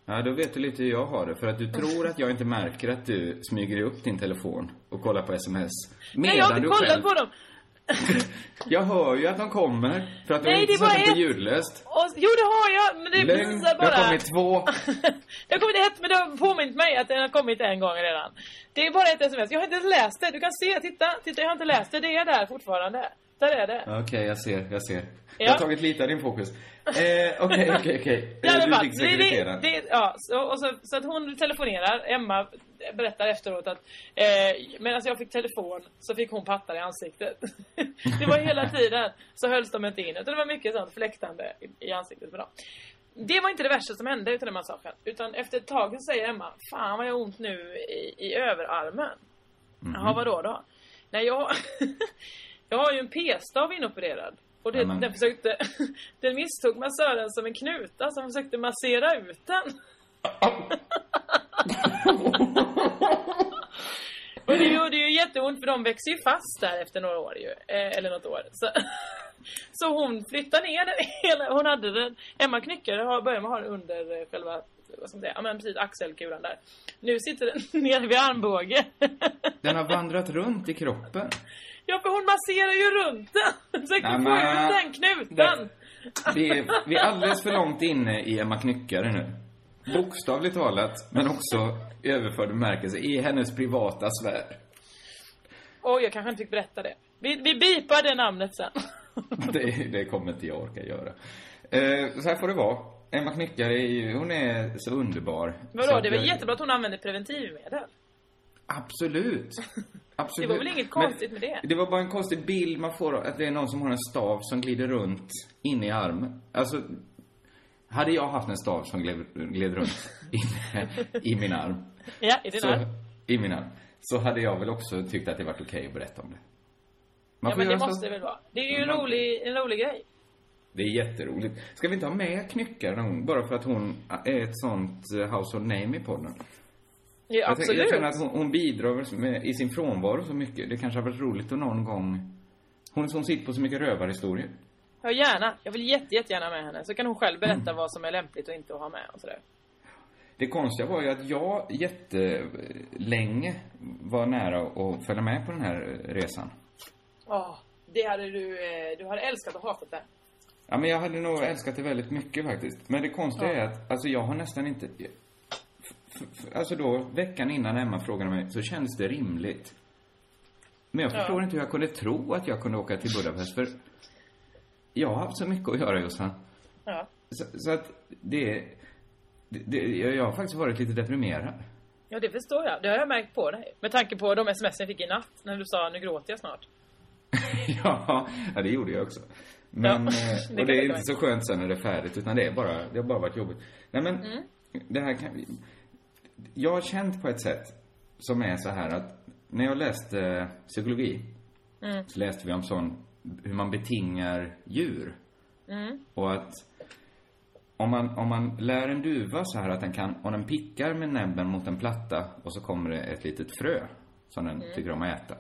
Ja, då vet du lite hur jag har det. För att du tror att jag inte märker att du smyger upp din telefon och kollar på sms. Nej jag har inte kollat själv... på dem. Jag hör ju att de kommer. För att du Nej, inte det satt på ett. ljudlöst. Och, jo det har jag, men det Lögn. visar Det bara... har kommit två. Det har kommit ett, men det har påmint mig att den har kommit en gång redan. Det är bara ett sms. Jag har inte läst det. Du kan se, titta, titta jag har inte läst det. Det är där fortfarande. Där är det. Okej, jag ser, jag ser. Jag Ja. har tagit lite av din fokus. Eh, Okej, okej, okej. Eh, Du fick det, det, sekreteraren. det, ja, så, och så, så att hon telefonerar, Emma berättar efteråt att eh, medan jag fick telefon så fick hon pattar i ansiktet. det var hela tiden så hölls de inte in. Utan det var mycket sånt fläktande i, i ansiktet på dem. Det var inte det värsta som hände utan den massagen. Utan efter ett tag så säger Emma, fan vad jag har ont nu i, i överarmen. Jaha, vadå då? Nej, jag, jag har ju en p-stav inopererad. Och det, den försökte, den misstog massören som en knuta så han försökte massera ut den. Och det gjorde ju jätteont för de växer ju fast där efter några år ju. Eh, eller något år. Så, så hon flyttade ner den hela, hon hade den, Emma Knyckare har börjat med att ha den under eh, själva, vad ska man säga, ja men precis axelkulan där. Nu sitter den nere vid armbåge. Den har vandrat runt i kroppen. Ja för hon masserar ju runt den. Försökte Nej, få ut den knuten. Vi är, vi är alldeles för långt inne i Emma Knyckare nu. Bokstavligt talat, men också i överförd bemärkelse, i hennes privata sfär. Oj, jag kanske inte fick berätta det. Vi, vi bipar det namnet sen. Det, det kommer inte jag orka göra. Eh, så här får det vara. Emma Knyckare är ju, hon är så underbar. Så Vadå, att det är väl jag- jättebra att hon använder preventivmedel? Absolut. Absolut. Det var väl inget konstigt med det? Det var bara en konstig bild man får att det är någon som har en stav som glider runt inne i armen. Alltså, hade jag haft en stav som gled, gled runt inne i min arm. Ja, i din så, arm. I min arm. Så hade jag väl också tyckt att det varit okej att berätta om det. Man Ja men det så- måste det väl vara. Det är ju en Man- rolig, en rolig grej. Det är jätteroligt. Ska vi inte ha med Knyckare gång? Bara för att hon är ett sånt eh, household name i podden. Ja, absolut. jag känner att hon, hon bidrar med, i sin frånvaro så mycket. Det kanske har varit roligt att någon gång... Hon som sitter på så mycket rövarhistorier. Ja gärna. Jag vill jätte, jättegärna med henne. Så kan hon själv berätta Mm. vad som är lämpligt och inte att ha med och sådär. Det konstiga var ju att jag jättelänge var nära att följa med på den här resan. Åh, det hade du, eh, du hade älskat att ha fått det. Ja, men jag hade nog älskat det väldigt mycket faktiskt. Men det konstiga Ja. är att, alltså jag har nästan inte... Alltså då, veckan innan Emma frågade mig, så kändes det rimligt. Men jag Ja. förstår inte hur jag kunde tro att jag kunde åka till Budapest, för jag har haft så mycket att göra Jossan. Ja. Så, så att det, det. Jag har faktiskt varit lite deprimerad. Ja, det förstår jag. Det har jag märkt på dig. Med tanke på de sms jag fick i natt när du sa nu gråter jag snart. ja, ja, det gjorde jag också. Men, Ja, eh, det och det är inte så skönt sen när det är färdigt, utan det är bara, det har bara varit jobbigt. Nej men, Mm. det här kan vi... Jag har känt på ett sätt som är så här att när jag läste psykologi Mm. så läste vi om sån, hur man betingar djur. Mm. Och att om man, om man lär en duva så här att den kan, om den pickar med näbben mot en platta och så kommer det ett litet frö som den Mm. tycker om att äta.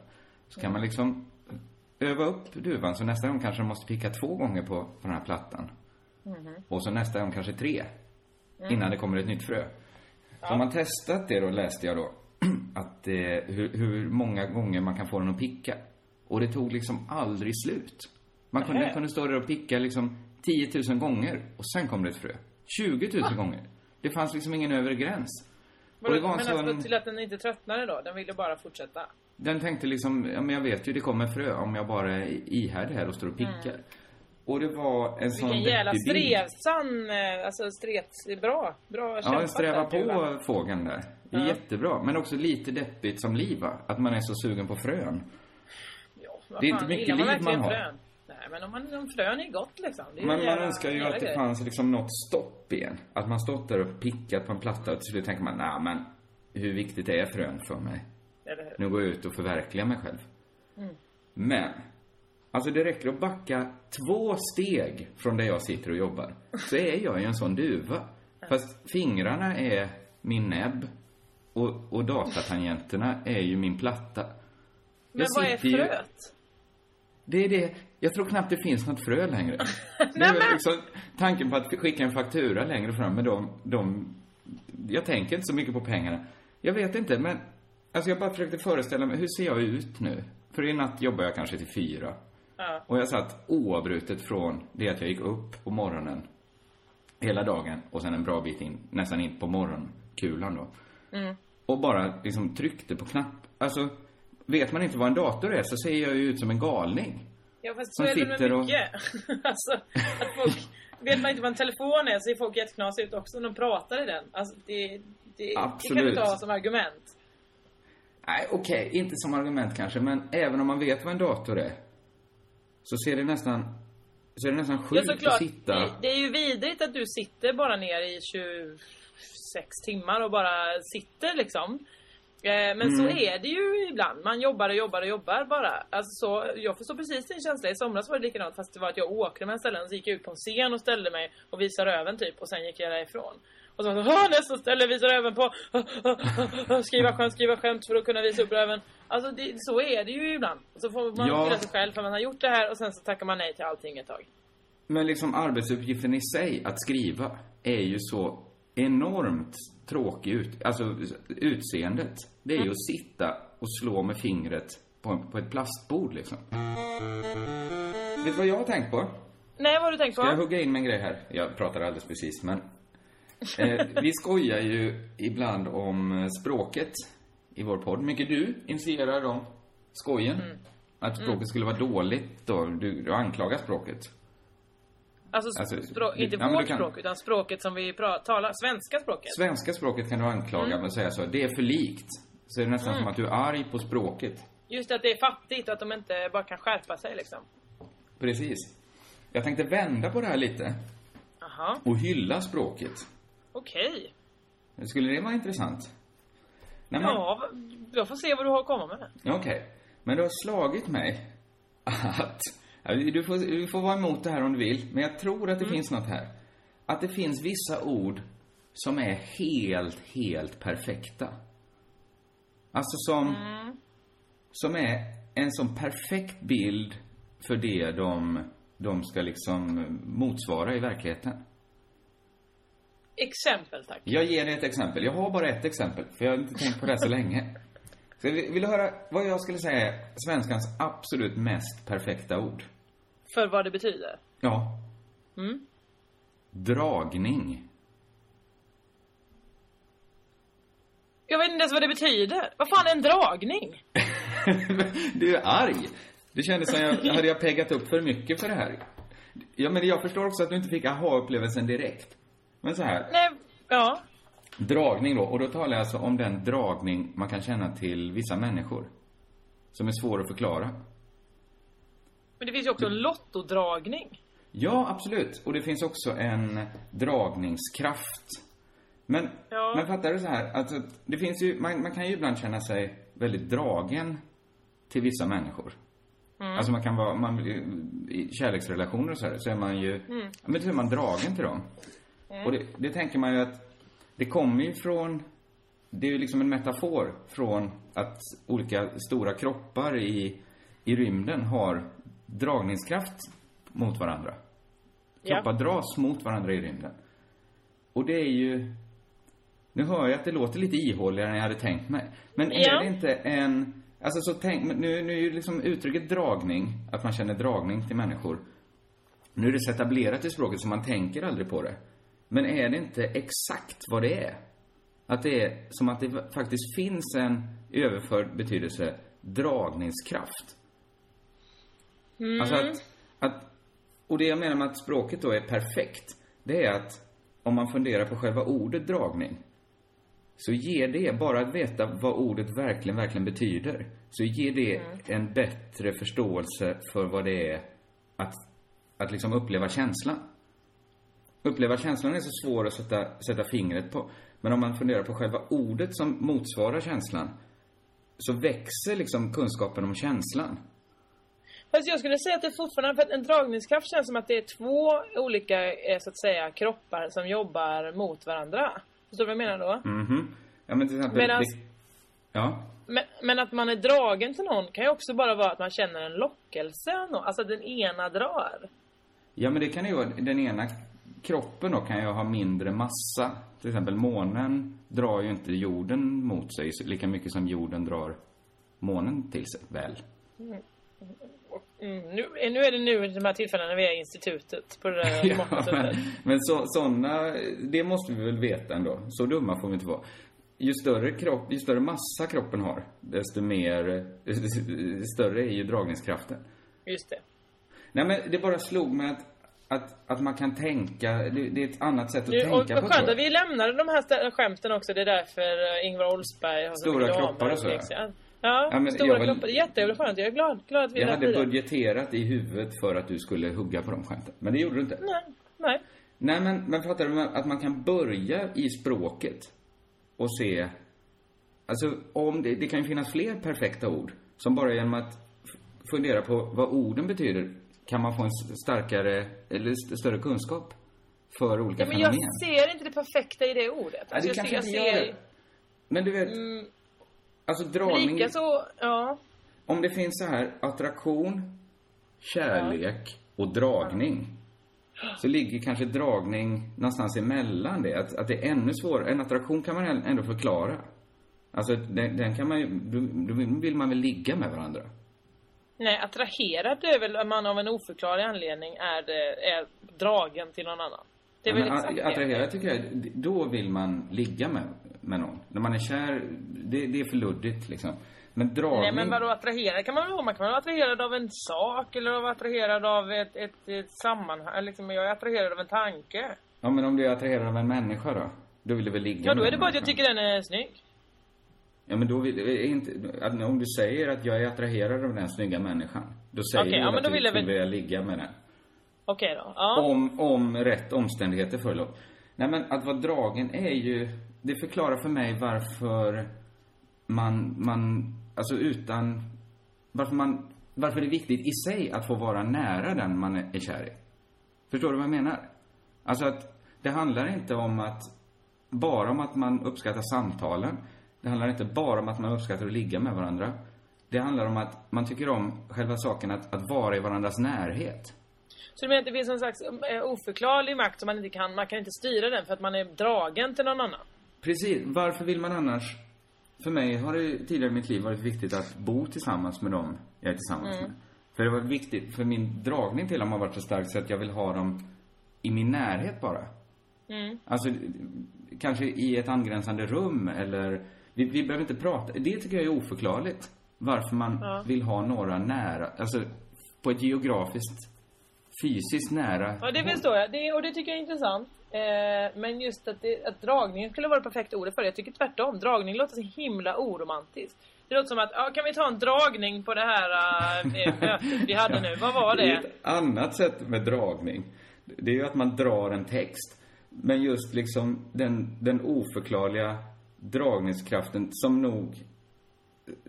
Så kan man liksom öva upp duvan så nästa gång kanske den måste picka två gånger på, på den här plattan. Mhm. Och så nästa gång kanske tre. Mm. Innan det kommer ett nytt frö. Så har man testat det då läste jag då. Att eh, hur, hur många gånger man kan få den att picka. Och det tog liksom aldrig slut. Man kunde, kunde stå där och picka liksom 10 000 gånger och sen kom det ett frö. 20 000 gånger. Det fanns liksom ingen övre gräns. Och Vadå, det var en men sån... alltså till att den inte tröttnade då? Den ville bara fortsätta? Den tänkte liksom, ja men jag vet ju det kommer frö om jag bara är ihärdig här och står och pickar. Och det var en sån. Vilken jävla strevsam, eh, alltså stret, bra. Bra Ja, kämpat den strävar där, på fågeln där. Det är Ja. jättebra. Men också lite deppigt som liv, va? Att man är så sugen på frön. Vad det är inte fan, mycket gillar liv man har. Frön? Nej, men om, man, om frön är gott liksom. Det är Men en man önskar ju att det grej. fanns liksom något stopp igen. Att man stått där och pickat på en platta och till slut tänker man, nej men hur viktigt är frön för mig? Nu går jag ut och förverkligar mig själv. Mm. Men, alltså det räcker att backa två steg från där jag sitter och jobbar. Så är jag ju en sån duva. Fast fingrarna är min näbb och, och datatangenterna är ju min platta. Men vad är ju- fröet? Det är det. Jag tror knappt det finns något frö längre. det är liksom tanken på att skicka en faktura längre fram med de, de... Jag tänker inte så mycket på pengarna. Jag vet inte, men... Alltså jag bara försökte föreställa mig, hur ser jag ut nu? För i natt jobbar jag kanske till fyra. Ja. Och jag satt oavbrutet från det att jag gick upp på morgonen hela dagen och sen en bra bit in, nästan in på morgonkulan då. Mm. Och bara liksom tryckte på knapp. Alltså, vet man inte vad en dator är så ser jag ju ut som en galning. Ja fast så är det med sitter och- mycket. alltså, att folk... Vet man inte vad en telefon är så är folk jätteknasiga ut också när de pratar i den. Alltså det... Det, det kan du Absolut. ha som argument. Nej, okej, inte som argument kanske, men även om man vet vad en dator är så ser det nästan, så är det nästan Ja sjukt såklart. att sitta... Det, det är ju vidrigt att du sitter bara ner i 26 timmar och bara sitter liksom. Eh, Men så Mm. är det ju ibland. Man jobbar och jobbar och jobbar bara. Alltså så, jag förstår precis din känsla. I somras var det likadant fast det var att jag åkte med ställen. Så gick jag ut på en scen och ställde mig och visade röven typ. Och sen gick jag därifrån. Och så så, "Åh, nästa ställe visar röven på. Skriva skämt, skriva skämt för att kunna visa upp röven. Alltså det, så är det ju ibland. Så får man Ja. skylla sig själv för man har gjort det här och sen så tackar man nej till allting ett tag. Men liksom arbetsuppgiften i sig, att skriva, är ju så enormt tråkig ut, alltså utseendet. Det är ju att sitta och slå med fingret på, på ett plastbord liksom. Vet du vad jag har tänkt på? Nej, vad har du tänkt på? Ska jag hugga in med en grej här? Jag pratar alldeles precis, men... Eh, vi skojar ju ibland om eh, språket i vår podd. Mycket du initierar om skojen. Mm. Att språket skulle vara dåligt då. Du, du anklagar språket. Alltså, Alltså, språk, inte ja, vårt kan- språk, utan språket som vi talar, svenska språket. Svenska språket kan du anklaga Mm. med att säga så. Det är för likt. Så är det nästan Mm. som att du är arg på språket. Just att det är fattigt, att de inte bara kan skärpa sig liksom. Precis. Jag tänkte vända på det här lite Jaha, och hylla språket. Okej. Skulle det vara intressant? Nej, men- Ja, jag får se vad du har att komma med. Okej. Men det har slagit mig att... Du får, du får vara emot det här om du vill, men jag tror att det finns något här. Att det finns vissa ord som är helt, helt perfekta. Alltså som... Som är en sån perfekt bild för det de, de ska liksom motsvara i verkligheten. Exempel tack. Jag ger dig ett exempel. Jag har bara ett exempel, för jag har inte tänkt på det så länge. Så vill du höra vad jag skulle säga är svenskans absolut mest perfekta ord? För vad det betyder. Ja. Mm. Dragning. Jag vet inte ens vad det betyder. Vad fan är en dragning? Du är arg. Det kändes som jag hade jag peggat upp för mycket för det här. Ja, men jag förstår också att du inte fick aha-upplevelsen direkt. Men så här. Nej, ja. Dragning då. Och då talar jag alltså om den dragning man kan känna till vissa människor. Som är svår att förklara. Men det finns ju också en lottodragning. Ja, absolut. Och det finns också en dragningskraft. Men, Ja. men fattar du så här? Alltså, det finns ju, man, man kan ju ibland känna sig väldigt dragen till vissa människor. Mm. Alltså man kan vara, man, i kärleksrelationer och så här, så är man ju, Mm. men så är man dragen till dem. Mm. Och det, det tänker man ju att, det kommer ju från, det är ju liksom en metafor från att olika stora kroppar i, i rymden har dragningskraft mot varandra. Ja. Kroppar dras mot varandra i rymden. Och det är ju, nu hör jag att det låter lite ihåligare än jag hade tänkt mig. Men är Ja. det inte en, alltså så tänk, nu, nu är ju liksom uttrycket dragning, att man känner dragning till människor. Nu är det så etablerat i språket så man tänker aldrig på det. Men är det inte exakt vad det är? Att det är som att det faktiskt finns en överförd betydelse, dragningskraft. Mm. Alltså att, att, och det jag menar med att språket då är perfekt, det är att om man funderar på själva ordet dragning, så ger det, bara att veta vad ordet verkligen, verkligen betyder, så ger det Mm. en bättre förståelse för vad det är att, att liksom uppleva känslan. Uppleva känslan är så svår att sätta, sätta fingret på. Men om man funderar på själva ordet som motsvarar känslan, så växer liksom kunskapen om känslan. Fast jag skulle säga att det fortfarande, för att en dragningskraft känns som att det är två olika, eh, så att säga, kroppar som jobbar mot varandra. Förstår du vad jag menar då? Mhm. Ja, men till exempel... Medans- det- Ja. Men, men att man är dragen till någon kan ju också bara vara att man känner en lockelse. Alltså att den ena drar. Ja, men det kan ju vara... Den ena kroppen då kan ju ha mindre massa. Till exempel månen drar ju inte jorden mot sig lika mycket som jorden drar månen till sig, väl? Mm. Mm, nu, nu är det nu i de här tillfällena när vi är i institutet på det där Ja, men, men så, såna, det måste vi väl veta ändå. Så dumma får vi inte vara. Ju större, kropp, ju större massa kroppen har, desto mer, desto större är ju dragningskraften. Just det. Nej men det bara slog mig att, att, att man kan tänka, det, det är ett annat sätt att Nu, och tänka vad på. skönt att vi lämnade de här skämten också. Det är därför eh, Ingvar Oldsberg har så Stora kroppar och så, ja. leksand. Ja, Ja, men stora vill- kroppar. Jättejävla skönt. Jag är glad, glad att vi Jag hade budgeterat i huvudet för att du skulle hugga på de skämten. Men det gjorde du inte. Nej, nej. Nej, men, men fattar du att man kan börja i språket och se... Alltså, om det, det kan ju finnas fler perfekta ord som bara genom att fundera på vad orden betyder kan man få en starkare, eller st- större kunskap för olika Ja, men jag fenomen. ser inte det perfekta i det ordet. Ja, det jag kanske ser, inte jag gör ser. Men du vet, Mm, alltså dragning... Lika så, ja. Om det finns så här attraktion, kärlek och dragning. Så ligger kanske dragning någonstans emellan det. Att, att det är ännu svårare. En attraktion kan man ändå förklara. Alltså, den, den kan man ju, då vill man väl ligga med varandra. Nej, attraherad är väl om man av en oförklarlig anledning är, det, är dragen till någon annan. Det är Ja, väl exakt attraherad tycker jag, då vill man ligga med, med någon. När man är kär, det, det är för luddigt liksom. Men dragning... Nej men vadå attraherad kan man vara? Man kan vara attraherad av en sak eller vara attraherad av ett, ett, ett sammanhang. Liksom, jag är attraherad av en tanke. Ja, men om du är attraherad av en människa då? Då vill du väl ligga Ja då är det bara att jag tycker den är snygg. Ja, men då vill, inte, om du säger att jag är attraherad av den snygga människan, då säger Okej, du ja, att du vill skulle vilja ligga med den. Okej då. Ja. Om, om rätt omständigheter förelåg. Nej, men att vara dragen är ju, det förklarar för mig varför man, man, alltså utan, varför man, varför det är viktigt i sig att få vara nära den man är är kär i. Förstår du vad jag menar? Alltså att det handlar inte om att, bara om att man uppskattar samtalen. Det handlar inte bara om att man uppskattar att ligga med varandra. Det handlar om att man tycker om själva saken att, att vara i varandras närhet. Så du menar att det finns en slags eh, oförklarlig makt som man inte kan, man kan inte styra den för att man är dragen till någon annan? Precis. Varför vill man annars... För mig har det tidigare i mitt liv varit viktigt att bo tillsammans med dem jag är tillsammans Mm. med. För det var viktigt, för min dragning till dem har varit så stark så att jag vill ha dem i min närhet bara. Mm. Alltså, kanske i ett angränsande rum eller... Vi, vi behöver inte prata. Det tycker jag är oförklarligt. Varför man Ja. vill ha några nära, alltså på ett geografiskt, fysiskt nära Ja, det förstår jag. Det, och det tycker jag är intressant. Eh, men just att, det, att dragningen skulle vara det perfekta ordet för det. Jag tycker tvärtom. Dragning låter så himla oromantiskt. Det låter som att, ja, kan vi ta en dragning på det här äh, det mötet vi hade nu? Vad var Det är det? ett annat sätt med dragning. Det är ju att man drar en text. Men just liksom den, den oförklarliga dragningskraften som nog...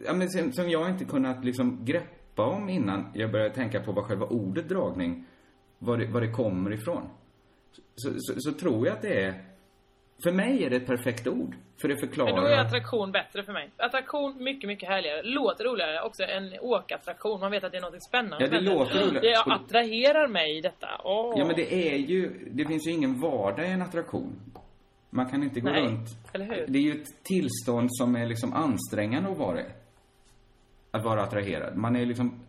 Ja, men som, som jag inte kunnat liksom greppa om innan jag började tänka på vad själva ordet dragning, var det, var det kommer ifrån. Så, så, så tror jag att det är... För mig är det ett perfekt ord. För det förklarar... Men då är attraktion bättre för mig. Attraktion mycket, mycket härligare. Låter roligare också än åkattraktion. Man vet att det är något spännande. Ja, det låter roligare. Det attraherar mig detta. Åh. Ja, men det är ju... Det finns ju ingen vardag i en attraktion. Man kan inte gå Nej, runt... eller hur? Det är ju ett tillstånd som är liksom ansträngande att vara i. Att vara attraherad. Man är liksom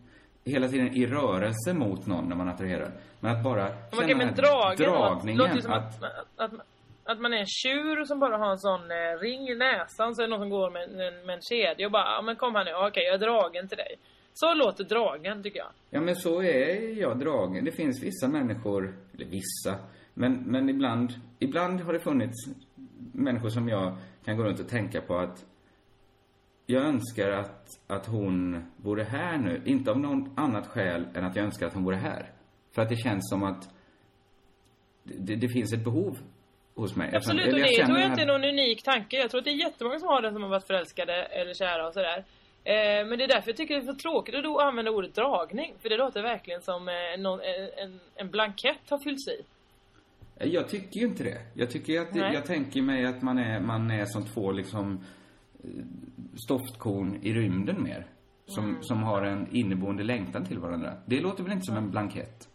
hela tiden i rörelse mot någon när man attraherar. Men att bara Man kan den här dragen dragningen. låter som att, att, att, att, att man är en tjur som bara har en sån eh, ring i näsan så är det någon som går med, med, med en kedja och bara, ja men kom här nu, okej jag är dragen till dig. Så låter dragen tycker jag. Ja, men så är jag dragen. Det finns vissa människor, eller vissa, men, men ibland, ibland har det funnits människor som jag kan gå runt och tänka på att jag önskar att, att hon vore här nu. Inte av något annat skäl än att jag önskar att hon vore här. För att det känns som att det, det finns ett behov hos mig. Absolut, Eller och det tror jag inte är någon unik tanke. Jag tror att det är jättemånga som har den som har varit förälskade eller kära och sådär. Eh, men det är därför jag tycker det är för tråkigt att då använda ordet dragning. För det låter verkligen som eh, någon, eh, en, en blankett har fyllts i. Jag tycker ju inte det. Jag tycker att, Nej. jag tänker mig att man är, man är som två liksom eh, stoftkorn i rymden mer. Som, Mm. som har en inneboende längtan till varandra. Det låter väl inte som en blankett?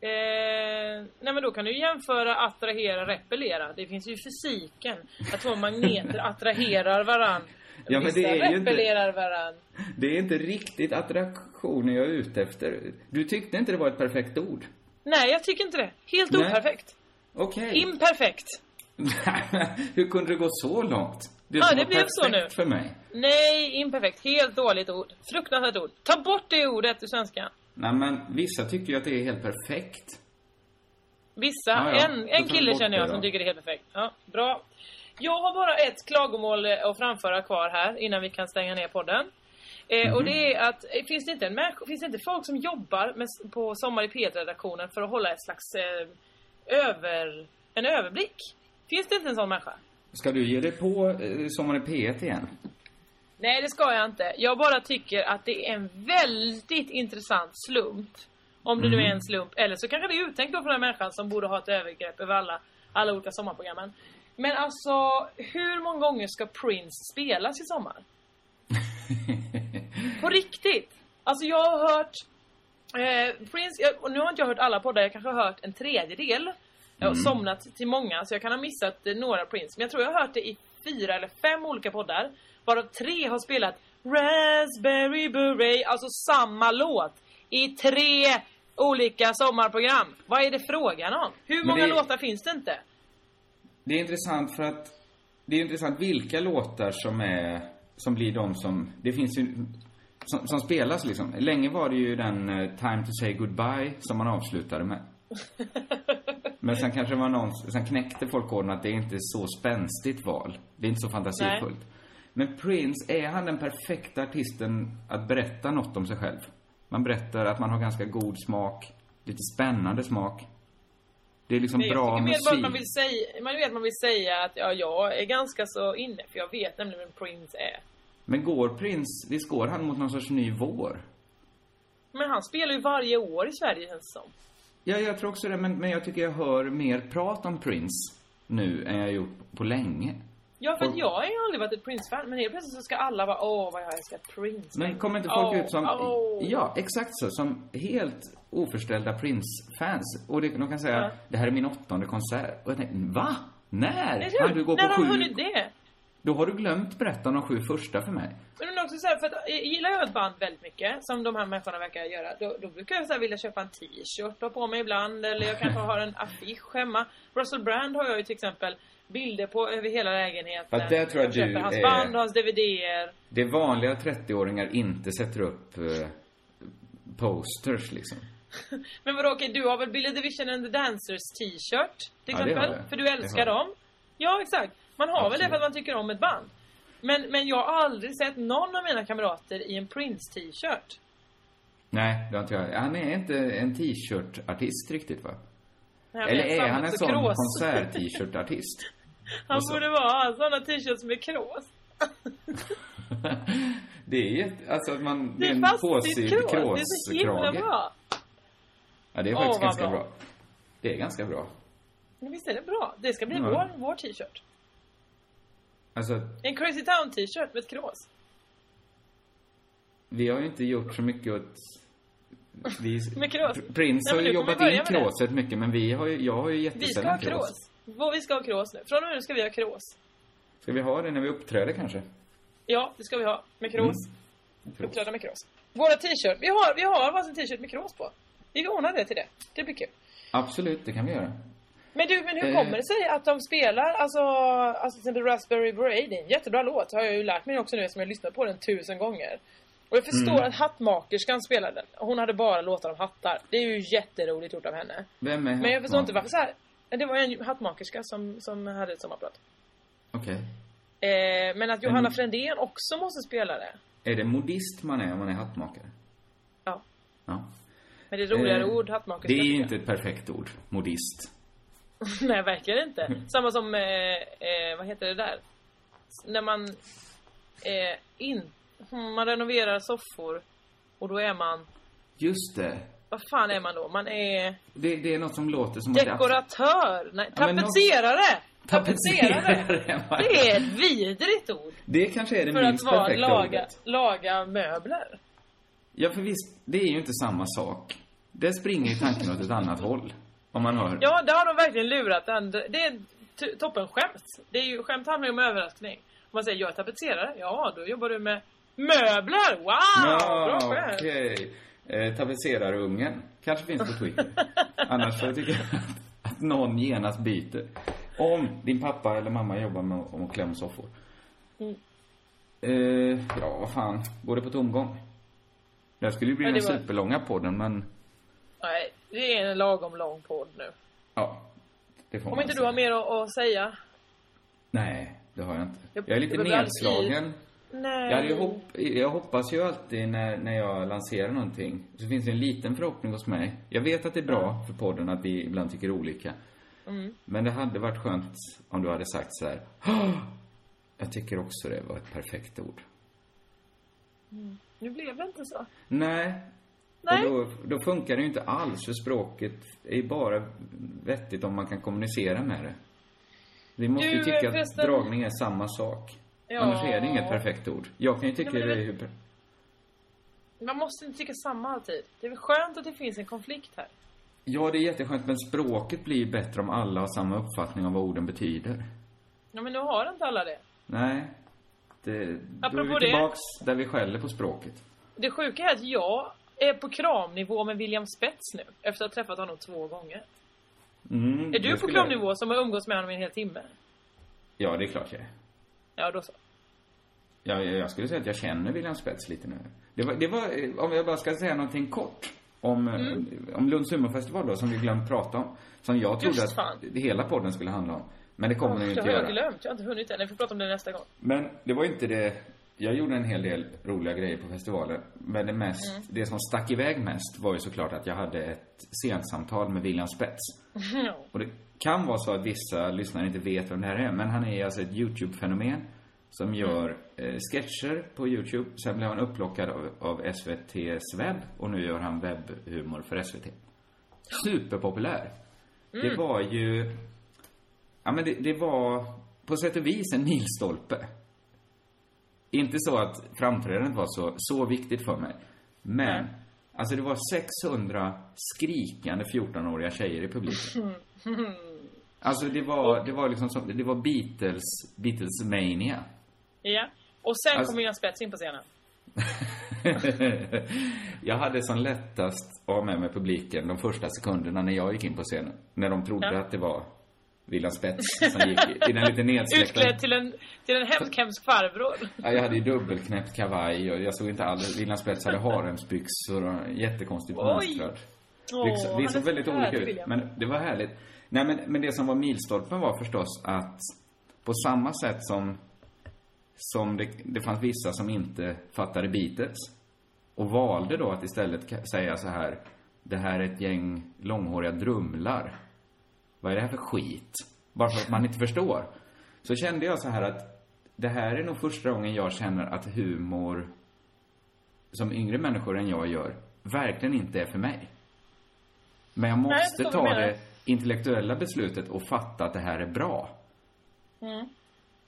Eh, nej men då kan du jämföra attrahera, repellera. Det finns ju fysiken. Att två magneter attraherar varann. Ja, men det är ju inte- varann. Det är inte riktigt attraktionen jag är ute efter. Du tyckte inte det var ett perfekt ord? Nej, jag tycker inte det. Helt Nej. operfekt. Okej. Imperfekt. Hur kunde det gå så långt? Det Ja, det blev så nu. för mig. Nej, imperfekt. Helt dåligt ord. Fruktansvärt ord. Ta bort det ordet ur svenska. Nej, men vissa tycker ju att det är helt perfekt. Vissa. Ja, ja. En, en kille känner jag det som tycker det är helt perfekt. Ja, bra. Jag har bara ett klagomål eh, att framföra kvar här innan vi kan stänga ner podden. Eh, Och Mhm. det är att, eh, finns det inte en människa, finns det inte folk som jobbar med, på Sommar i P1-redaktionen för att hålla ett slags eh, över, en överblick? Finns det inte en sån människa? Ska du ge dig på eh, Sommar i P1 igen? Nej, det ska jag inte. Jag bara tycker att det är en väldigt intressant slump. Om det nu Mhm. är en slump. Eller så kanske det är uttänkt då för den här människan som borde ha ett övergrepp över alla, alla olika sommarprogrammen. Men alltså, hur många gånger ska Prince spelas i sommar? På riktigt! Alltså jag har hört eh, Prince, jag, och nu har inte jag hört alla poddar, jag kanske har hört en tredjedel. Jag har Mm. somnat till många, så jag kan ha missat eh, några Prince. Men jag tror jag har hört det i fyra eller fem olika poddar. Varav tre har spelat Raspberry Beret, alltså samma låt. I tre olika sommarprogram. Vad är det frågan om? Hur många det- låtar finns det inte? Det är intressant för att det är intressant vilka låtar som är som blir de som det finns ju som, som spelas liksom. Länge var det ju den eh, Time to say goodbye som man avslutade med. Men sen kanske var någon, sen knäckte folk koden att det är inte så spänstigt val. Det är inte så fantasifullt. Men Prince, är han den perfekta artisten att berätta något om sig själv? Man berättar att man har ganska god smak, lite spännande smak. Det är liksom Nej, bra bara att man musik. vill säga, man vet man vill säga att ja, jag är ganska så inne för jag vet nämligen vem Prince är. Men går Prince, visst går han mot någon sorts ny vår? Men han spelar ju varje år i Sverige känns som. Ja, jag tror också det, men, men jag tycker jag hör mer prat om Prince nu än jag gjort på länge. Ja, för att Folk- jag har aldrig varit ett Prince-fan, men helt plötsligt så ska alla vara åh vad jag älskar Prince. Men kommer inte folk Åh, ut som, åh. ja, exakt så, som helt oförställda Prince-fans? Och det, de kan säga, Ja. det här är min åttonde konsert. Och jag tänker, va? När? Kan du gå När på har sju? hunnit det? Då har du glömt berätta om de sju första för mig. Men det också så här, för att eh, gillar jag ett band väldigt mycket, som de här människorna verkar göra, då, då brukar jag så här vilja köpa en t-shirt och ha på mig ibland, eller jag kanske har en affisch hemma. Russell Brand har jag ju till exempel bilder på över hela lägenheten. Ja, där tror jag du köper hans är- band och hans DVDer. Det är vanliga 30-åringar inte sätter upp eh, posters liksom. Men vadå, okej, du har väl Billy the Vision and the Dancers t-shirt? Till Ja, det exempel? har jag. För du Det älskar jag. dem? Ja, exakt. Man har väl det Absolut. för att man tycker om ett band? Men, men jag har aldrig sett någon av mina kamrater i en Prince-t-shirt. Nej, det har inte jag. Han är inte en t-shirt-artist riktigt, va? Jag Eller är han en så sån konsert-t-shirt-artist? Han Och så- borde vara sådana t-shirts med krås. Det är jätte... Alltså att man... Det är en påsydd krås. Det är så himla kråskrage. bra. Ja, det är faktiskt vad ganska bra. bra. Det är ganska bra. Men visst är det bra? Det ska bli Ja. vår, vår t-shirt. Alltså, En Crazy Town t-shirt med ett krås. vi har ju inte gjort så mycket åt... Vi, Med krås. Pr- Prince Nej, har ju jobbat in det. kråset mycket, men vi har ju, jag har ju Vi ska jättesällan ha krås. Vad Vi ska ha krås nu. Från och med nu ska vi ha krås. Ska vi ha det när vi uppträder kanske? Ja, det ska vi ha. Med krås. Mm. Krås. Uppträda med krås. Våra t-shirt. Vi har, vi har varsin t-shirt med krås på. Vi ordnar det till det. Det blir kul. Absolut, det kan vi göra. Men du, men hur Eh. kommer det sig att de spelar, alltså, alltså till exempel Raspberry Beret, det är en jättebra låt, har jag ju lärt mig också nu som jag lyssnat på den tusen gånger. Och jag förstår Mm. att hattmakerskan spelar den. Hon hade bara låtar om hattar. Det är ju jätteroligt gjort av henne. Vem är Men jag förstår inte varför så här. Det var en hattmakerska som, som hade ett sommarprat. Okej. Eh, men att Johanna Men- Frändén också måste spela det. Är det modist man är om man är hattmakare? Ja. Ja. Men det är roligare Eh, ord, hattmakerska. Det är ju inte ett perfekt ord. Modist. Nej, verkligen inte. Samma som, eh, eh, vad heter det där? När man eh, in, hmm, man renoverar soffor och då är man, Just det. vad fan är man då? Man är Det, det är något som låter som att dekoratör, nej, Ja, tapetserare! Tapetserare! Tapetserare. Det är ett vidrigt ord. Det kanske är det För att minst vara perfekta laga, ordet. laga möbler. Ja, för visst, det är ju inte samma sak. Det springer ju tanken åt ett annat håll. Om man hör. Ja, det har de verkligen lurat den. Det är toppen skämt. Det är ju, skämt handlar ju om överraskning. Om man säger jag är tapetserare, ja då jobbar du med möbler. Wow! bra Ja, skämt. okej. Eh, Tapetserarungen. Kanske finns på Twitter. Annars så tycker jag att, någon genast byter. Om din pappa eller mamma jobbar med att- klämma soffor. Mm. Eh, ja, vad fan. Går det på tomgång? Det här skulle ju bli Ja, den var- superlånga podden, men Nej, det är en lagom lång podd nu. ja. Det får Om man inte du säga. har mer att, att säga? Nej, det har jag inte. Jag- Jag är lite nedslagen. Nej. Jag, hade hopp, jag hoppas ju alltid när, när jag lanserar någonting, så finns det en liten förhoppning hos mig. Jag vet att det är bra för podden att vi ibland tycker olika. Mm. Men det hade varit skönt om du hade sagt så här. "Åh, Jag tycker också det var ett perfekt ord. Mm. Nu blev det inte så. Nej. Nej. Och då, då funkar det ju inte alls, för språket är ju bara vettigt om man kan kommunicera med det. Vi måste ju Du, tycka förresten- att dragning är samma sak. Ja. Annars är det inget perfekt ord. Jag kan ju tycka Nej, det det- är hur... Man måste inte tycka samma alltid. Det är väl skönt att det finns en konflikt här. Ja, det är jätteskönt, men språket blir ju bättre om alla har samma uppfattning om vad orden betyder. Ja, men nu har inte alla det. Nej. Det, då är Apropå vi det- tillbaks där vi skäller på språket. Det sjuka är att jag är på kramnivå med William Spets nu. Efter att ha träffat honom två gånger. Mm, är det du på kramnivå som har umgås med honom i en hel timme? Ja, det är klart jag är. Ja, då så. Ja, jag jag skulle säga att jag känner William Spets lite nu. Det var, det var, eh, om jag bara ska säga någonting kort om, eh, Mm. om Lunds humorfestival då, som vi glömt prata om. Som jag trodde Just att fan. hela podden skulle handla om. Men det kommer den ju det inte har jag göra. glömt. Jag har inte hunnit än. Jag får prata om det nästa gång. Men det var inte det... Jag gjorde en hel del roliga grejer på festivalen. Men det mest, Mm. det som stack iväg mest var ju såklart att jag hade ett scensamtal med William Spets. Ja. Och det kan vara så att vissa lyssnare inte vet vem det här är, men han är alltså ett YouTube-fenomen som gör eh, sketcher på YouTube. Sen blev han upplockad av, av SVT's webb och nu gör han webbhumor för SVT. Superpopulär. Det Mm. var ju... Ja, men det, det var på sätt och vis en milstolpe. Inte så att framträdandet var så, så viktigt för mig. Men, alltså det var 600 skrikande 14-åriga tjejer i publiken. Alltså det var, det var liksom som, det var Beatles, Beatles mania. ja. Och sen Alltså- kommer William Spets in på scenen. jag hade som lättast att ha med mig publiken de första sekunderna när jag gick in på scenen. När de trodde Ja. att det var William Spets som gick i- den lite nedsläckta... Utklädd till en, till en hemsk, hemsk farbror. Ja, jag hade ju dubbelknäppt kavaj och jag såg inte alls... William Spets hade haremsbyxor och jättekonstigt mönstrad. Vi är såg så väldigt olika ut. William. Men det var härligt. Nej, men, men det som var milstolpen var förstås att på samma sätt som som det, det fanns vissa som inte fattade Beatles. Och valde då att istället säga så här. Det här är ett gäng långhåriga drumlar. Vad är det här för skit? Bara för att man inte förstår. Så kände jag så här att det här är nog första gången jag känner att humor som yngre människor än jag gör verkligen inte är för mig. Men jag Nej, jag måste vad ta det intellektuella beslutet och fatta att det här är bra. Mm.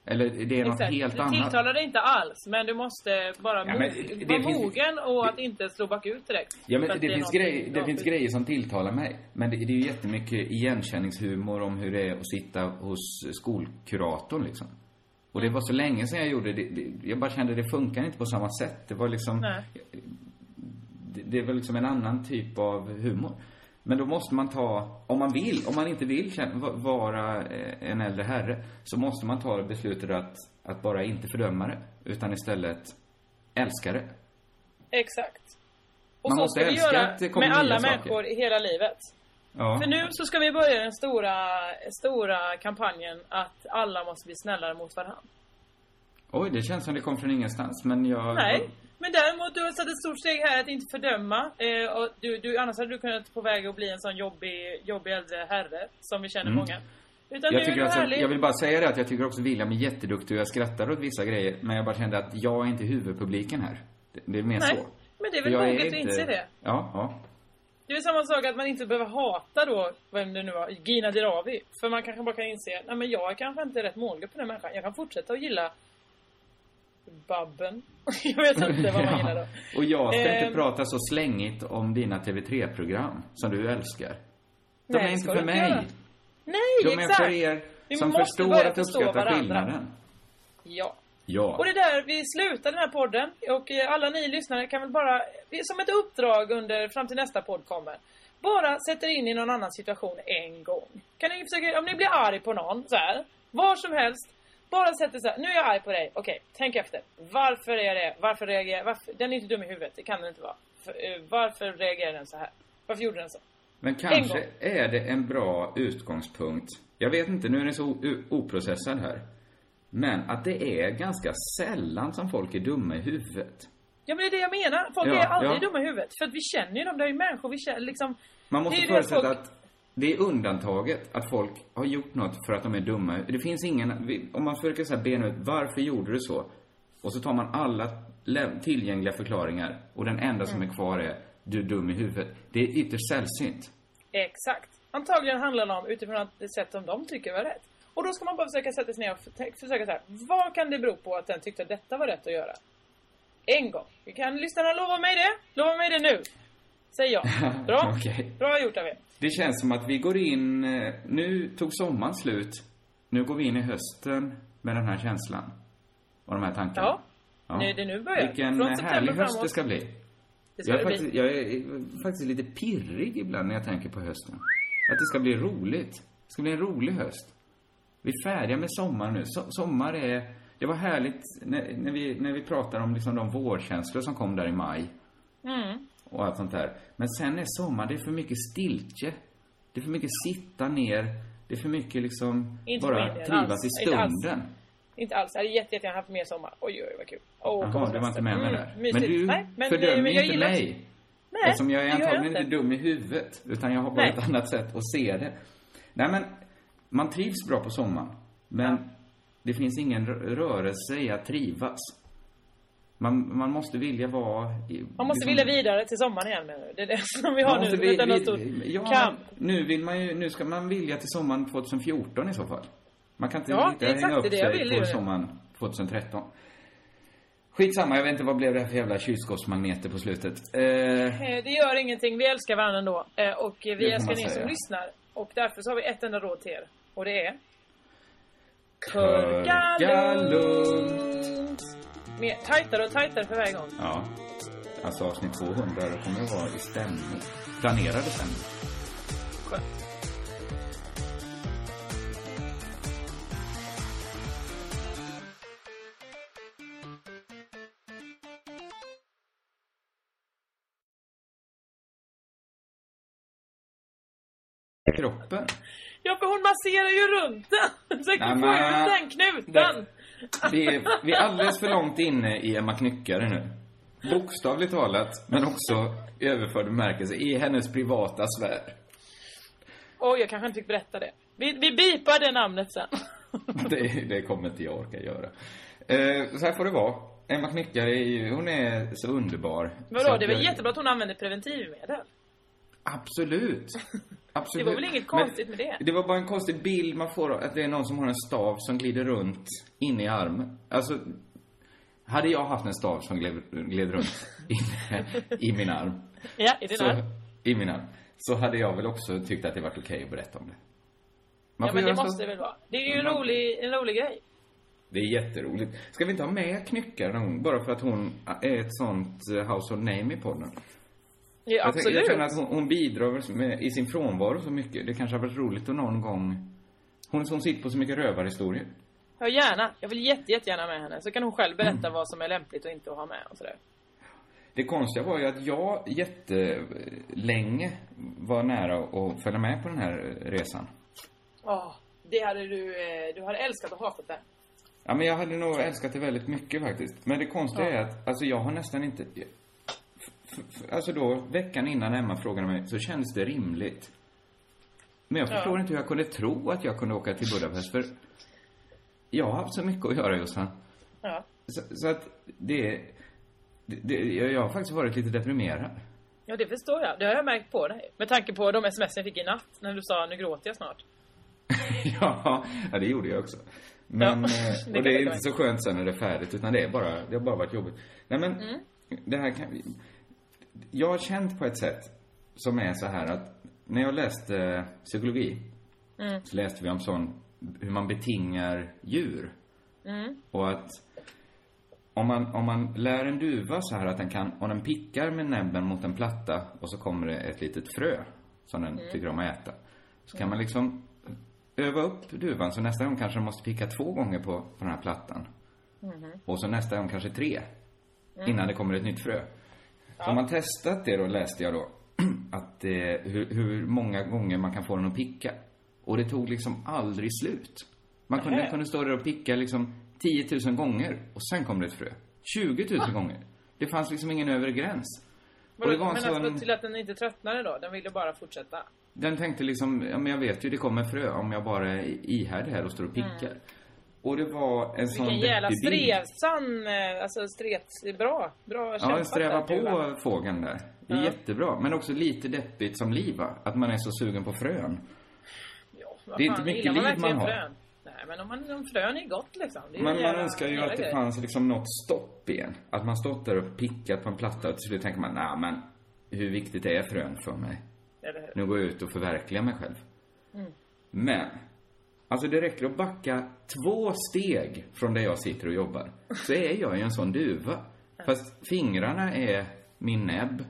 Eller det är något Exakt. helt det annat. tilltalar dig inte alls, men du måste bara Ja, men det vara mogen och att inte slå bakut direkt. Ja, men det, är finns, grej, det finns grejer som tilltalar mig. Men det, det är ju jättemycket igenkänningshumor om hur det är att sitta hos skolkuratorn liksom. Och det var så länge sedan jag gjorde det. det jag bara kände det funkar inte på samma sätt. Det var liksom... Nej. Det, det väl liksom en annan typ av humor. Men då måste man ta, om man vill, om man inte vill vara eh, en äldre herre, så måste man ta beslutet att, att bara inte fördöma det, utan istället älska det. Exakt. Och Man så måste ska vi älska göra att det kommer med alla saker. människor i hela livet. Ja. För nu så ska vi börja den stora, stora kampanjen att alla måste bli snällare mot varandra. Oj, det känns som det kom från ingenstans, men jag... Nej, men däremot du har satt ett stort steg här att inte fördöma. Eh, och du, du, annars hade du kunnat på väg att bli en sån jobbig, jobbig äldre herre som vi känner Mm. många. Utan Jag, tycker alltså, jag vill bara säga det att jag tycker också William är jätteduktig och jag skrattar åt vissa grejer, men jag bara kände att jag är inte huvudpubliken här. Det, det är mer Nej, så. men det är väl moget att inse det. Ja, ja. Det är samma sak att man inte behöver hata då, vem det nu var, Gina Dirawi. För man kanske bara kan inse, nej men jag är kanske inte rätt målgrupp för den människan. Jag kan fortsätta att gilla Babben. jag vet inte vad man gillar då. Och jag ska inte Ehm. prata så slängigt om dina TV3-program som du älskar. De Nej, är inte för mig. göra. Nej, De är exakt! för er som förstår att uppskatta varandra. skillnaden. Ja. Ja. Och det är där vi slutar den här podden. Och eh, alla ni lyssnare kan väl bara, som ett uppdrag under, fram till nästa podd kommer. Bara sätta er in i någon annan situation en gång. Kan ni försöka, om ni blir arg på någon så här, var som helst. Bara sätt er så här, nu är jag arg på dig. Okej, tänk efter. Varför är jag det? Varför reagerar varför? Den är inte dum i huvudet, det kan den inte vara. För, eh, varför reagerar den så här? Varför gjorde den så? Men En kanske är det en bra utgångspunkt. Jag vet inte, nu är det så oprocessad här. Men att det är ganska sällan som folk är dumma i huvudet. Ja men det är det jag menar. Folk Ja, är aldrig ja. dumma i huvudet. För att vi känner ju dem, det är ju människor vi känner liksom. Man måste förutsätta folk- att det är undantaget att folk har gjort något för att de är dumma. Det finns ingen, om man försöker så här bena ut varför gjorde du så? Och så tar man alla tillgängliga förklaringar och den enda som Mm. är kvar är du är dum i huvudet. Det är ytterst sällsynt. Exakt. Antagligen handlar det om utifrån det sätt som de tycker var rätt. Och då ska man bara försöka sätta sig ner och för- försöka så här. Vad kan det bero på att den tyckte att detta var rätt att göra? En gång. Vi kan lyssnarna lova mig det? Lova mig det nu. Säger jag. Bra. Okej. Bra gjort av er. Det känns som att vi går in, eh, nu tog sommaren slut. Nu går vi in i hösten med den här känslan. Och de här tankarna. Ja. Nu- det nu börjar. Vilken härlig höst framåt. det ska bli. Det ska jag, är det faktiskt, bli. jag är faktiskt lite pirrig ibland när jag tänker på hösten. Att det ska bli roligt. Det ska bli en rolig höst. Vi är färdiga med sommar nu. So sommar är... Det var härligt när, när, vi, när vi pratar om liksom de vårkänslor som kom där i maj Mm. Och allt sånt där. Men sen är sommar, det är för mycket stiltje. Det är för mycket sitta ner. Det är för mycket liksom Inte bara trivas alls. i Inte alls. stunden. Inte alls. Jag hade jätte, jättegärna haft mer sommar. Oj, oj, vad kul. Åh, Jaha, du var inte med mig Mm, där. Men mysigt. du Nej, men, fördömer men ju inte mig. Nej, Eftersom jag är gör jag antagligen inte. inte dum i huvudet. Utan jag har bara Nej. ett annat sätt att se det. Nej men, man trivs bra på sommaren. Men det finns ingen rö- rörelse i att trivas. Man, man måste vilja vara... i- Man måste liksom- vilja vidare till sommaren igen du? Det är det som vi har nu. vi- vi- stor ja, kamp. Nu vill man ju, nu ska man vilja till sommaren 2014 i så fall. Man kan inte Ja, riktigt hänga upp sig på sommaren 2013. Skitsamma, jag vet inte vad blev det här för jävla kylskåpsmagneter på slutet. Eh, Eh, Det gör ingenting, vi älskar varandra ändå. Eh, Och vi älskar er som lyssnar. Och därför så har vi ett enda råd till er. Och det är... Körka lugnt. Mer, tajtare och tajtare för varje gång. ja, alltså avsnitt 200 det kommer att vara i stämning. Planerade stämning. Skönt. Kroppen. Ja, för hon masserar ju runt den! Försöker Nej, få men- ut den knuten! Vi är, vi är alldeles för långt inne i Emma Knyckare nu. Bokstavligt talat, men också i överförd bemärkelse, i hennes privata sfär. Oj, jag kanske inte fick berätta det. Vi, vi bipar det namnet sen. Det, det kommer inte jag orka göra. Eh, så här får det vara. Emma Knyckare är hon är så underbar. Så Vadå, att det är väl jag- jättebra att hon använder preventivmedel? Absolut. Absolut. Det var väl inget konstigt med det? Det var bara en konstig bild man får att det är någon som har en stav som glider runt in i armen. Alltså, hade jag haft en stav som gled, gled runt inne i min arm. Ja, i din så, arm. I min arm. Så hade jag väl också tyckt att det varit okej att berätta om det. Man Ja, men det göra så- måste det väl vara? Det är ju en Man- rolig, en rolig grej. Det är jätteroligt. Ska vi inte ha med Knyckare någon gång? Bara för att hon är ett sånt eh, household name i podden. Ja, Jag, absolut. jag känner att hon, hon bidrar med, i sin frånvaro så mycket. Det kanske har varit roligt att någon gång... Hon som sitter på så mycket rövarhistorier. Ja, gärna. Jag vill jätte, jättegärna med henne. Så kan hon själv Mm. berätta vad som är lämpligt och inte att ha med och sådär. Det konstiga var ju att jag jättelänge var nära att följa med på den här resan. Ja, det hade du, eh, du hade älskat att hatat det. Ja, men jag hade nog älskat det väldigt mycket faktiskt. Men det konstiga Ja. är att, alltså jag har nästan inte... Alltså då, veckan innan Emma frågade mig, så kändes det rimligt. Men jag Ja. förstår inte hur jag kunde tro att jag kunde åka till Budapest, för jag har haft så mycket att göra just här. Ja. Så, så att det, det, det... Jag har faktiskt varit lite deprimerad. Ja, det förstår jag. Det har jag märkt på dig. Med tanke på de sms jag fick i natt. När du sa, nu gråter jag snart. ja, ja, det gjorde jag också. Men, Ja, eh, det och det är inte så skönt sen när det är färdigt, utan det är bara, det har bara varit jobbigt. Nej men, Mm. det här kan Jag har känt på ett sätt som är så här att när jag läste psykologi Mm. så läste vi om sån, hur man betingar djur. Mm. Och att om man, om man lär en duva så här att den kan, om den pickar med näbben mot en platta och så kommer det ett litet frö som den Mm. tycker om att äta. Så kan man liksom öva upp duvan så nästa gång kanske den måste picka två gånger på, på den här plattan. Mhm. Och så nästa gång kanske tre. Mm. Innan det kommer ett nytt frö. Så har man testat det då, läste jag då, att eh, hur, hur många gånger man kan få den att picka. Och det tog liksom aldrig slut. Man kunde, kunde stå där och picka liksom 10 000 gånger och sen kom det ett frö. 20 000 gånger. Det fanns liksom ingen övre gräns. Vadå, det var men en sån... alltså till att den inte tröttnade då? Den ville bara fortsätta? Den tänkte liksom, ja men jag vet ju det kommer frö om jag bara är ihärdig här och står och pickar. Och det var en sån. Vilken jävla strevsan, eh, alltså strets, bra, bra Ja, kämpat den strävar där, Tuva. på fågeln där. Det är Ja. jättebra. Men också lite deppigt som liv, va? Att man är så sugen på frön. Vad Det är inte mycket liv man verkligen har. Frön? Nej, men om, man, om frön är gott liksom. Är Men ju man jävla- önskar ju jävla att det fanns liksom något stopp igen. Att man stått där och pickat på en platta och till slut tänker man, nej men hur viktigt är frön för mig? Nu går jag ut och förverkligar mig själv. Mm. Men, alltså det räcker att backa två steg från där jag sitter och jobbar. Så är jag ju en sån duva. Fast fingrarna är min näbb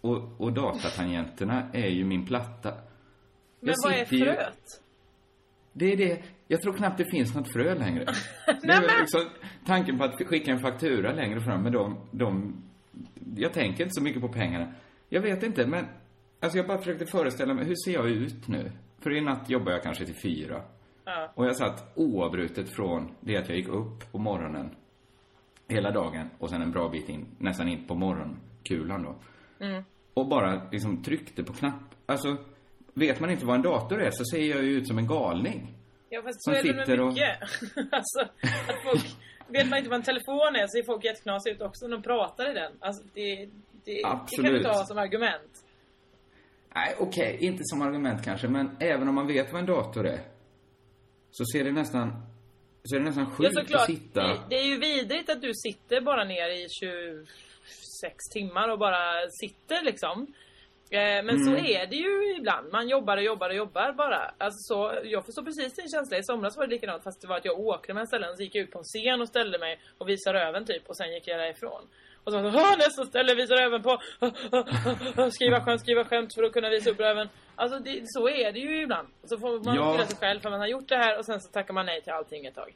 och, och datatangenterna är ju min platta. Men vad är sitter ju- fröet? Det är det. Jag tror knappt det finns något frö längre. det är liksom tanken på att skicka en faktura längre fram med de, de... Jag tänker inte så mycket på pengarna. Jag vet inte, men... Alltså jag bara försökte föreställa mig, hur ser jag ut nu? För i natt jobbar jag kanske till fyra. Ja. Och jag satt oavbrutet från det att jag gick upp på morgonen hela dagen och sen en bra bit in, nästan in på morgonkulan då. Mm. Och bara liksom tryckte på knapp. Alltså, vet man inte vad en dator är så ser jag ju ut som en galning. Ja fast så är det med sitter och- mycket. alltså, att folk... Vet man inte vad en telefon är så ser folk jätteknasiga ut också när de pratar i den. Alltså det, det, det kan du Absolut. ha som argument. Nej, okej, inte som argument kanske, men även om man vet vad en dator är så ser det nästan, så är det nästan Ja sjukt såklart. att sitta... Det, är ju vidrigt att du sitter bara ner i 26 timmar och bara sitter liksom. Eh, Men så Mm. är det ju ibland. Man jobbar och jobbar och jobbar bara. Alltså så, jag förstår precis din känsla. I somras var det likadant fast det var att jag åkte mellan ställen. Så gick jag ut på en scen och ställde mig och visade öven typ. Och sen gick jag därifrån. Och så så, "Åh, nästa ställe visar öven på. Skriva skämt, skriva skämt för att kunna visa upp öven. Alltså det, så är det ju ibland. Så får man Ja. skylla sig själv för man har gjort det här och sen så tackar man nej till allting ett tag.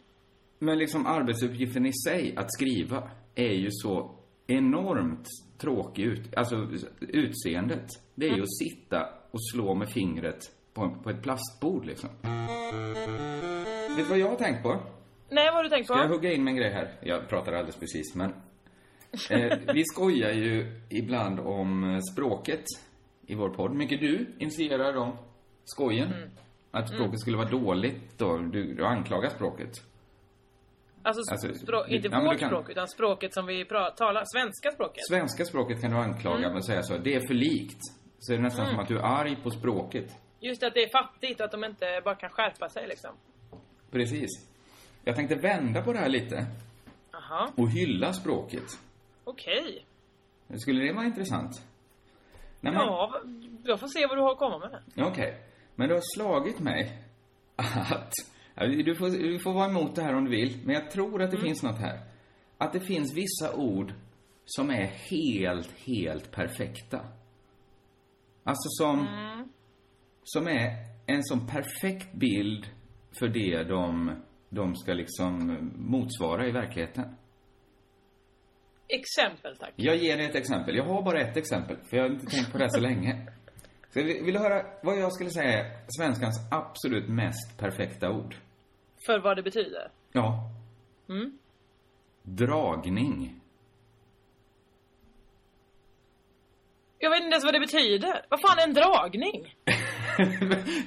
Men liksom arbetsuppgiften i sig, att skriva, är ju så enormt tråkig ut, alltså utseendet. Det är ju att sitta och slå med fingret på, på ett plastbord liksom. Vet du vad jag har tänkt på? Nej, vad har du tänkt på? Ska jag hugga in med en grej här? Jag pratar alldeles precis, men... Eh, vi skojar ju ibland om eh, språket i vår podd. Mycket du initierar om skojen. Mm. Att språket skulle vara dåligt då. Du, du anklagar språket. Alltså, Alltså, språk, inte ja, vårt kan- språk, utan språket som vi talar, svenska språket. Svenska språket kan du anklaga Mm. med att säga så. Det är för likt. Så är det nästan Mm. som att du är arg på språket. Just att det är fattigt och att de inte bara kan skärpa sig liksom. Precis. Jag tänkte vända på det här lite Jaha, och hylla språket. Okej. Skulle det vara intressant? Nej, men- Ja, jag får se vad du har att komma med. Okej. Men det har slagit mig att... Du får, du får vara emot det här om du vill, men jag tror att det finns något här. Att det finns vissa ord som är helt, helt perfekta. Alltså som... Som är en sån perfekt bild för det de, de ska liksom motsvara i verkligheten. Exempel tack. Jag ger dig ett exempel. Jag har bara ett exempel, för jag har inte tänkt på det så länge. Så vill du höra vad jag skulle säga är svenskans absolut mest perfekta ord? För vad det betyder. Ja. Mm. Dragning. Jag vet inte ens vad det betyder. Vad fan är en dragning?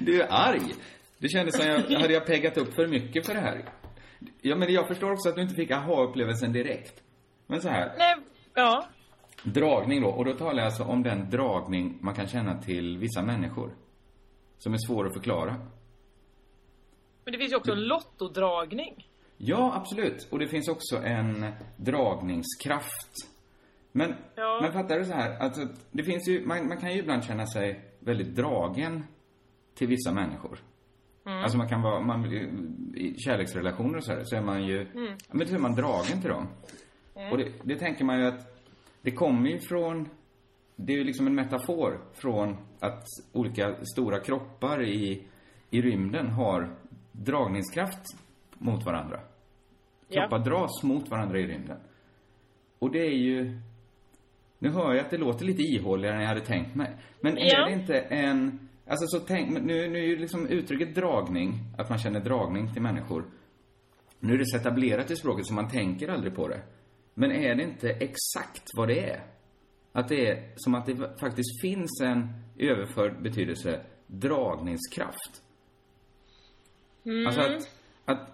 Du är arg. Det kändes som jag, hade jag peggat upp för mycket för det här. Ja, men jag förstår också att du inte fick aha-upplevelsen direkt. Men så här. Nej, ja. Dragning då, och då talar jag alltså om den dragning man kan känna till vissa människor. Som är svår att förklara. Men det finns ju också en lottodragning. Ja, absolut. Och det finns också en dragningskraft. Men, Ja. men fattar du så här, alltså, det finns ju, man, man kan ju ibland känna sig väldigt dragen till vissa människor. Mm. Alltså man kan vara, man, i kärleksrelationer och så här, så är man ju, Mm. men så är man dragen till dem. Mm. Och det, det tänker man ju att, det kommer ju från, det är ju liksom en metafor från att olika stora kroppar i, i rymden har dragningskraft mot varandra. Ja. Kroppar dras mot varandra i rymden. Och det är ju, nu hör jag att det låter lite ihåligare än jag hade tänkt mig. Men är Ja. det inte en, alltså så tänk, nu, nu är ju liksom uttrycket dragning, att man känner dragning till människor. Nu är det så etablerat i språket så man tänker aldrig på det. Men är det inte exakt vad det är? Att det är som att det faktiskt finns en överförd betydelse, dragningskraft. Mm. Alltså att, att,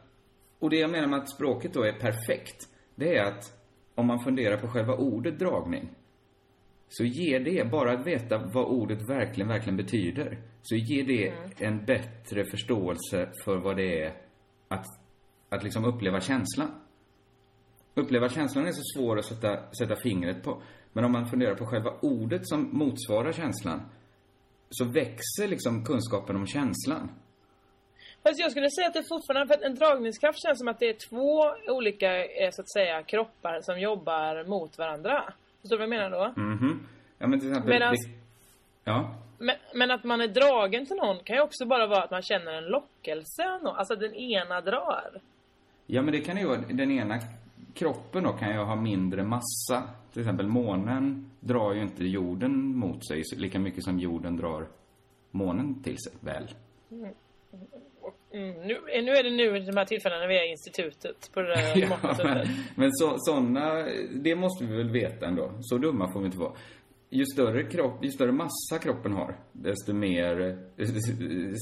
och det jag menar med att språket då är perfekt, det är att om man funderar på själva ordet dragning, så ger det, bara att veta vad ordet verkligen, verkligen betyder, så ger det Mm. en bättre förståelse för vad det är att, att liksom uppleva känslan. Uppleva känslan är så svår att sätta, sätta fingret på. Men om man funderar på själva ordet som motsvarar känslan, så växer liksom kunskapen om känslan. Fast jag skulle säga att det fortfarande, för att en dragningskraft känns som att det är två olika, eh, så att säga, kroppar som jobbar mot varandra. Förstår du vad jag menar då? Mhm. Ja, men till exempel... Medans- det- Ja. Men, men att man är dragen till någon kan ju också bara vara att man känner en lockelse av någon. Alltså att den ena drar. Ja, men det kan ju vara... Den ena kroppen då kan ju ha mindre massa. Till exempel månen drar ju inte jorden mot sig lika mycket som jorden drar månen till sig, väl? Mm. Mm, nu, nu är det nu i de här tillfällena när vi är i institutet på det där Ja, men, men så, såna, det måste vi väl veta ändå. Så dumma får vi inte vara. Ju större, kropp, ju större massa kroppen har, desto mer, desto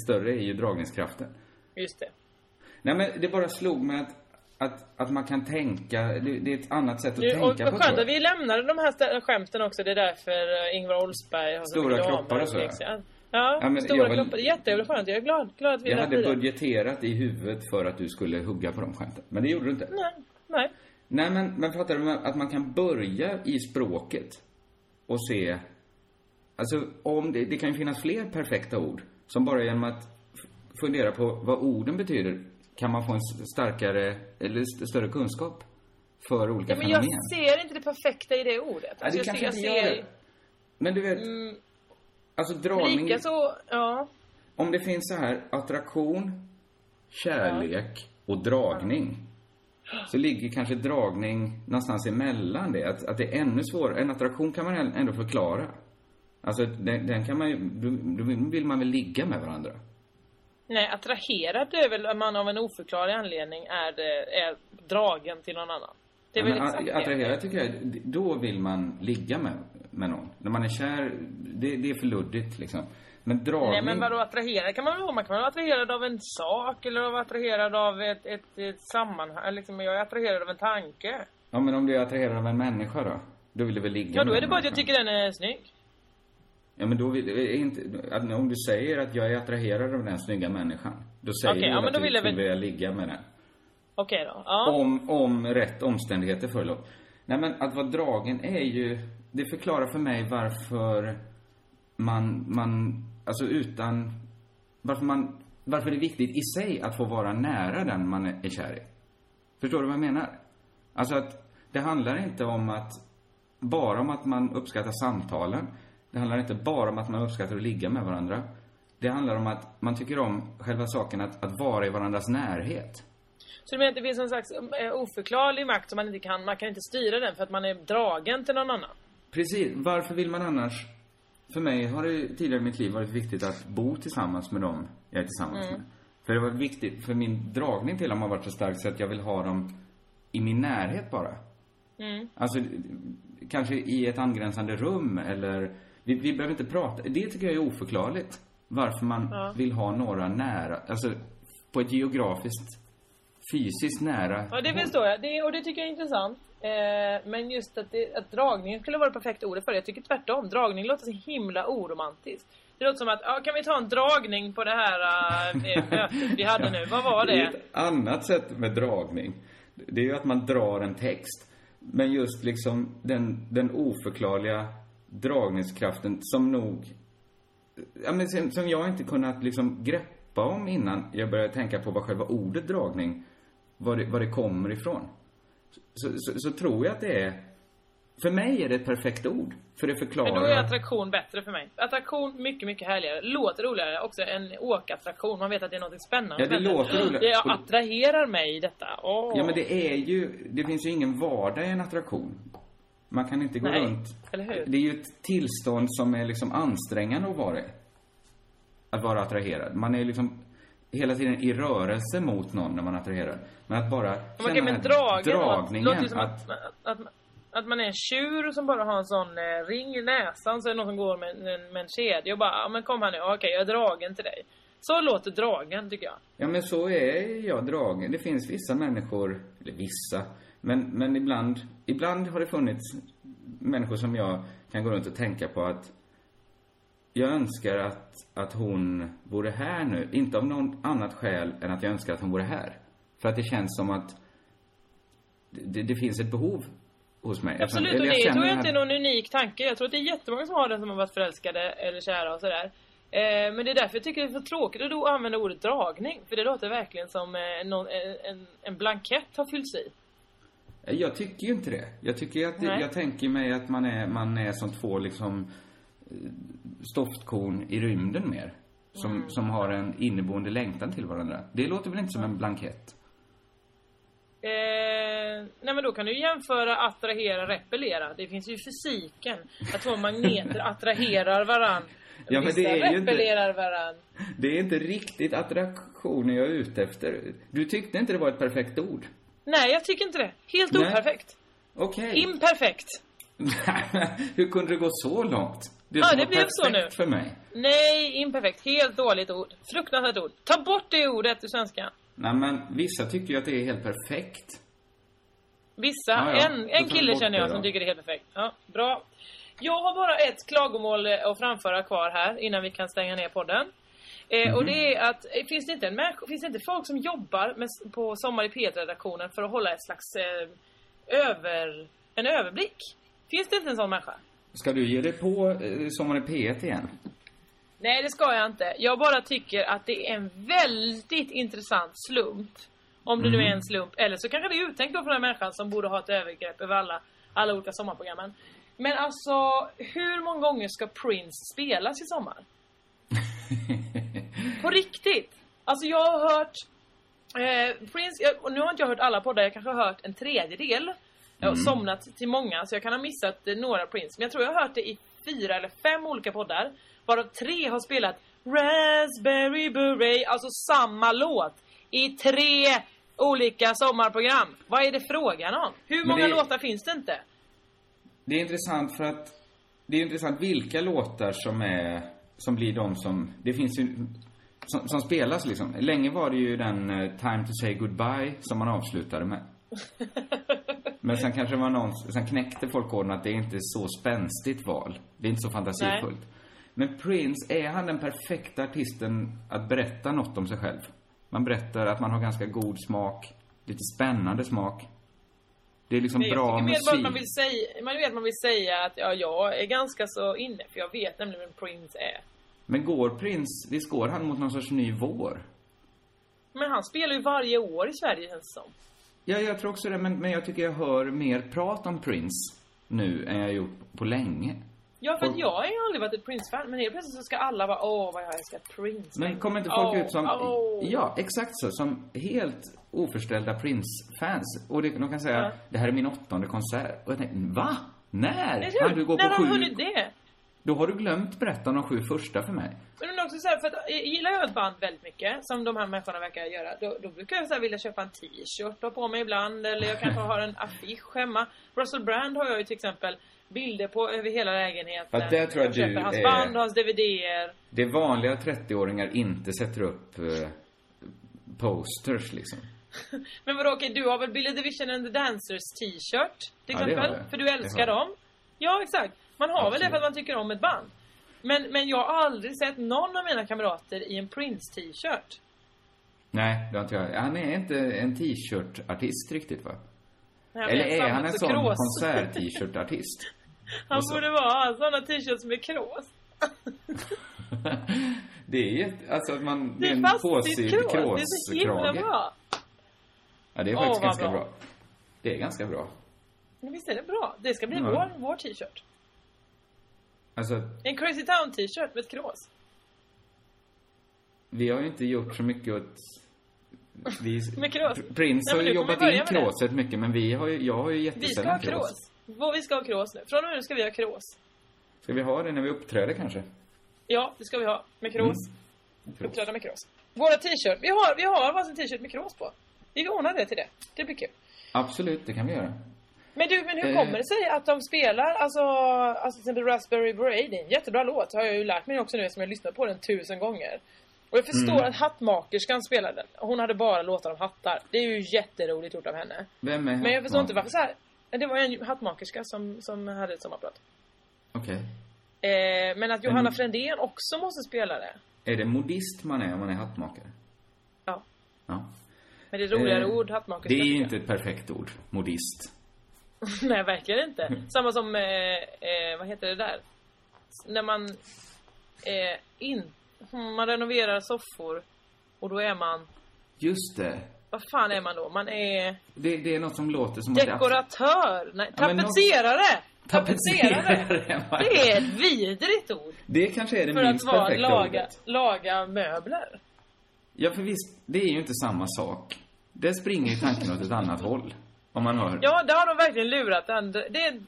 större är ju dragningskraften. Just det. Nej men det bara slog mig att, att, att man kan tänka, det, det är ett annat sätt att och tänka vad på skönt tror att vi lämnade de här skämten också. Det är därför eh, Ingvar Oldsberg har så Stora mycket kroppar damer och så, ja. Ja, men stora kroppar. Jättejävla skönt. Jag är glad, glad att vi Jag hade bli det. budgeterat i huvudet för att du skulle hugga på de skämten. Men det gjorde du inte. Nej, nej. Nej, men, men fattar du att man kan börja i språket och se... Alltså, om det, det kan ju finnas fler perfekta ord som bara genom att fundera på vad orden betyder kan man få en starkare, eller st- större kunskap för olika Ja, men fenomen. jag ser inte det perfekta i det ordet. Ja, Alltså, det jag kanske ser, jag ser, det. Men du vet, Mm, alltså dragning... Lika så, ja. Om det finns så här attraktion, kärlek och dragning. Så ligger kanske dragning någonstans emellan det. Att, att det är ännu svårare. En attraktion kan man ändå förklara. Alltså den, den kan man ju, då vill man väl ligga med varandra. Nej, attraherad är väl om man av en oförklarlig anledning är, det- är dragen till någon annan. Det är väl exakt det. attraherad tycker jag, då vill man ligga med, med någon. När man är kär, det, det är för luddigt liksom. Men dragning... Nej men vadå attraherad kan man väl vara? Man kan vara attraherad av en sak eller vara attraherad av ett, ett, ett sammanhang. Liksom, jag är attraherad av en tanke. Ja men om du är attraherad av en människa då? Då vill du väl ligga Ja då med är det bara att jag tycker den är snygg. Ja men då vill, är inte, om du säger att jag är attraherad av den snygga människan. Då säger Okej, du ja, att du vill jag skulle vilja ligga med den. Okej då. Ja. Om, om rätt omständigheter förelåg. Nej men att vara dragen är ju, det förklarar för mig varför man, man, alltså utan, varför man, varför det är viktigt i sig att få vara nära den man är, är kär i. Förstår du vad jag menar? Alltså att det handlar inte om att, bara om att man uppskattar samtalen. Det handlar inte bara om att man uppskattar att ligga med varandra. Det handlar om att man tycker om själva saken att, att vara i varandras närhet. Så du menar att det finns en slags eh, oförklarlig makt som man inte kan, man kan inte styra den för att man är dragen till någon annan? Precis. Varför vill man annars... För mig har det tidigare i mitt liv varit viktigt att bo tillsammans med dem jag är tillsammans Mm. med. För det var viktigt, för min dragning till dem har varit så stark så att jag vill ha dem i min närhet bara. Mm. Alltså, kanske i ett angränsande rum eller... Vi, vi behöver inte prata. Det tycker jag är oförklarligt. Varför man Ja. vill ha några nära, alltså på ett geografiskt, fysiskt nära Ja, det förstår jag. Det, och det tycker jag är intressant. Eh, men just att, det, att dragningen skulle vara det perfekta ordet för det. Jag tycker tvärtom. Dragning låter så himla oromantiskt. Det låter som att, ja, kan vi ta en dragning på det här äh, mötet vi hade nu? Vad var Det är det? ett annat sätt med dragning. Det är ju att man drar en text. Men just liksom den, den oförklarliga dragningskraften som nog... Ja, men som, som jag inte kunnat liksom greppa om innan jag började tänka på vad själva ordet dragning, var det, var det kommer ifrån. Så, så, så tror jag att det är... För mig är det ett perfekt ord. För det förklarar... Men då är attraktion bättre för mig. Attraktion mycket, mycket härligare. Låter roligare också än åkattraktion. Man vet att det är något spännande. Ja, det låter roligare. Det attraherar mig i detta. Åh. Ja, men det är ju... Det finns ju ingen vardag i en attraktion. Man kan inte gå Nej, runt... eller hur? Det är ju ett tillstånd som är liksom ansträngande att vara i. Att vara attraherad. Man är liksom hela tiden i rörelse mot någon när man attraherar. Men att bara Men känna men den dragen då? dragningen. låter som att, att, att, att, man är en tjur som bara har en sån eh, ring i näsan så är det någon som går med, med en kedja och bara, men kom här nu, okej jag är dragen till dig. Så låter dragen tycker jag. Ja, men så är jag dragen. Det finns vissa människor, eller vissa, men, men ibland, ibland har det funnits människor som jag kan gå runt och tänka på att jag önskar att, att hon vore här nu. Inte av något annat skäl än att jag önskar att hon vore här. För att det känns som att det, det finns ett behov hos mig. Absolut, och jag det känner tror jag den inte är någon unik tanke. Jag tror att det är jättemånga som har det som har varit förälskade eller kära och sådär. Eh, men det är därför jag tycker det är så tråkigt att då använda ordet dragning. För det låter verkligen som eh, någon, en, en, en blankett har fyllts i. Jag tycker ju inte det. Jag tycker att, Nej. jag tänker mig att man är, man är som två liksom eh, stoftkorn i rymden mer. Som, Mm. som har en inneboende längtan till varandra. Det låter väl inte som en blankett? Eh, nej men då kan du jämföra attrahera, repellera. Det finns ju fysiken. Att två magneter attraherar varann. Ja, men Vissa ju inte- repellerar varann. Det är inte riktigt attraktionen jag är ute efter. Du tyckte inte det var ett perfekt ord? Nej, jag tycker inte det. Helt Nej. operfekt. Okej. Imperfekt. Hur kunde det gå så långt? Det Ja, det blev så nu. för mig. Nej, imperfekt. Helt dåligt ord. Fruktansvärt ord. Ta bort det ordet ur svenska. Nej, men vissa tycker ju att det är helt perfekt. Vissa. Ja, ja. En, en kille känner jag det som tycker det är helt perfekt. Ja, bra. Jag har bara ett klagomål eh, att framföra kvar här innan vi kan stänga ner podden. Eh, Och Mhm. det är att, eh, finns det inte en människa, finns det inte folk som jobbar med, på Sommar i P1-redaktionen för att hålla ett slags eh, över, en överblick? Finns det inte en sån människa? Ska du ge dig på eh, Sommaren i P1 igen? Nej, det ska jag inte. Jag bara tycker att det är en väldigt intressant slump. Om det nu är Mhm. en slump. Eller så kanske det är uttänkt då för den här människan som borde ha ett övergrepp över alla, alla olika sommarprogrammen. Men alltså, hur många gånger ska Prince spelas i sommar? På riktigt! Alltså jag har hört eh, Prince, jag, och nu har inte jag hört alla poddar, jag kanske har hört en tredjedel. Jag har Mm. somnat till många så jag kan ha missat eh, några Prince. Men jag tror jag har hört det i fyra eller fem olika poddar. Varav tre har spelat Raspberry Beret, alltså samma låt. I tre olika sommarprogram. Vad är det frågan om? Hur många det- låtar finns det inte? Det är intressant för att det är intressant vilka låtar som är som blir de som det finns ju som, som spelas liksom. Länge var det ju den eh, Time to say goodbye som man avslutade med. Men sen kanske det var någon, sen knäckte folk koden att det är inte så spänstigt val. Det är inte så fantasifullt. Men Prince, är han den perfekta artisten att berätta något om sig själv? Man berättar att man har ganska god smak, lite spännande smak. Det är liksom Nej, jag bra mer musik. att man vill säga, man vet man vill säga att ja, jag är ganska så inne för jag vet nämligen vem Prince är. Men går Prince, visst går han mot någon sorts ny vår? Men han spelar ju varje år i Sverige känns det som. Ja, jag tror också det, men, men jag tycker jag hör mer prat om Prince nu än jag gjort på länge. Ja, för Folk- jag har ju aldrig varit ett Prince-fan, men helt plötsligt så ska alla vara åh vad jag älskar Prince. Men kommer inte folk Åh, ut som, åh. ja, exakt så, som helt oförställda Prince-fans? Och det, de kan säga, Ja. det här är min åttonde konsert. Och jag tänker, va? När? Kan du gå När på har de sju? hunnit det? Då har du glömt berätta om de sju första för mig. Men också så här, för att eh, gillar jag ett band väldigt mycket, som de här människorna verkar göra, då, då brukar jag så här vilja köpa en t-shirt och på mig ibland, eller jag kanske har en affisch hemma. Russell Brand har jag ju till exempel bilder på över hela lägenheten. Ja, där tror jag du hans är- band och hans DVDer. Det är vanliga 30-åringar inte sätter upp eh, posters liksom. Men vadå, okej, du har väl Billy Division and the Dancers t-shirt? Till Ja, det exempel? För du Det älskar dem? Ja, exakt. Man har väl det Absolut. för att man tycker om ett band. Men, men jag har aldrig sett någon av mina kamrater i en Prince-t-shirt. Nej, det har inte jag. Han är inte en t-shirt-artist riktigt va? Nej, Eller är han en så sån konsert-t-shirt-artist? Han så- borde vara sådana t-shirts med krås. Det är ju, alltså att man, det är en påsydd sitt krås. Det är så himla kråskrage. bra. Ja, det är faktiskt vad ganska bra. bra. Det är ganska bra. Men visst är det bra? Det ska bli Ja. vår, vår t-shirt. Alltså, En Crazy Town t-shirt med ett krås. vi har ju inte gjort så mycket åt... Vi, Med krås. Pr- Prince Nej, har ju jobbat in kråset mycket, men vi har ju, jag har ju Vi ska jättesällan ha krås. Vad Vi ska ha krås nu. Från och med nu ska vi ha krås. Ska vi ha det när vi uppträder kanske? Ja, det ska vi ha. Med krås. Krås. Uppträda med krås. Våra t-shirt. Vi har, vi har varsin t-shirt med krås på. Vi ordnar det till det. Det blir kul. Absolut, det kan vi göra. Men du, men hur Eh. kommer det sig att de spelar, alltså, alltså till exempel Raspberry är en jättebra låt, har jag ju lärt mig också nu eftersom jag lyssnat på den tusen gånger. Och jag förstår Mm. att hattmakerskan spelar den. Hon hade bara låtar om hattar. Det är ju jätteroligt gjort av henne. Vem är Men jag förstår inte varför så här. Det var en hattmakerska som, som hade ett sommarprat. Okej. Eh, men att Johanna Men- Frändén också måste spela det. Är det modist man är om man är hattmakare? Ja. Ja. Men det är ett roligare Eh, ord, hattmakerska. Det är inte ett perfekt ord, modist. Nej, verkligen inte. Samma som, eh, eh, vad heter det där? När man eh, in, man renoverar soffor och då är man, Just det. Vad fan är man då? Man är Det, det är något som låter som att dekoratör, nej, Ja, men något- tapetserare! Tapetserare! Tapetserare. Det är ett vidrigt ord. Det kanske är det För att minst vara perfekta laga, ordet. laga möbler. Ja, för visst, det är ju inte samma sak. Det springer ju tanken åt ett annat håll. Om man hör... Ja, det har de verkligen lurat den. Det är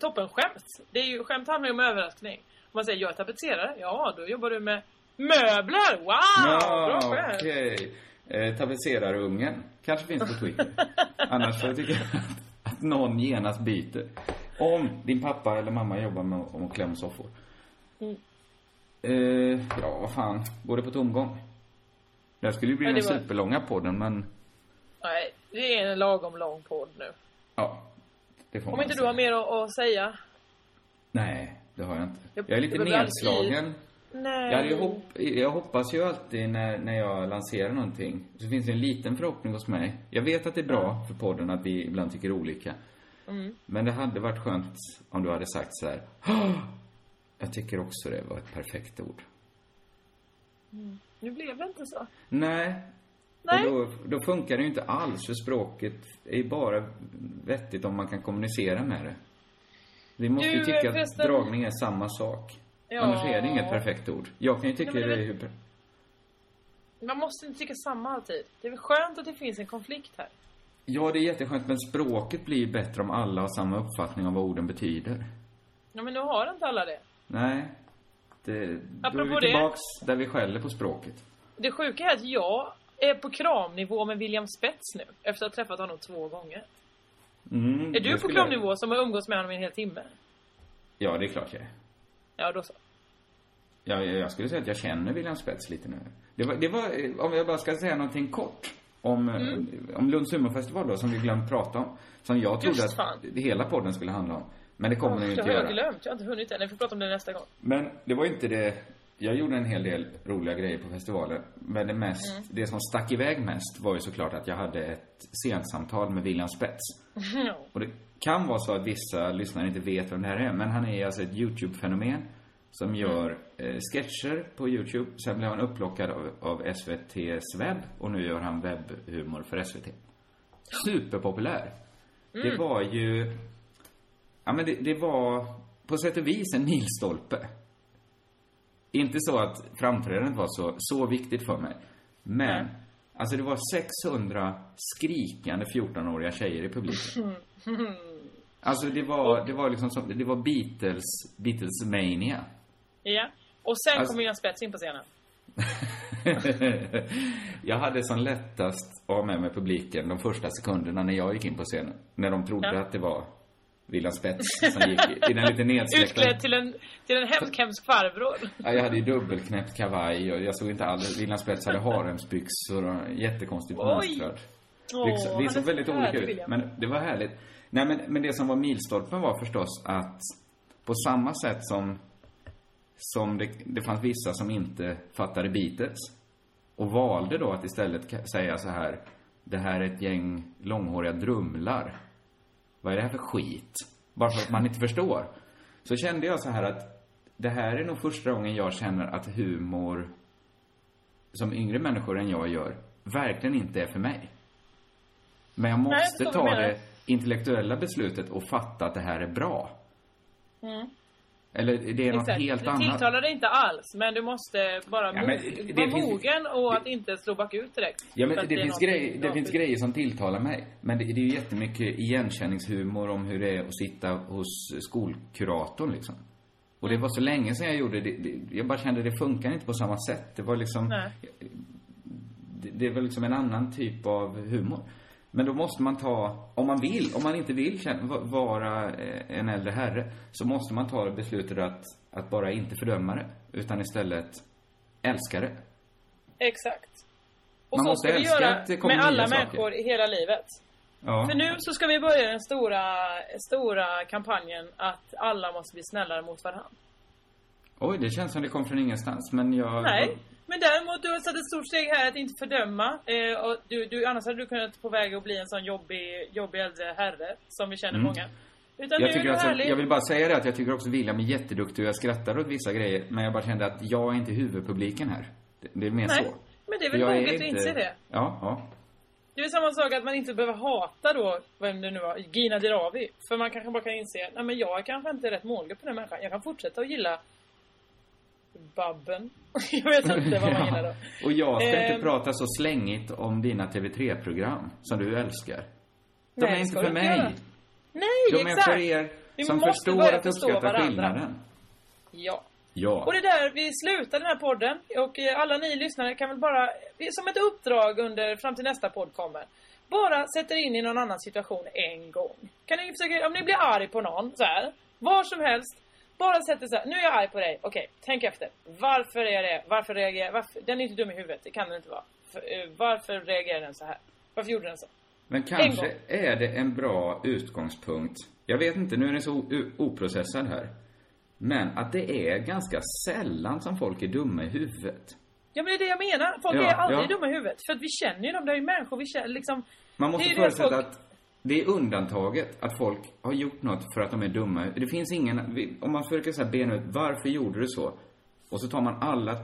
toppen skämt. Det är ju, skämt handlar ju om överraskning. Om man säger jag är tapetserare, ja då jobbar du med möbler. Wow! bra Ja, skämt. okej. Eh, tapetserarungen. Kanske finns på Twitter. Annars tycker jag att, att någon genast byter. Om din pappa eller mamma jobbar med om att klä om soffor. Mm. Eh, ja, vad fan. Går det på tomgång? Det här skulle ju bli Ja, den var- superlånga podden, men Nej, det är en lagom lång podd nu. ja. Det får Om man inte du säga. har mer att, att säga? Nej, det har jag inte. Jag- Jag är lite nedslagen. Nej. Jag, hade ju hopp, jag hoppas ju alltid när, när jag lanserar någonting, så finns det en liten förhoppning hos mig. Jag vet att det är bra för podden att vi ibland tycker olika. Mm. Men det hade varit skönt om du hade sagt så här. "Åh, Jag tycker också det var ett perfekt ord. Mm. Nu blev det inte så. Nej. Nej. Och då, då funkar det ju inte alls, för språket är ju bara vettigt om man kan kommunicera med det. Vi måste ju Du, tycka att dragning är samma sak. Ja. Annars är det inget perfekt ord. Jag kan ju tycka Nej, det det- är hur... Man måste inte tycka samma alltid. Det är väl skönt att det finns en konflikt här. Ja, det är jätteskönt, men språket blir bättre om alla har samma uppfattning om vad orden betyder. Ja, men nu har inte alla det. Nej. Det, då är Apropå vi det. tillbaks där vi skäller på språket. Det sjuka är att jag är på kramnivå med William Spets nu. Efter att ha träffat honom två gånger. Mm, är det du på kramnivå som har umgåtts med honom i en hel timme? Jag... Ja, det är klart jag är. Ja, då så. Ja, jag skulle säga att jag känner William Spets lite nu. Det var, det var, eh, om jag bara ska säga någonting kort om, eh, Mm. om Lunds humorfestival då, som vi glömt prata om. Som jag trodde Just fan. att hela podden skulle handla om. Men det kommer den ju det inte har jag göra. glömt. Jag har inte hunnit än. Vi får prata om det nästa gång. Men det var inte det. Jag gjorde en hel del roliga grejer på festivalen. Men det mest, Mm. det som stack iväg mest var ju såklart att jag hade ett scensamtal med William Spets. Ja. Och det kan vara så att vissa lyssnare inte vet vem det här är, men han är alltså ett YouTube-fenomen som gör eh, sketcher på YouTube. Sen blev han upplockad av, av SVT's webb och nu gör han webbhumor för SVT. Superpopulär. Det Mm. var ju... Ja, men det, det var på sätt och vis en milstolpe. Inte så att framträdandet var så, så viktigt för mig. Men, alltså det var 600 skrikande 14-åriga tjejer i publiken. Alltså det var, det var liksom som, det var Beatles, Beatles mania. ja. Och sen Alltså- kommer William Spets in på scenen. jag hade som lättast att ha med mig publiken de första sekunderna när jag gick in på scenen. När de trodde Ja. att det var William Spets som gick i den lite nedsläckta... Utklädd till en, till en hemsk, hemsk farbror. Ja, jag hade ju dubbelknäppt kavaj och jag såg inte alls... William Spets hade haremsbyxor och jättekonstigt mönstrad. Åh, Det såg så väldigt olika ut. Men det var härligt. Nej, men, men det som var milstolpen var förstås att på samma sätt som, som det, det fanns vissa som inte fattade Beatles och valde då att istället säga så här, det här är ett gäng långhåriga drumlar. Vad är det här för skit? Bara för att man inte förstår. Så kände jag så här att det här är nog första gången jag känner att humor som yngre människor än jag gör verkligen inte är för mig. Men jag Nej, måste vad ta det intellektuella beslutet och fatta att det här är bra. Mm. Eller det är något Exakt. helt det annat. tilltalar dig inte alls, men du måste bara Ja, men det- vara det finns- mogen och att inte slå bakut direkt. Ja, men att det, är finns, grej, det finns grejer som tilltalar mig. Men det, det är ju jättemycket igenkänningshumor om hur det är att sitta hos skolkuratorn liksom. Och det var så länge sedan jag gjorde det, det. Jag bara kände det funkar inte på samma sätt. Det var liksom... Nej. Det, det var liksom en annan typ av humor. Men då måste man ta, om man vill, om man inte vill vara eh, en äldre herre, så måste man ta beslutet att, att bara inte fördöma det, utan istället älska det. Exakt. Och Man så måste ska vi göra med alla saker. människor i hela livet. Ja. För nu så ska vi börja den stora, stora kampanjen att alla måste bli snällare mot varandra. Oj, det känns som det kom från ingenstans, men jag... Nej, men däremot du har satt ett stort steg här att inte fördöma. Eh, och du, du, annars hade du kunnat på väg att bli en sån jobbig, jobbig äldre herre som vi känner Mm. många. Utan Jag, tycker alltså, jag vill bara säga det att jag tycker också William är jätteduktig och jag skrattar åt vissa grejer, men jag bara kände att jag är inte huvudpubliken här. Det, det är mer Nej, så. men det är väl moget att inse det. Ja, ja. Det är samma sak att man inte behöver hata då, vem det nu var, Gina Dirawi. För man kanske bara kan inse, nej men jag är kanske inte rätt målgrupp för den här människan. Jag kan fortsätta att gilla Babben. jag vet inte vad man gillar då. Och jag ska Ehm. inte prata så slängigt om dina TV3-program som du älskar. De Nej, är inte för mig. göra. Nej, De är exakt! för er Vi som förstår att uppskatta skillnaden. Ja. Ja. Och det är där vi slutar den här podden. Och eh, alla ni lyssnare kan väl bara, är som ett uppdrag under, fram till nästa podd kommer. Bara sätta er in i någon annan situation en gång. Kan ni försöka, om ni blir arg på någon så här, var som helst. Bara sätt er så här, nu är jag arg på dig. Okej, tänk efter. Varför är det, varför reagerar, varför, den är inte dum i huvudet, det kan den inte vara. För, eh, varför reagerar den så här? Varför gjorde den så? Men En kanske är det en bra utgångspunkt. Jag vet inte, nu är det så oprocessad här. Men att det är ganska sällan som folk är dumma i huvudet. Ja men det är det jag menar. Folk Ja, är aldrig ja. dumma i huvudet. För att vi känner ju dem, det är ju människor vi känner liksom. Man måste förutsätta folk- att det är undantaget att folk har gjort något för att de är dumma. Det finns ingen, om man försöker så här bena ut varför gjorde du så? Och så tar man alla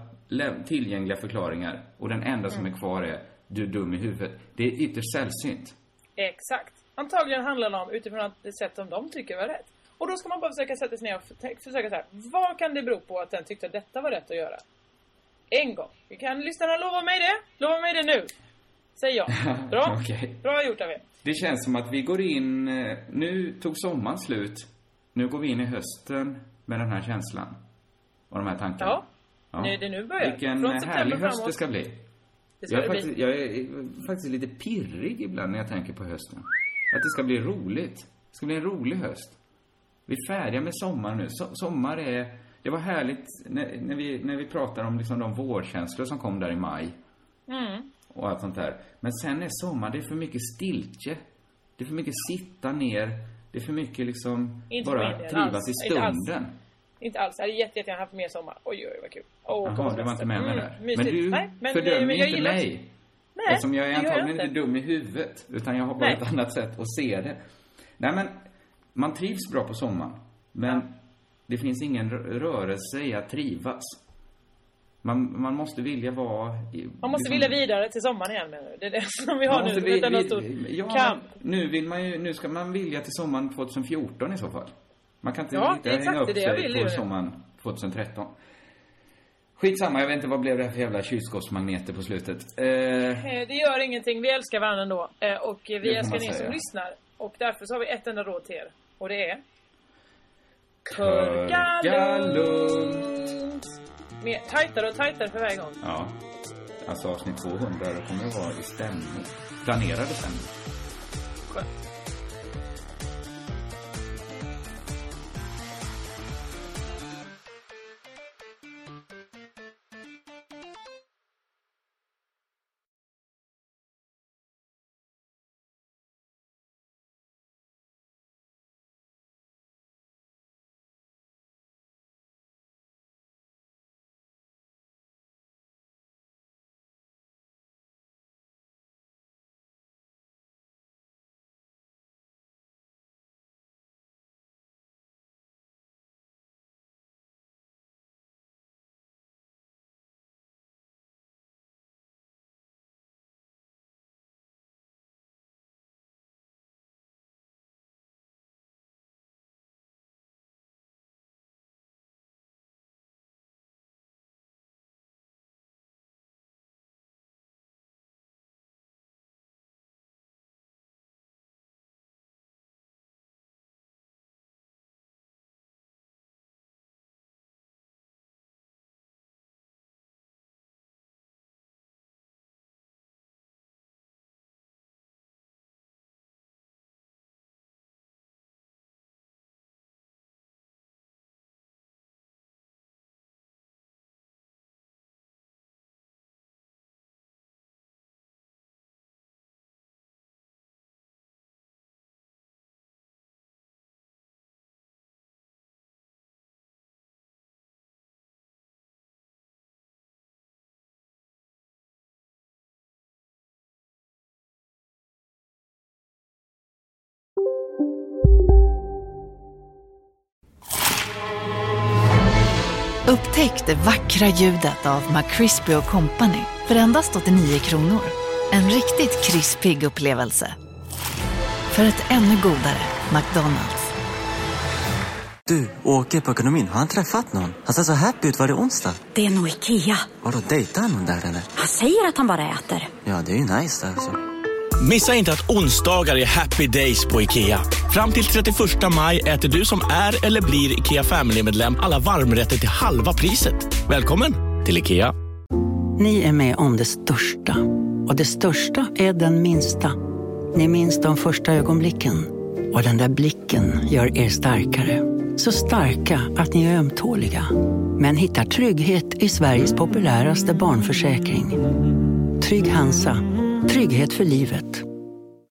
tillgängliga förklaringar och den enda som Mm. är kvar är du är dum i huvudet. Det är ytterst sällsynt. Exakt. Antagligen handlar det om utifrån att det sätt som de tycker var rätt. Och då ska man bara försöka sätta sig ner och för- försöka så här. Vad kan det bero på att den tyckte att detta var rätt att göra? En gång. Vi kan lyssnarna lova mig det? Lova mig det nu. Säger jag. Bra. Okej. Bra gjort av er. Det känns som att vi går in, eh, nu tog sommaren slut. Nu går vi in i hösten med den här känslan. av de här tankarna. Ja. Nu- det nu börjar. Vilken Från härlig höst framåt. det ska bli. Det ska jag, är det bli. faktiskt, jag är faktiskt lite pirrig ibland när jag tänker på hösten. Att det ska bli roligt. Det ska bli en rolig höst. Vi är färdiga med sommar nu. So sommar är... Det var härligt när, när, vi, när vi pratar om liksom de vårkänslor som kom där i maj Mm. Och allt sånt där. Men sen är sommar, det är för mycket stiltje. Det är för mycket sitta ner. Det är för mycket liksom Inte bara trivas i Inte alls. stunden. Inte alls. Jag hade jätte, jättegärna haft mer sommar. Oj, oj, vad kul. Jaha, du var inte med mig Mm, där. Men mysigt. du Nej, men, fördömer men jag inte mig. Nej, Eftersom jag är gör jag antagligen inte. inte dum i huvudet. Utan jag har bara Nej. ett annat sätt att se det. Nej men, man trivs bra på sommaren. Men det finns ingen rö- rörelse i att trivas. Man, man måste vilja vara... Man måste liksom- vilja vidare till sommaren igen du? Det är det som vi har nu. vi- vi- stor ja, kamp. Nu vill man ju, nu ska man vilja till sommaren 2014 i så fall. Man kan inte Ja, exakt hänga upp sig på sommaren 2013. Skitsamma, jag vet inte vad blev det här för jävla kylskåpsmagneter på slutet. Eh, Eh, Det gör ingenting. Vi älskar varandra ändå. Eh, Och vi älskar er som lyssnar. Och därför så har vi ett enda råd till er. Och det är... Körka lugnt! Mer tajtare och tajtare för varje gång. ja. Alltså avsnitt 200, då kommer det vara i stämning. Planerade stämning. Skönt. Upptäck det vackra ljudet av McCrispy Company för endast 89 kronor. En riktigt krispig upplevelse. För ett ännu godare McDonalds. Du, åker på ekonomin. Har han träffat någon? Han ser så happy ut. Var det onsdag? Det är nog Ikea. Vadå, dejtar han någon där eller? Han säger att han bara äter. Ja, det är ju nice alltså. Missa inte att onsdagar är happy days på IKEA. Fram till 31 maj äter du som är eller blir IKEA Family-medlem alla varmrätter till halva priset. Välkommen till IKEA. Ni är med om det största. Och det största är den minsta. Ni minns de första ögonblicken. Och den där blicken gör er starkare. Så starka att ni är ömtåliga. Men hittar trygghet i Sveriges populäraste barnförsäkring. Trygg Hansa. Trygghet för livet.